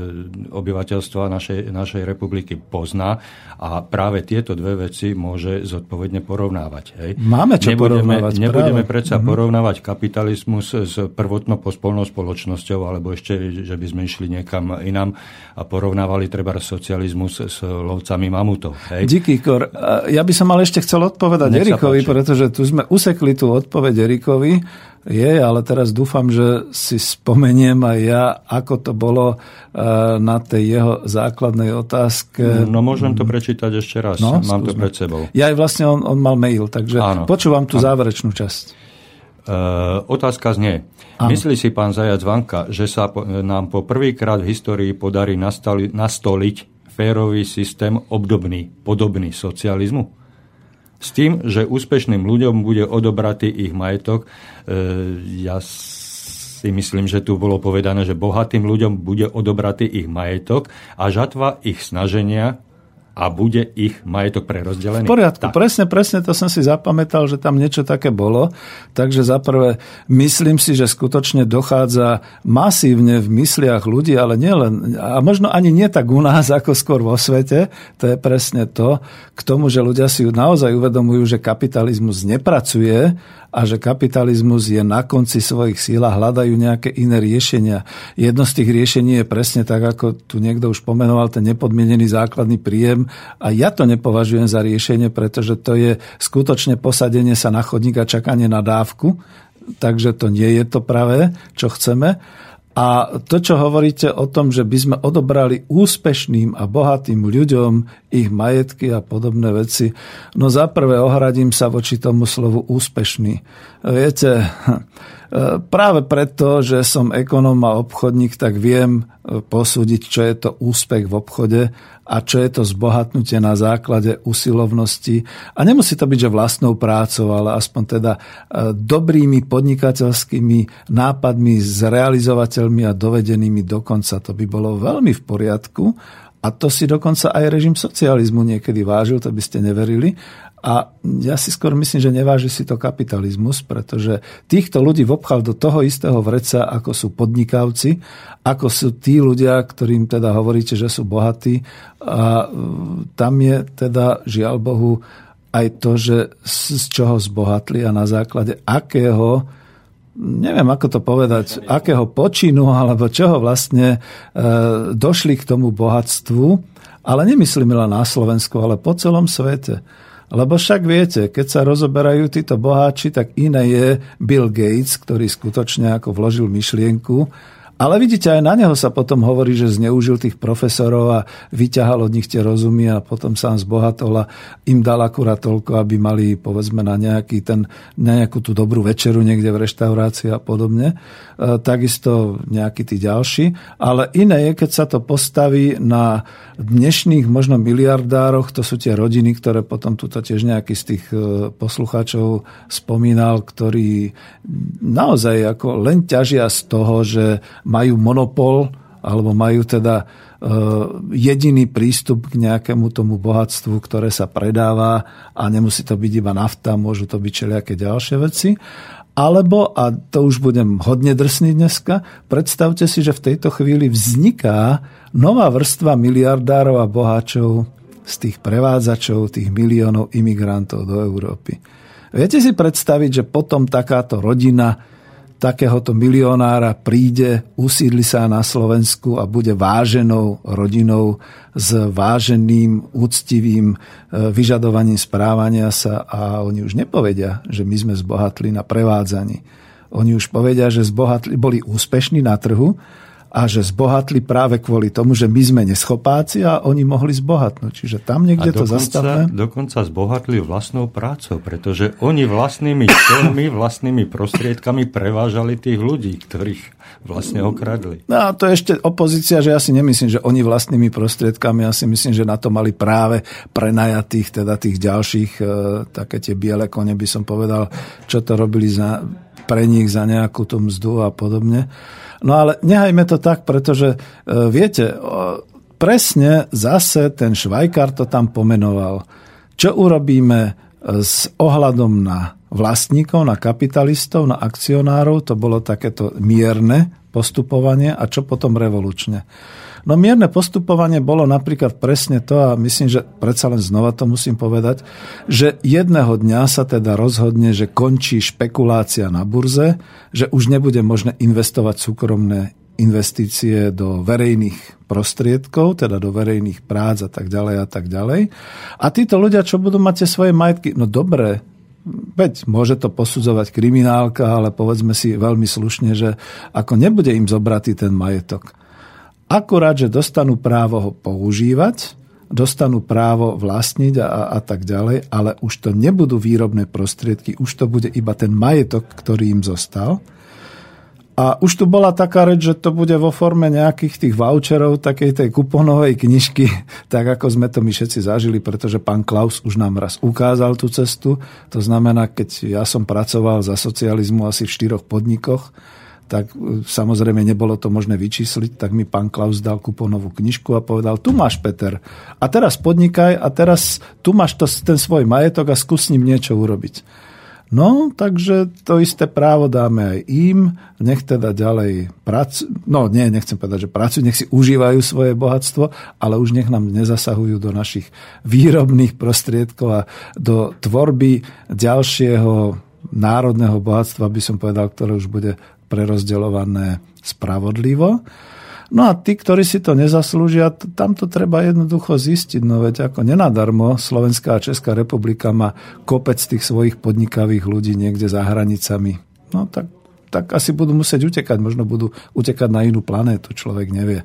obyvateľstva našej, našej republiky pozná a práve tieto dve veci môže zodpovedne porovnávať. Hej. Máme čo nebudeme, porovnávať. Nebudeme práve. predsa uh-huh. porovnávať kapitalizmus s prvotno pospolnou spoločnosťou alebo ešte, že by sme išli niekam inám a porovnávali treba socializmus s lovcami mamutov. Hej. Díky, Kor. Ja by som ale ešte chcel odpovedať Erikovi, pretože tu sme usekli tú odpoveď Erikovi je, ale teraz dúfam, že si spomeniem aj ja, ako to bolo eh, na tej jeho základnej otázke. No môžem to prečítať ešte raz, no, mám skúsme. to pred sebou. Ja aj vlastne on, on mal mail, takže Áno. počúvam tú Áno. záverečnú časť. Uh, otázka znie. Áno. Myslí si pán Zajac Vanka, že sa po, nám po prvýkrát v histórii podarí nastali, nastoliť férový systém obdobný, podobný socializmu? S tým, že úspešným ľuďom bude odobratý ich majetok. E, ja si myslím, že tu bolo povedané, že bohatým ľuďom bude odobratý ich majetok a žatva ich snaženia a bude ich majetok prerozdelený. V poriadku, tak. presne, presne to som si zapamätal, že tam niečo také bolo. Takže zaprvé myslím si, že skutočne dochádza masívne v mysliach ľudí, ale nielen, a možno ani nie tak u nás, ako skôr vo svete, to je presne to, k tomu, že ľudia si naozaj uvedomujú, že kapitalizmus nepracuje a že kapitalizmus je na konci svojich síl a hľadajú nejaké iné riešenia. Jedno z tých riešení je presne tak, ako tu niekto už pomenoval, ten nepodmienený základný príjem. A ja to nepovažujem za riešenie, pretože to je skutočne posadenie sa na chodník a čakanie na dávku. Takže to nie je to pravé, čo chceme. A to, čo hovoríte o tom, že by sme odobrali úspešným a bohatým ľuďom ich majetky a podobné veci, no zaprvé ohradím sa voči tomu slovu úspešný. Viete, práve preto, že som ekonóm a obchodník, tak viem posúdiť, čo je to úspech v obchode a čo je to zbohatnutie na základe usilovnosti. A nemusí to byť, že vlastnou prácou, ale aspoň teda e, dobrými podnikateľskými nápadmi, zrealizovateľmi a dovedenými dokonca. To by bolo veľmi v poriadku. A to si dokonca aj režim socializmu niekedy vážil, to by ste neverili. A ja si skôr myslím, že neváži si to kapitalizmus, pretože týchto ľudí vobchal do toho istého vreca, ako sú podnikavci, ako sú tí ľudia, ktorým teda hovoríte, že sú bohatí. A e, tam je teda, žiaľ Bohu, aj to, že z čoho zbohatli a na základe akého neviem ako to povedať, akého počinu alebo čoho vlastne e, došli k tomu bohatstvu, ale nemyslím len na Slovensku, ale po celom svete. Lebo však viete, keď sa rozoberajú títo boháči, tak iné je Bill Gates, ktorý skutočne ako vložil myšlienku ale vidíte, aj na neho sa potom hovorí, že zneužil tých profesorov a vyťahal od nich tie rozumy a potom sám zbohatol a im dal akurát toľko, aby mali povedzme na, nejaký ten, na nejakú tú dobrú večeru niekde v reštaurácii a podobne. E, takisto nejakí tí ďalší. Ale iné je, keď sa to postaví na dnešných možno miliardároch, to sú tie rodiny, ktoré potom tuto tiež nejaký z tých e, poslucháčov spomínal, ktorí naozaj ako len ťažia z toho, že majú monopol alebo majú teda e, jediný prístup k nejakému tomu bohatstvu, ktoré sa predáva a nemusí to byť iba nafta, môžu to byť všelijaké ďalšie veci. Alebo, a to už budem hodne drsný dneska, predstavte si, že v tejto chvíli vzniká nová vrstva miliardárov a boháčov z tých prevádzačov, tých miliónov imigrantov do Európy. Viete si predstaviť, že potom takáto rodina takéhoto milionára príde, usídli sa na Slovensku a bude váženou rodinou s váženým, úctivým e, vyžadovaním správania sa a oni už nepovedia, že my sme zbohatli na prevádzaní. Oni už povedia, že zbohatli, boli úspešní na trhu a že zbohatli práve kvôli tomu, že my sme neschopáci a oni mohli zbohatnúť. Čiže tam niekde a dokonca, to zastavme. Dokonca zbohatli vlastnou prácou, pretože oni vlastnými čelmi, vlastnými prostriedkami prevážali tých ľudí, ktorých vlastne okradli. No a to ešte opozícia, že ja si nemyslím, že oni vlastnými prostriedkami, ja si myslím, že na to mali práve prenajatých, teda tých ďalších, e, také tie biele kone by som povedal, čo to robili za, pre nich za nejakú tú mzdu a podobne. No ale nehajme to tak, pretože e, viete, presne zase ten Švajkár to tam pomenoval. Čo urobíme e, s ohľadom na vlastníkov, na kapitalistov, na akcionárov, to bolo takéto mierne postupovanie a čo potom revolučne. No mierne postupovanie bolo napríklad presne to, a myslím, že predsa len znova to musím povedať, že jedného dňa sa teda rozhodne, že končí špekulácia na burze, že už nebude možné investovať súkromné investície do verejných prostriedkov, teda do verejných prác a tak ďalej a tak ďalej. A títo ľudia, čo budú mať tie svoje majetky, no dobre, veď môže to posudzovať kriminálka, ale povedzme si veľmi slušne, že ako nebude im zobratý ten majetok, Akurát, že dostanú právo ho používať, dostanú právo vlastniť a, a tak ďalej, ale už to nebudú výrobné prostriedky, už to bude iba ten majetok, ktorý im zostal. A už tu bola taká reč, že to bude vo forme nejakých tých voucherov, takej tej kuponovej knižky, tak ako sme to my všetci zažili, pretože pán Klaus už nám raz ukázal tú cestu. To znamená, keď ja som pracoval za socializmu asi v štyroch podnikoch, tak e, samozrejme nebolo to možné vyčísliť, tak mi pán Klaus dal kuponovú knižku a povedal, tu máš Peter, a teraz podnikaj a teraz tu máš to, ten svoj majetok a skús s ním niečo urobiť. No, takže to isté právo dáme aj im, nech teda ďalej pracujú, no nie, nechcem povedať, že pracujú, nech si užívajú svoje bohatstvo, ale už nech nám nezasahujú do našich výrobných prostriedkov a do tvorby ďalšieho národného bohatstva, by som povedal, ktoré už bude prerozdeľované spravodlivo. No a tí, ktorí si to nezaslúžia, tam to treba jednoducho zistiť. No veď ako nenadarmo Slovenská a Česká republika má kopec tých svojich podnikavých ľudí niekde za hranicami. No tak tak asi budú musieť utekať, možno budú utekať na inú planétu, človek nevie.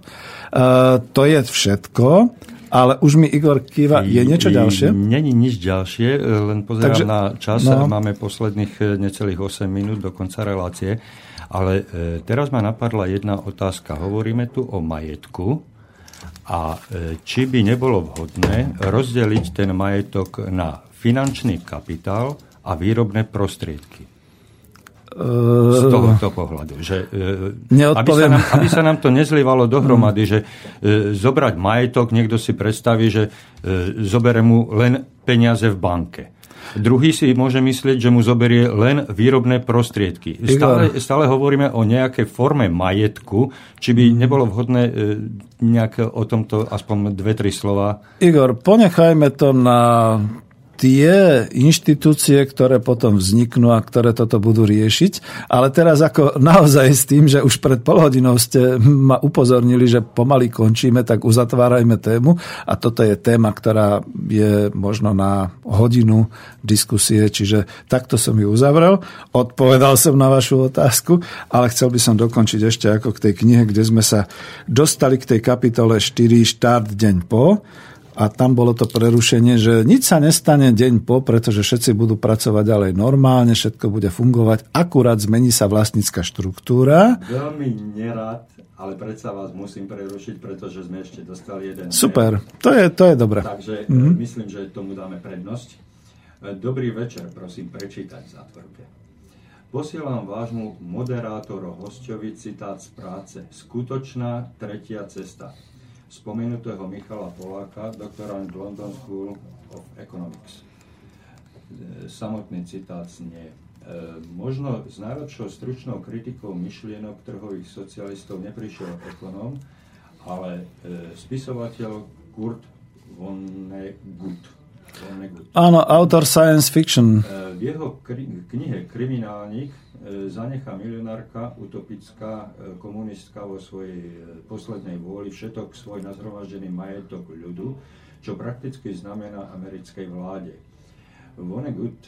Uh, to je všetko. Ale už mi Igor kýva, je niečo ďalšie? Není nič ďalšie, len pozerám Takže, na čas, no. máme posledných e, necelých 8 minút do konca relácie. Ale e, teraz ma napadla jedna otázka. Hovoríme tu o majetku a e, či by nebolo vhodné rozdeliť ten majetok na finančný kapitál a výrobné prostriedky z tohoto pohľadu. Že, e, aby, sa nám, aby sa nám to nezlívalo dohromady, že zobrať majetok, niekto si predstaví, že zobere mu len peniaze v banke. Druhý si môže myslieť, že mu zoberie len výrobné prostriedky. Stále, stále hovoríme o nejakej forme majetku, či by nebolo vhodné e, nejak o tomto aspoň dve, tri slova. Igor, ponechajme to na tie inštitúcie, ktoré potom vzniknú a ktoré toto budú riešiť. Ale teraz ako naozaj s tým, že už pred pol hodinou ste ma upozornili, že pomaly končíme, tak uzatvárajme tému. A toto je téma, ktorá je možno na hodinu diskusie, čiže takto som ju uzavrel. Odpovedal som na vašu otázku, ale chcel by som dokončiť ešte ako k tej knihe, kde sme sa dostali k tej kapitole 4 štart deň po a tam bolo to prerušenie, že nič sa nestane deň po, pretože všetci budú pracovať ďalej normálne, všetko bude fungovať, akurát zmení sa vlastnícka štruktúra. Veľmi nerad, ale predsa vás musím prerušiť, pretože sme ešte dostali jeden. Super, to je, to je dobré. Takže mm-hmm. myslím, že tomu dáme prednosť. E, dobrý večer, prosím, prečítať v zátvorke. Posielam vášmu moderátoro hostovi citát z práce. Skutočná tretia cesta spomenutého Michala Poláka, doktorant London School of Economics. E, samotný citát znie. E, možno s najlepšou stručnou kritikou myšlienok trhových socialistov neprišiel ekonóm, ale e, spisovateľ Kurt Vonnegut. Vonnegut. Áno, autor science fiction. V jeho knihe Kriminálnik E, zanechá milionárka, utopická e, komunistka vo svojej e, poslednej vôli všetok svoj nazhromaždený majetok ľudu, čo prakticky znamená americkej vláde. Vonnegut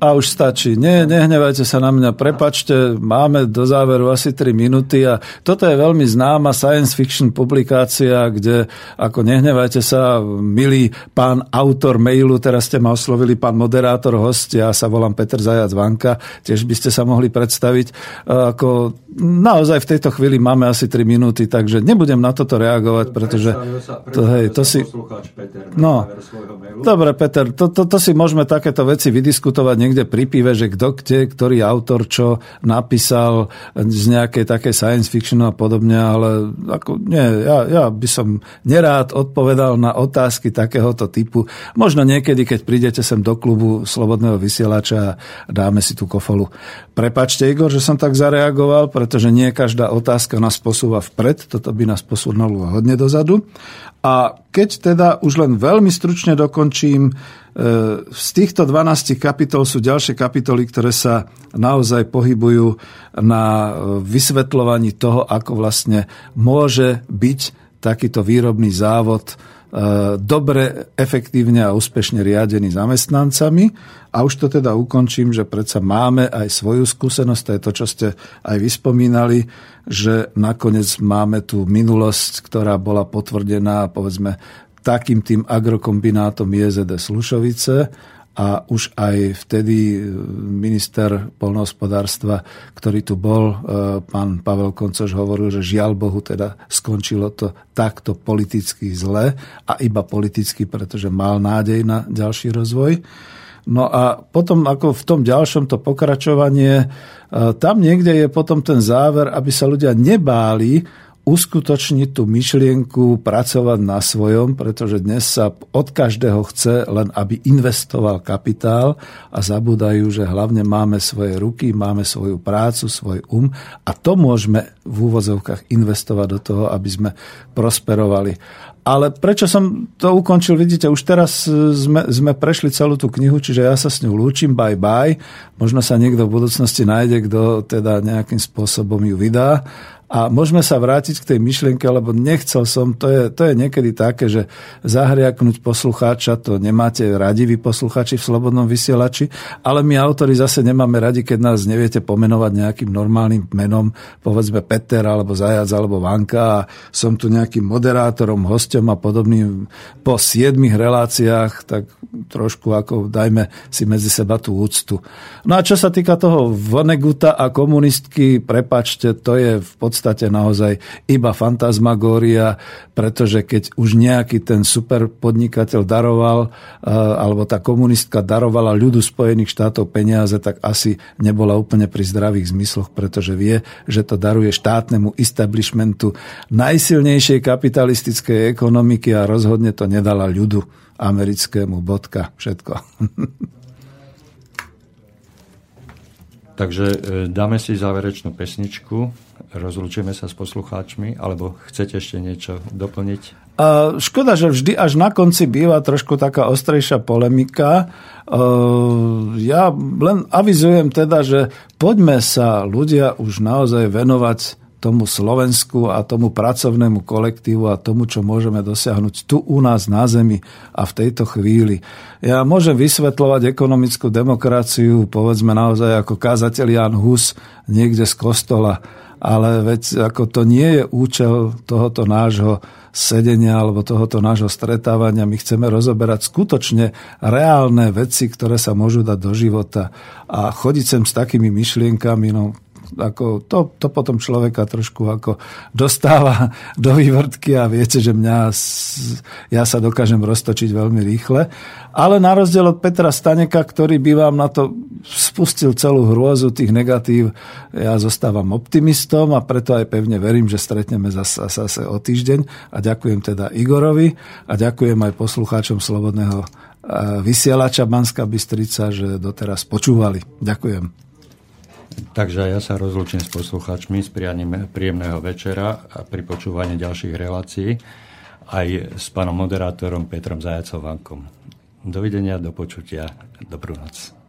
a už stačí. Nie, nehnevajte sa na mňa. Prepačte, máme do záveru asi 3 minúty a toto je veľmi známa science fiction publikácia, kde, ako nehnevajte sa, milý pán autor mailu, teraz ste ma oslovili pán moderátor, host, ja sa volám Peter Zajac Vanka, tiež by ste sa mohli predstaviť. Ako, naozaj v tejto chvíli máme asi 3 minúty, takže nebudem na toto reagovať, pretože... to, hej, to si... no, dobre, Peter, to, to, to si môžeme takéto veci vydiskutovať niekde pri pive, že kto kde, ktorý autor čo napísal z nejakej také science fiction a podobne, ale ako, nie, ja, ja by som nerád odpovedal na otázky takéhoto typu. Možno niekedy, keď prídete sem do klubu Slobodného vysielača a dáme si tú kofolu. Prepačte, Igor, že som tak zareagoval, pretože nie každá otázka nás posúva vpred, toto by nás posunulo hodne dozadu. A keď teda už len veľmi stručne dokončím, e, z týchto 12 kapitol sú ďalšie kapitoly, ktoré sa naozaj pohybujú na e, vysvetľovaní toho, ako vlastne môže byť takýto výrobný závod E, dobre, efektívne a úspešne riadený zamestnancami. A už to teda ukončím, že predsa máme aj svoju skúsenosť, to je to, čo ste aj vyspomínali, že nakoniec máme tú minulosť, ktorá bola potvrdená, povedzme, takým tým agrokombinátom JZD Slušovice a už aj vtedy minister polnohospodárstva, ktorý tu bol, pán Pavel Koncoš hovoril, že žiaľ Bohu teda skončilo to takto politicky zle a iba politicky, pretože mal nádej na ďalší rozvoj. No a potom ako v tom ďalšom to pokračovanie, tam niekde je potom ten záver, aby sa ľudia nebáli uskutočniť tú myšlienku, pracovať na svojom, pretože dnes sa od každého chce len, aby investoval kapitál a zabúdajú, že hlavne máme svoje ruky, máme svoju prácu, svoj um a to môžeme v úvozovkách investovať do toho, aby sme prosperovali. Ale prečo som to ukončil, vidíte, už teraz sme, sme prešli celú tú knihu, čiže ja sa s ňou lúčim, bye bye. Možno sa niekto v budúcnosti nájde, kto teda nejakým spôsobom ju vydá a môžeme sa vrátiť k tej myšlienke, lebo nechcel som, to je, to je niekedy také, že zahriaknúť poslucháča, to nemáte radi vy poslucháči v Slobodnom vysielači, ale my autori zase nemáme radi, keď nás neviete pomenovať nejakým normálnym menom, povedzme Peter, alebo Zajac, alebo Vanka a som tu nejakým moderátorom, hostom a podobným po siedmých reláciách, tak trošku ako dajme si medzi seba tú úctu. No a čo sa týka toho Voneguta a komunistky, prepačte, to je v podstate podstate naozaj iba fantasmagória, pretože keď už nejaký ten super podnikateľ daroval, eh, alebo tá komunistka darovala ľudu Spojených štátov peniaze, tak asi nebola úplne pri zdravých zmysloch, pretože vie, že to daruje štátnemu establishmentu najsilnejšej kapitalistickej ekonomiky a rozhodne to nedala ľudu americkému. Bodka. Všetko. Takže eh, dáme si záverečnú pesničku rozlúčime sa s poslucháčmi, alebo chcete ešte niečo doplniť? Škoda, že vždy až na konci býva trošku taká ostrejšia polemika. Ja len avizujem teda, že poďme sa ľudia už naozaj venovať tomu Slovensku a tomu pracovnému kolektívu a tomu, čo môžeme dosiahnuť tu u nás na Zemi a v tejto chvíli. Ja môžem vysvetľovať ekonomickú demokraciu, povedzme naozaj ako kázateľ Jan Hus niekde z kostola, ale veď ako to nie je účel tohoto nášho sedenia alebo tohoto nášho stretávania. My chceme rozoberať skutočne reálne veci, ktoré sa môžu dať do života a chodiť sem s takými myšlienkami, no ako to, to potom človeka trošku ako dostáva do vývrtky a viete, že mňa, ja sa dokážem roztočiť veľmi rýchle. Ale na rozdiel od Petra Staneka, ktorý by vám na to spustil celú hrôzu tých negatív, ja zostávam optimistom a preto aj pevne verím, že stretneme zase, zase o týždeň. A ďakujem teda Igorovi a ďakujem aj poslucháčom Slobodného vysielača Banska Bystrica, že doteraz počúvali. Ďakujem. Takže ja sa rozlučím s poslucháčmi s prianím príjemného večera a pri počúvaní ďalších relácií aj s pánom moderátorom Petrom Zajacovankom. Dovidenia, do počutia, dobrú noc.